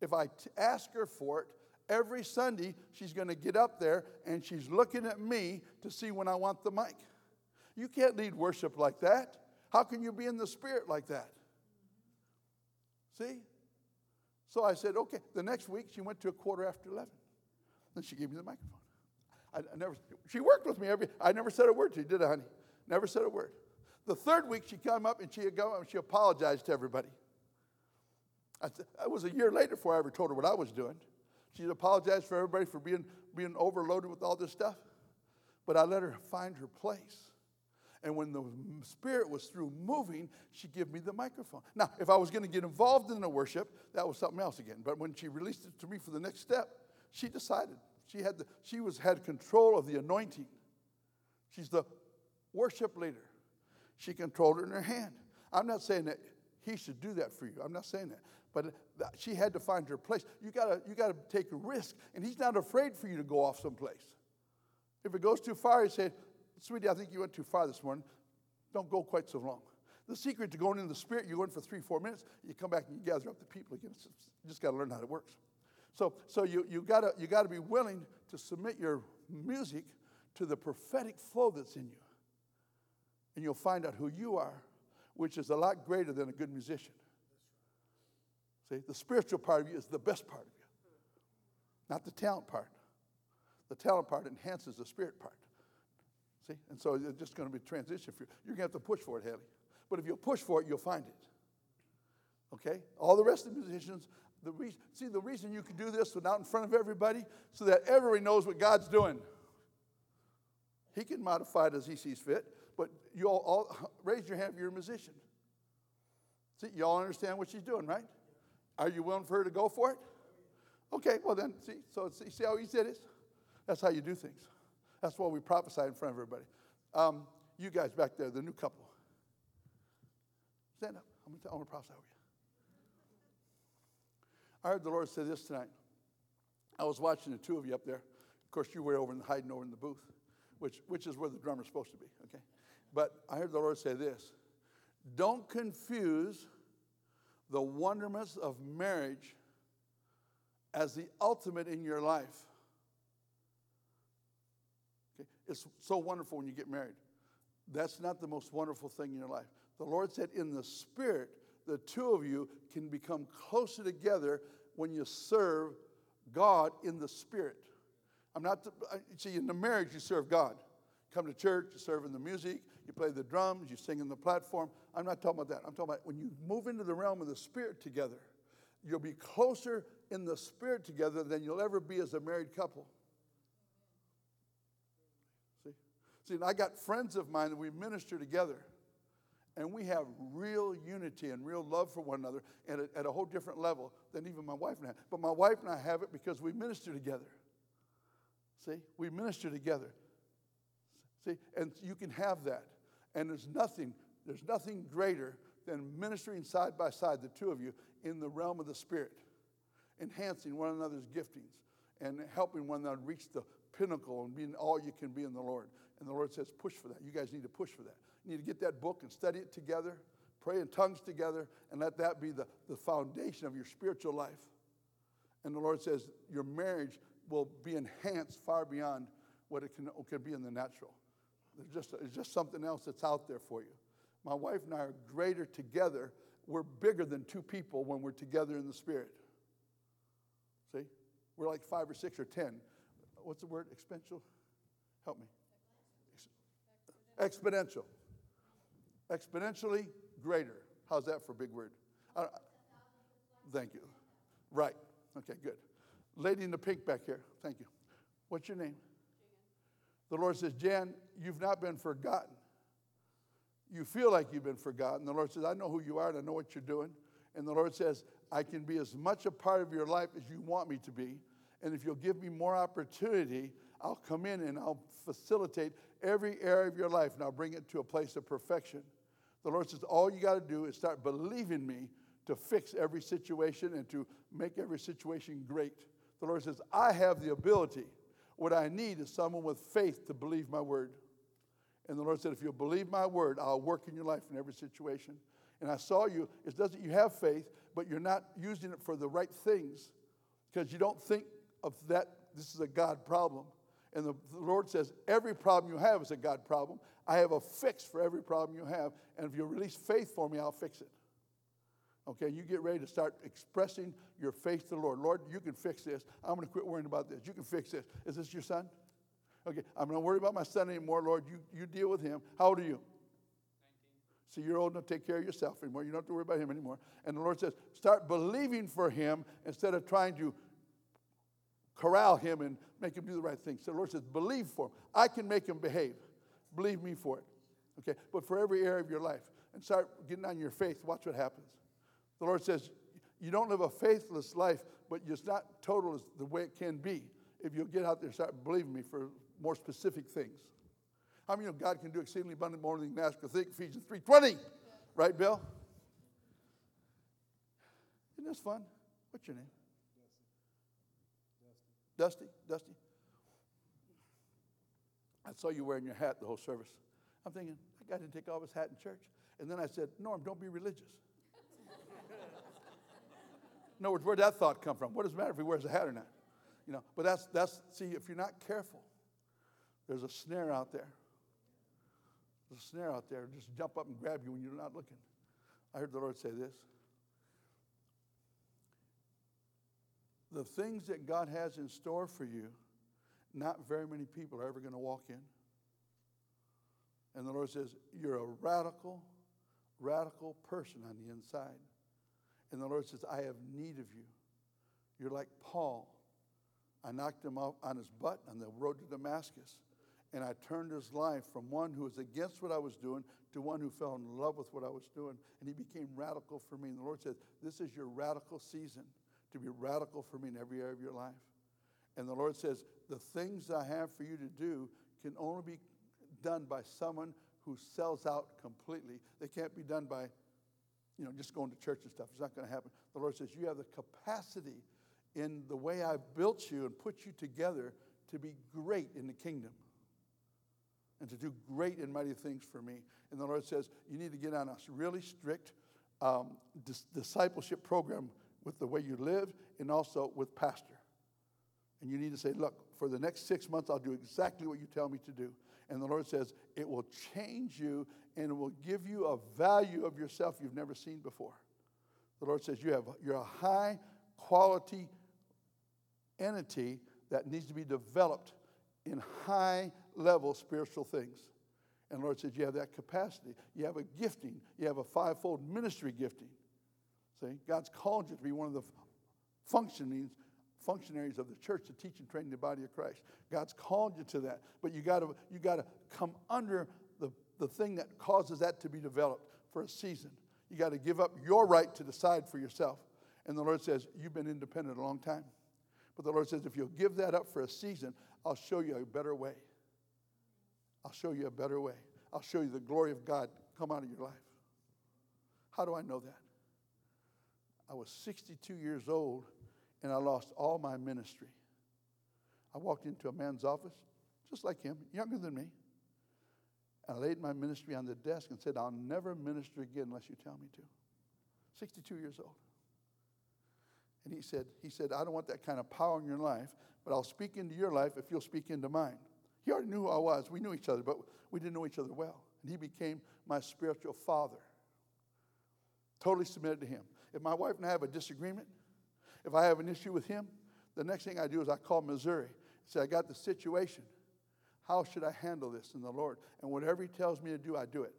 If I t- ask her for it, every Sunday she's going to get up there and she's looking at me to see when I want the mic. You can't lead worship like that. How can you be in the spirit like that? See? So I said, okay. The next week she went to a quarter after 11. Then she gave me the microphone. I, I never, she worked with me every, I never said a word to you, did I, honey? Never said a word. The third week she came up and she go and she apologized to everybody. I, it was a year later before I ever told her what I was doing. She apologized for everybody for being, being overloaded with all this stuff. But I let her find her place. And when the Spirit was through moving, she gave me the microphone. Now, if I was going to get involved in the worship, that was something else again. But when she released it to me for the next step, she decided. She had, the, she was, had control of the anointing. She's the worship leader. She controlled it in her hand. I'm not saying that he should do that for you. I'm not saying that. But she had to find her place. You gotta, you gotta take a risk, and he's not afraid for you to go off someplace. If it goes too far, he said, Sweetie, I think you went too far this morning. Don't go quite so long. The secret to going in the spirit, you go in for three, four minutes, you come back and you gather up the people again. You just got to learn how it works. So, so you, you got to you got to be willing to submit your music to the prophetic flow that's in you. And you'll find out who you are, which is a lot greater than a good musician. See, the spiritual part of you is the best part of you, not the talent part. The talent part enhances the spirit part. See? And so it's just going to be transition for you. You're going to have to push for it, Haley. But if you'll push for it, you'll find it. Okay? All the rest of the musicians, the reason, see, the reason you can do this without in front of everybody, so that everybody knows what God's doing. He can modify it as he sees fit, but you all, all raise your hand if you're a musician. See, y'all understand what she's doing, right? Are you willing for her to go for it? Okay, well then, see, so see, see how easy it is? That's how you do things. That's why we prophesy in front of everybody. Um, you guys back there, the new couple. Stand up. I'm going to, I'm to prophesy over you. I heard the Lord say this tonight. I was watching the two of you up there. Of course, you were over and hiding over in the booth, which, which is where the drummer's supposed to be, okay? But I heard the Lord say this Don't confuse the wonderments of marriage as the ultimate in your life. Okay? It's so wonderful when you get married. That's not the most wonderful thing in your life. The Lord said, in the spirit, the two of you can become closer together when you serve God in the spirit. I'm not, the, see, in the marriage, you serve God. Come to church, you serve in the music, you play the drums, you sing in the platform. I'm not talking about that. I'm talking about when you move into the realm of the spirit together, you'll be closer in the spirit together than you'll ever be as a married couple. See? See, I got friends of mine that we minister together and we have real unity and real love for one another at a, at a, whole different level than even my wife and I. But my wife and I have it because we minister together. See, we minister together. See, and you can have that. And there's nothing, there's nothing greater than ministering side by side, the two of you, in the realm of the Spirit, enhancing one another's giftings and helping one another reach the pinnacle and being all you can be in the Lord. And the Lord says, push for that. You guys need to push for that. You need to get that book and study it together, pray in tongues together, and let that be the, the foundation of your spiritual life. And the Lord says, your marriage will be enhanced far beyond what it can, can be in the natural. There's just, there's just something else that's out there for you. My wife and I are greater together. We're bigger than two people when we're together in the Spirit. See? We're like five or six or ten. What's the word? Exponential? Help me. Exponential exponentially greater. How's that for a big word? Uh, thank you. Right. Okay, good. Lady in the pink back here. Thank you. What's your name? The Lord says, Jan, you've not been forgotten. You feel like you've been forgotten. The Lord says, I know who you are and I know what you're doing. And the Lord says, I can be as much a part of your life as you want me to be. And if you'll give me more opportunity, I'll come in and I'll facilitate every area of your life and I'll bring it to a place of perfection. The Lord says, All you got to do is start believing me to fix every situation and to make every situation great. The Lord says, I have the ability. What I need is someone with faith to believe my word. And the Lord said, If you'll believe my word, I'll work in your life in every situation. And I saw you, it doesn't you have faith, but you're not using it for the right things because you don't think of that this is a God problem. And the, the, Lord says, every problem you have is a God problem. I have a fix for every problem you have. And if you release faith for me, I'll fix it. Okay, you get ready to start expressing your faith to the Lord. Lord, you can fix this. I'm going to quit worrying about this. You can fix this. Is this your son? Okay, I'm not worried about my son anymore, Lord. You, you deal with him. How old are you? 19. So you're old enough to take care of yourself anymore. You don't have to worry about him anymore. And the Lord says, start believing for him instead of trying to corral him and make him do the right thing. So the Lord says, believe for him. I can make him behave. Believe me for it. Okay, but for every area of your life. And start getting on your faith. Watch what happens. The Lord says, you don't live a faithless life, but it's not total the way it can be if you'll get out there and start believing me for more specific things. How many you know God can do exceedingly abundant more than you can ask or think? Ephesians 3.20. Right, Bill? Isn't this fun? What's your name? Dusty. Dusty? Dusty? I saw you wearing your hat the whole service. I'm thinking, that guy didn't take off his hat in church. And then I said, Norm, don't be religious. In other words, where'd that thought come from? What does it matter if he wears a hat or not? You know, but that's that's see, if you're not careful, there's a snare out there. There's a snare out there. Just jump up and grab you when you're not looking. I heard the Lord say this. The things that God has in store for you, not very many people are ever going to walk in. And the Lord says, You're a radical, radical person on the inside. And the Lord says, I have need of you. You're like Paul. I knocked him off on his butt on the road to Damascus. And I turned his life from one who was against what I was doing to one who fell in love with what I was doing. And he became radical for me. And the Lord said, This is your radical season to be radical for me in every area of your life. And the Lord says, The things I have for you to do can only be done by someone who sells out completely. They can't be done by, you know, just going to church and stuff. It's not going to happen. The Lord says, You have the capacity in the way I built you and put you together to be great in the kingdom and to do great and mighty things for me. And the Lord says, You need to get on a really strict um, dis- discipleship program with the way you live and also with pastor. And you need to say, Look, for the next six months, I'll do exactly what you tell me to do. And the Lord says, It will change you and it will give you a value of yourself you've never seen before. The Lord says, you have, You're a high quality entity that needs to be developed in high level spiritual things. And Lord says, You have that capacity. You have a gifting. You have a fivefold ministry gifting. See, God's called you to be one of the functioning functionaries of the church to teach and train the body of Christ. God's called you to that. But you gotta you gotta come under the, the thing that causes that to be developed for a season. You got to give up your right to decide for yourself. And the Lord says, You've been independent a long time. But the Lord says, if you'll give that up for a season, I'll show you a better way. I'll show you a better way. I'll show you the glory of God come out of your life. How do I know that? I was 62 years old and I lost all my ministry. I walked into a man's office, just like him, younger than me. And I laid my ministry on the desk and said, I'll never minister again unless you tell me to. 62 years old. And he said, he said, I don't want that kind of power in your life, but I'll speak into your life if you'll speak into mine. He already knew who I was. We knew each other, but we didn't know each other well. And he became my spiritual father. Totally submitted to him. If my wife and I have a disagreement, if I have an issue with him, the next thing I do is I call Missouri. I say, I got the situation. How should I handle this in the Lord? And whatever he tells me to do, I do it.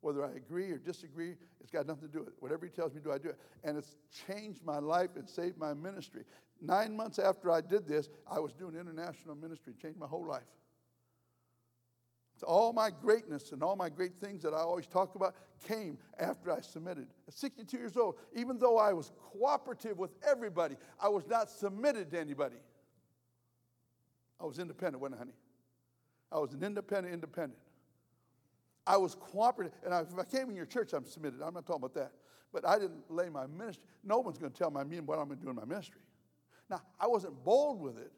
Whether I agree or disagree, it's got nothing to do with it. Whatever he tells me to do, I do it. And it's changed my life and saved my ministry. Nine months after I did this, I was doing international ministry, changed my whole life. So all my greatness and all my great things that I always talk about came after I submitted. At 62 years old, even though I was cooperative with everybody, I was not submitted to anybody. I was independent, wasn't I, honey? I was an independent, independent. I was cooperative. And I, if I came in your church, I'm submitted. I'm not talking about that. But I didn't lay my ministry. No one's going to tell me what I'm going to do in my ministry. Now, I wasn't bold with it,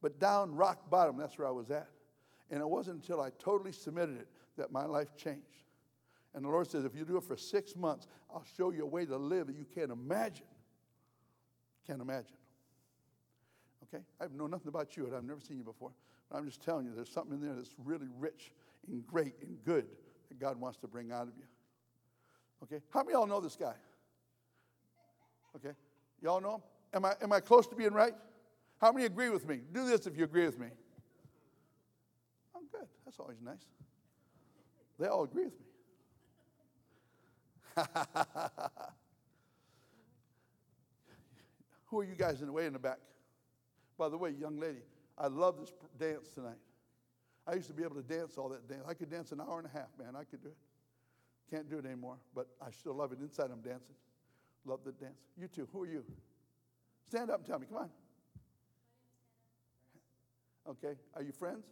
but down rock bottom, that's where I was at. And it wasn't until I totally submitted it that my life changed. And the Lord says, if you do it for six months, I'll show you a way to live that you can't imagine. Can't imagine. Okay? I know nothing about you, and I've never seen you before. But I'm just telling you, there's something in there that's really rich and great and good that God wants to bring out of you. Okay? How many of y'all know this guy? Okay? Y'all know him? Am I, am I close to being right? How many agree with me? Do this if you agree with me. Good. That's always nice. They all agree with me. Who are you guys in the way in the back? By the way, young lady, I love this dance tonight. I used to be able to dance all that dance. I could dance an hour and a half, man. I could do it. Can't do it anymore, but I still love it. Inside, I'm dancing. Love the dance. You too. Who are you? Stand up and tell me. Come on. Okay. Are you friends?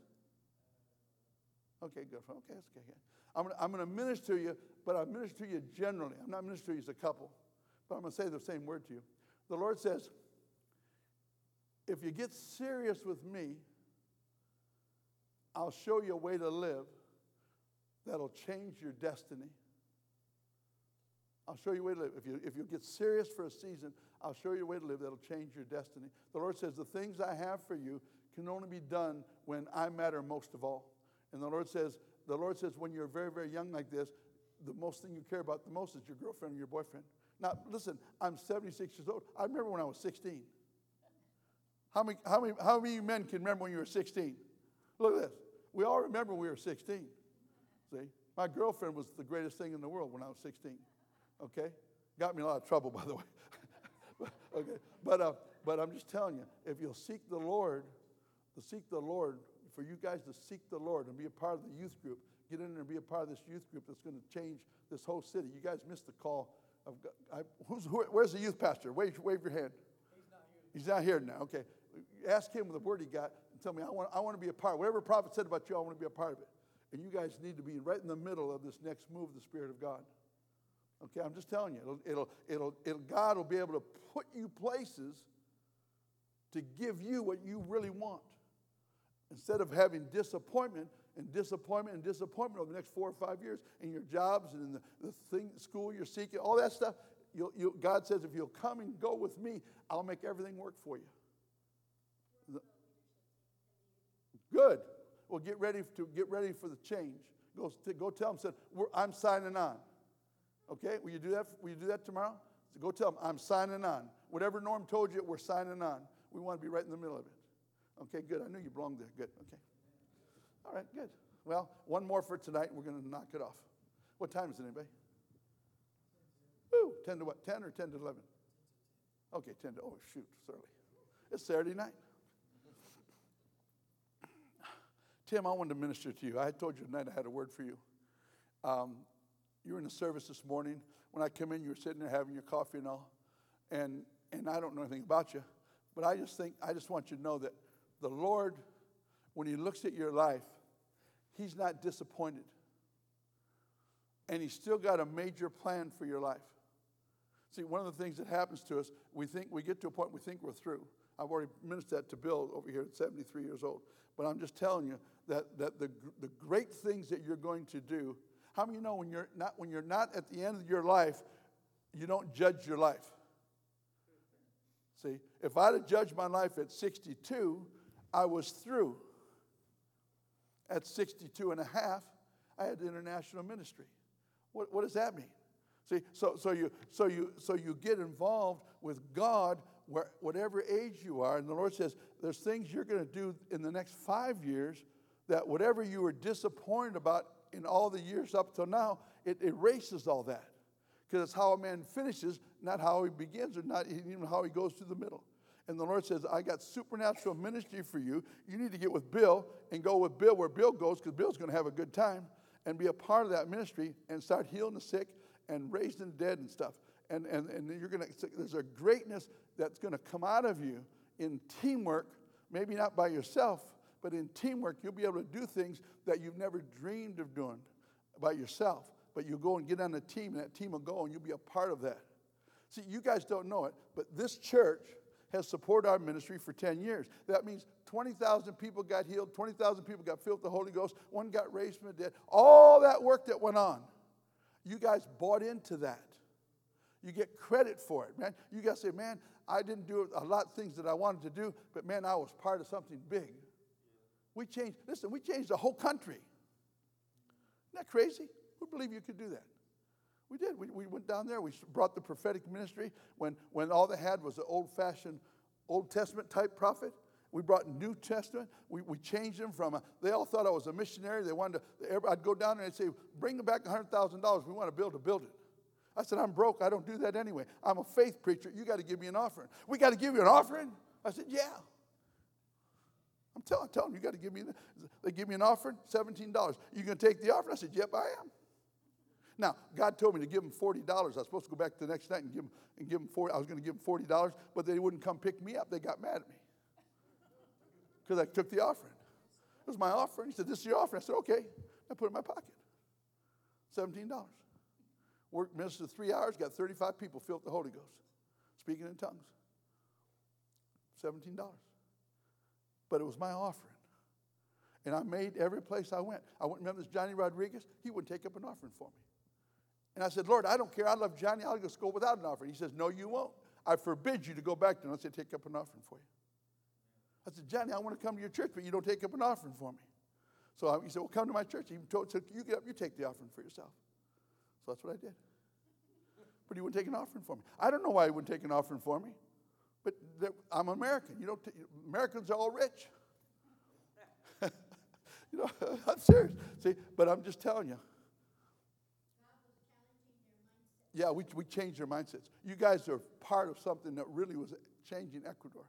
Okay, good. Okay, that's okay. I'm going I'm to minister to you, but I minister to you generally. I'm not ministering to you as a couple, but I'm going to say the same word to you. The Lord says, if you get serious with me, I'll show you a way to live that'll change your destiny. I'll show you a way to live. If you, if you get serious for a season, I'll show you a way to live that'll change your destiny. The Lord says, The things I have for you can only be done when I matter most of all. And the Lord says, the Lord says, when you're very, very young like this, the most thing you care about the most is your girlfriend or your boyfriend. Now, listen, I'm 76 years old. I remember when I was 16. How many, how many, how many men can remember when you were 16? Look at this. We all remember we were 16. See? My girlfriend was the greatest thing in the world when I was 16. Okay? Got me in a lot of trouble, by the way. okay. But, uh, but I'm just telling you, if you'll seek the Lord, seek the Lord, for you guys to seek the Lord and be a part of the youth group, get in there and be a part of this youth group that's going to change this whole city. You guys missed the call. I, who's, who, where's the youth pastor? Wave, wave your hand. He's not here. He's not here now. Okay. Ask him the word he got and tell me, I want, I want to be a part. Whatever prophet said about you, I want to be a part of it. And you guys need to be right in the middle of this next move of the Spirit of God. Okay, I'm just telling you, it'll, it'll, it'll, it'll, God will be able to put you places to give you what you really want. Instead of having disappointment and disappointment and disappointment over the next four or five years in your jobs and in the, the thing, school you're seeking, all that stuff, you'll, you'll, God says, if you'll come and go with me, I'll make everything work for you. Good. Well, get ready to get ready for the change. Go, go tell them, said, I'm signing on. Okay, will you do that? Will you do that tomorrow? So go tell them, I'm signing on. Whatever Norm told you, we're signing on. We want to be right in the middle of it. Okay, good. I knew you belonged there. Good. Okay. All right, good. Well, one more for tonight, we're going to knock it off. What time is it, anybody? Woo, 10 to what? 10 or 10 to 11? Okay, 10 to, oh, shoot, it's early. It's Saturday night. Tim, I wanted to minister to you. I told you tonight I had a word for you. Um, you were in the service this morning. When I come in, you were sitting there having your coffee and all. And, and I don't know anything about you, but I just think, I just want you to know that the Lord, when He looks at your life, He's not disappointed. And He's still got a major plan for your life. See, one of the things that happens to us, we think we get to a point we think we're through. I've already ministered that to Bill over here at 73 years old. But I'm just telling you that, that the, the great things that you're going to do, how many you know when you're, not, when you're not at the end of your life, you don't judge your life? See, if I'd have judged my life at 62, I was through. At 62 and a half, I had international ministry. What, what does that mean? See, so, so, you, so, you, so you get involved with God where, whatever age you are. And the Lord says, there's things you're going to do in the next five years that whatever you were disappointed about in all the years up till now, it erases all that. Because it's how a man finishes, not how he begins, or not even how he goes through the middle. And the Lord says, I got supernatural ministry for you. You need to get with Bill and go with Bill where Bill goes because Bill's going to have a good time and be a part of that ministry and start healing the sick and raising the dead and stuff. And, and, and you're going to, there's a greatness that's going to come out of you in teamwork, maybe not by yourself, but in teamwork, you'll be able to do things that you've never dreamed of doing by yourself. But you go and get on a team, and that team will go, and you'll be a part of that. See, you guys don't know it, but this church has supported our ministry for 10 years. That means 20,000 people got healed, 20,000 people got filled with the Holy Ghost, one got raised from the dead. All that work that went on, you guys bought into that. You get credit for it, man. You guys say, man, I didn't do a lot of things that I wanted to do, but man, I was part of something big. We changed, listen, we changed the whole country. Isn't that crazy? Who believe you could do that? We did. We, we went down there. We brought the prophetic ministry when, when all they had was an old fashioned Old Testament type prophet. We brought New Testament. We, we changed them from, a, they all thought I was a missionary. They wanted to, I'd go down there and say, bring them back $100,000. We want to build a building. I said, I'm broke. I don't do that anyway. I'm a faith preacher. You got to give me an offering. We got to give you an offering? I said, yeah. I'm telling, telling you, you got to give me, they give me an offering, $17. You going to take the offering? I said, yep, I am. Now, God told me to give them $40. I was supposed to go back the next night and give them, and give them 40, I was going to give them $40, but they wouldn't come pick me up. They got mad at me because I took the offering. It was my offering. He said, This is your offering. I said, Okay. I put it in my pocket. $17. Worked ministered three hours, got 35 people filled with the Holy Ghost, speaking in tongues. $17. But it was my offering. And I made every place I went. I went, remember this Johnny Rodriguez? He wouldn't take up an offering for me. And I said, Lord, I don't care. I love Johnny. I'll just go without an offering. He says, No, you won't. I forbid you to go back to him. I said, Take up an offering for you. I said, Johnny, I want to come to your church, but you don't take up an offering for me. So he said, Well, come to my church. He told, said, You get up, you take the offering for yourself. So that's what I did. But he wouldn't take an offering for me. I don't know why he wouldn't take an offering for me, but I'm American. You don't t- Americans are all rich. you know, I'm serious. See, but I'm just telling you. Yeah, we, we changed their mindsets. You guys are part of something that really was changing Ecuador.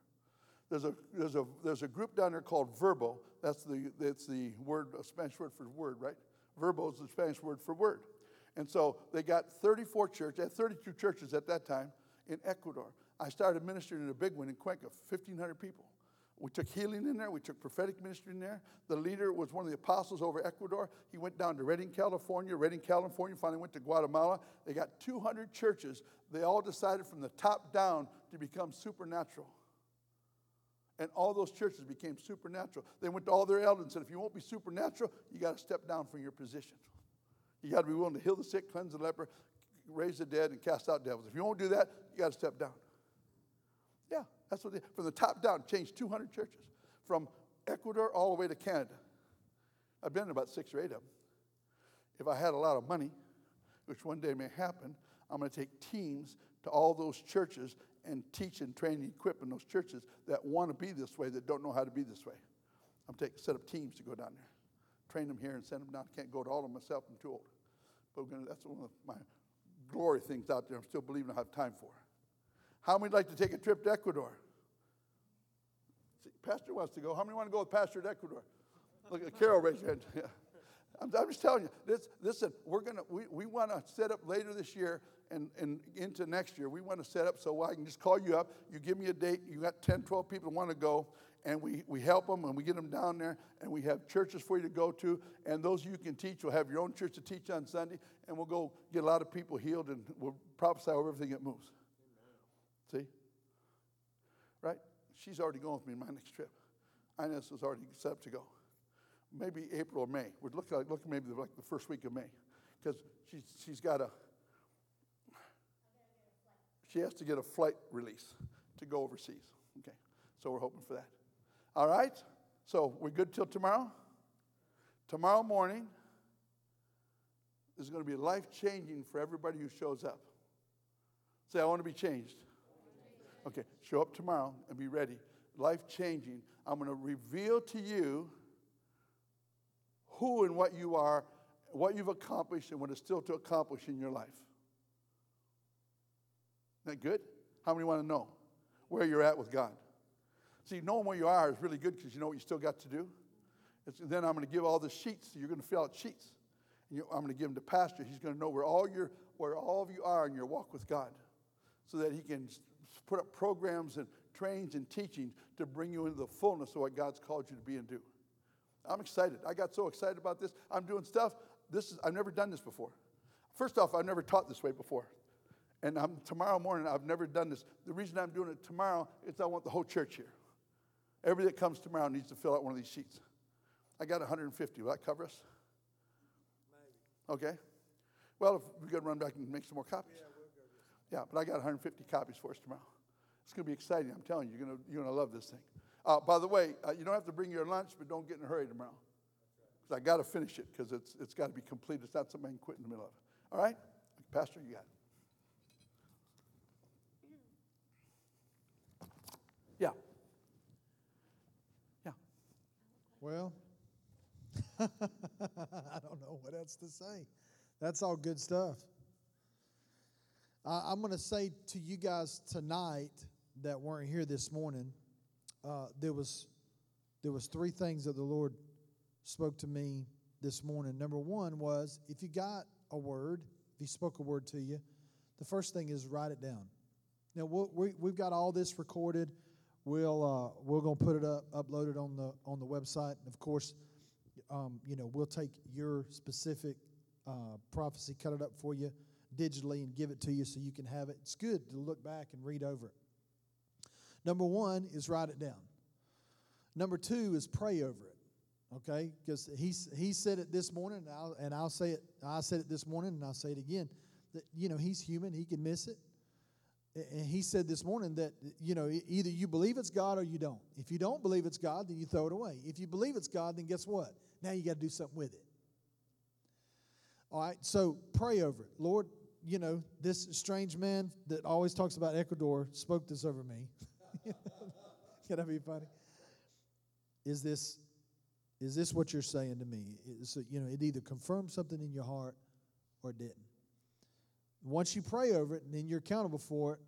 There's a, there's a, there's a group down there called Verbo. That's the, that's the word, Spanish word for word, right? Verbo is the Spanish word for word. And so they got 34 churches, they had 32 churches at that time in Ecuador. I started ministering in a big one in Cuenca, 1,500 people. We took healing in there. We took prophetic ministry in there. The leader was one of the apostles over Ecuador. He went down to Redding, California. Redding, California, finally went to Guatemala. They got 200 churches. They all decided from the top down to become supernatural. And all those churches became supernatural. They went to all their elders and said, if you won't be supernatural, you got to step down from your position. You got to be willing to heal the sick, cleanse the leper, raise the dead, and cast out devils. If you won't do that, you got to step down. Yeah, that's what they, from the top down, changed 200 churches from Ecuador all the way to Canada. I've been in about six or eight of them. If I had a lot of money, which one day may happen, I'm going to take teams to all those churches and teach and train and equip in those churches that want to be this way, that don't know how to be this way. I'm taking set up teams to go down there, train them here and send them down. I can't go to all of them myself, I'm too old. But gonna, that's one of my glory things out there I'm still believing I have time for. How many would like to take a trip to Ecuador? See, Pastor wants to go. How many want to go with Pastor to Ecuador? Look at Carol, raise your hand. I'm, I'm, just telling you, this, listen, we're gonna, we, we want to set up later this year and, and into next year. We want to set up so I can just call you up. You give me a date. You got 10, 12 people want to go, and we, we help them and we get them down there, and we have churches for you to go to. And those you can teach, will have your own church to teach on Sunday, and we'll go get a lot of people healed, and we'll prophesy over everything that moves. See? Right? She's already going with me in my next trip. Ines is already set up to go. Maybe April or May. We're looking like looking maybe like the first week of May. Because she's, she's got a she has to get a flight release to go overseas. Okay. So we're hoping for that. All right? So we're good till tomorrow? Tomorrow morning is going to be life changing for everybody who shows up. Say, I want to be changed. Show up tomorrow and be ready. Life changing. I'm going to reveal to you who and what you are, what you've accomplished, and what is still to accomplish in your life. Isn't that good? How many want to know where you're at with God? See, knowing where you are is really good because you know what you still got to do. It's, then I'm going to give all the sheets. You're going to fill out sheets. You, I'm going to give them to pastor. He's going to know where all your where all of you are in your walk with God, so that he can put up programs and trainings and teaching to bring you into the fullness of what God's called you to be and do. I'm excited. I got so excited about this. I'm doing stuff. This is I've never done this before. First off, I've never taught this way before. And I'm, tomorrow morning, I've never done this. The reason I'm doing it tomorrow is I want the whole church here. Everybody that comes tomorrow needs to fill out one of these sheets. I got 150. Will that cover us? Maybe. Okay. Well, if we to run back and make some more copies. Yeah, yeah, but I got 150 copies for us tomorrow. It's going to be exciting. I'm telling you, you're going to, you're to love this thing. Uh, by the way, uh, you don't have to bring your lunch, but don't get in a hurry tomorrow. Because I got to finish it because it's, it's got to be complete. It's not something I can quit in the middle of. All right? Pastor, you got it. Yeah. Yeah. Well, I don't know what else to say. That's all good stuff. Uh, I'm going to say to you guys tonight that weren't here this morning, uh, there was there was three things that the Lord spoke to me this morning. Number one was if you got a word, if He spoke a word to you, the first thing is write it down. Now we'll, we we have got all this recorded. We'll uh, we're gonna put it up, upload it on the on the website. And of course, um, you know we'll take your specific uh, prophecy, cut it up for you digitally, and give it to you so you can have it. It's good to look back and read over it. Number one is write it down. Number two is pray over it. Okay, because he he said it this morning, and I'll, and I'll say it. I said it this morning, and I'll say it again. That you know he's human; he can miss it. And he said this morning that, you know, either you believe it's God or you don't. If you don't believe it's God, then you throw it away. If you believe it's God, then guess what? Now you got to do something with it. All right, so pray over it. Lord, you know, this strange man that always talks about Ecuador spoke this over me. Can that be funny? Is this is this what you're saying to me? Is, you know, it either confirms something in your heart or it didn't. Once you pray over it and then you're accountable for it,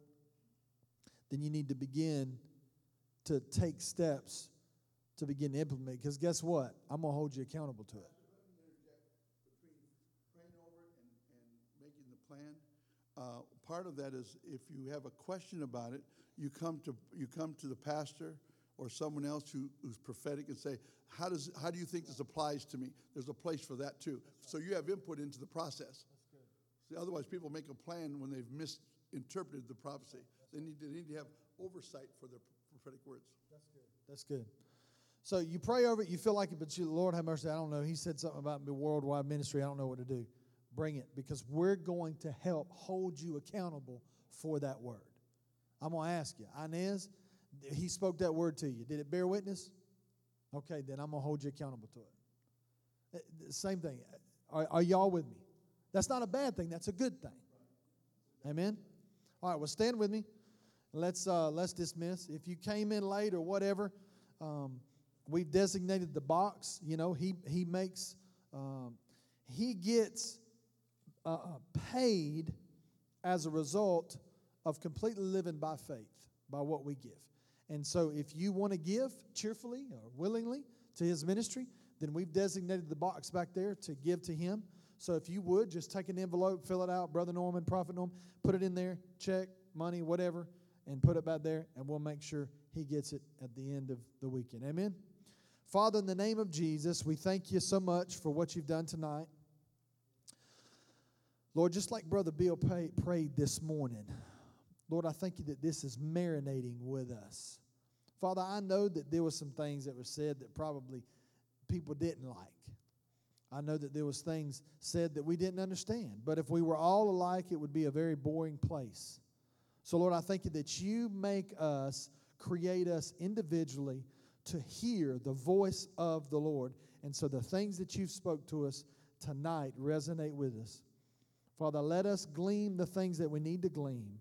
then you need to begin to take steps to begin to implement. Because guess what? I'm to hold you accountable to it. Uh, part of that is if you have a question about it, you come to you come to the pastor or someone else who, who's prophetic and say, how does how do you think this applies to me? There's a place for that too. So you have input into the process. See, otherwise, people make a plan when they've misinterpreted the prophecy. They need, to, they need to have oversight for their prophetic words. That's good. That's good. So you pray over it, you feel like it, but you, Lord have mercy. I don't know. He said something about worldwide ministry. I don't know what to do. Bring it because we're going to help hold you accountable for that word. I'm going to ask you, Inez, he spoke that word to you. Did it bear witness? Okay, then I'm going to hold you accountable to it. Uh, same thing. Are, are y'all with me? That's not a bad thing, that's a good thing. Amen? All right, well, stand with me. Let's, uh, let's dismiss. If you came in late or whatever, um, we've designated the box. You know, he, he makes, um, he gets uh, uh paid as a result of completely living by faith, by what we give. And so if you want to give cheerfully or willingly to his ministry, then we've designated the box back there to give to him. So if you would, just take an envelope, fill it out, Brother Norman, Prophet Norman, put it in there, check, money, whatever, and put it back there, and we'll make sure he gets it at the end of the weekend. Amen? Father, in the name of Jesus, we thank you so much for what you've done tonight. Lord, just like Brother Bill pray, prayed this morning, Lord, I thank you that this is marinating with us. Father, I know that there were some things that were said that probably people didn't like. I know that there was things said that we didn't understand. But if we were all alike, it would be a very boring place. So, Lord, I thank you that you make us, create us individually to hear the voice of the Lord. And so the things that you've spoke to us tonight resonate with us. Father, let us glean the things that we need to glean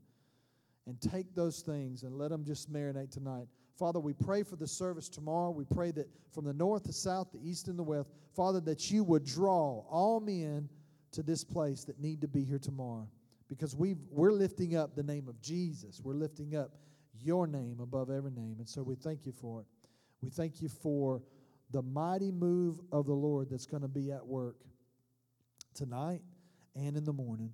and take those things and let them just marinate tonight. Father, we pray for the service tomorrow. We pray that from the north, the south, the east, and the west, Father, that you would draw all men to this place that need to be here tomorrow. Because we we're lifting up the name of Jesus. We're lifting up your name above every name. And so we thank you for it. We thank you for the mighty move of the Lord that's going to be at work tonight and in the morning.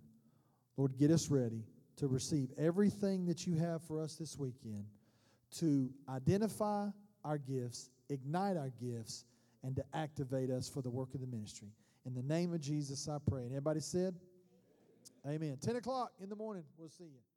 Lord, get us ready to receive everything that you have for us this weekend to identify our gifts, ignite our gifts, and to activate us for the work of the ministry. In the name of Jesus, I pray. And everybody said, Amen. 10 o'clock in the morning. We'll see you.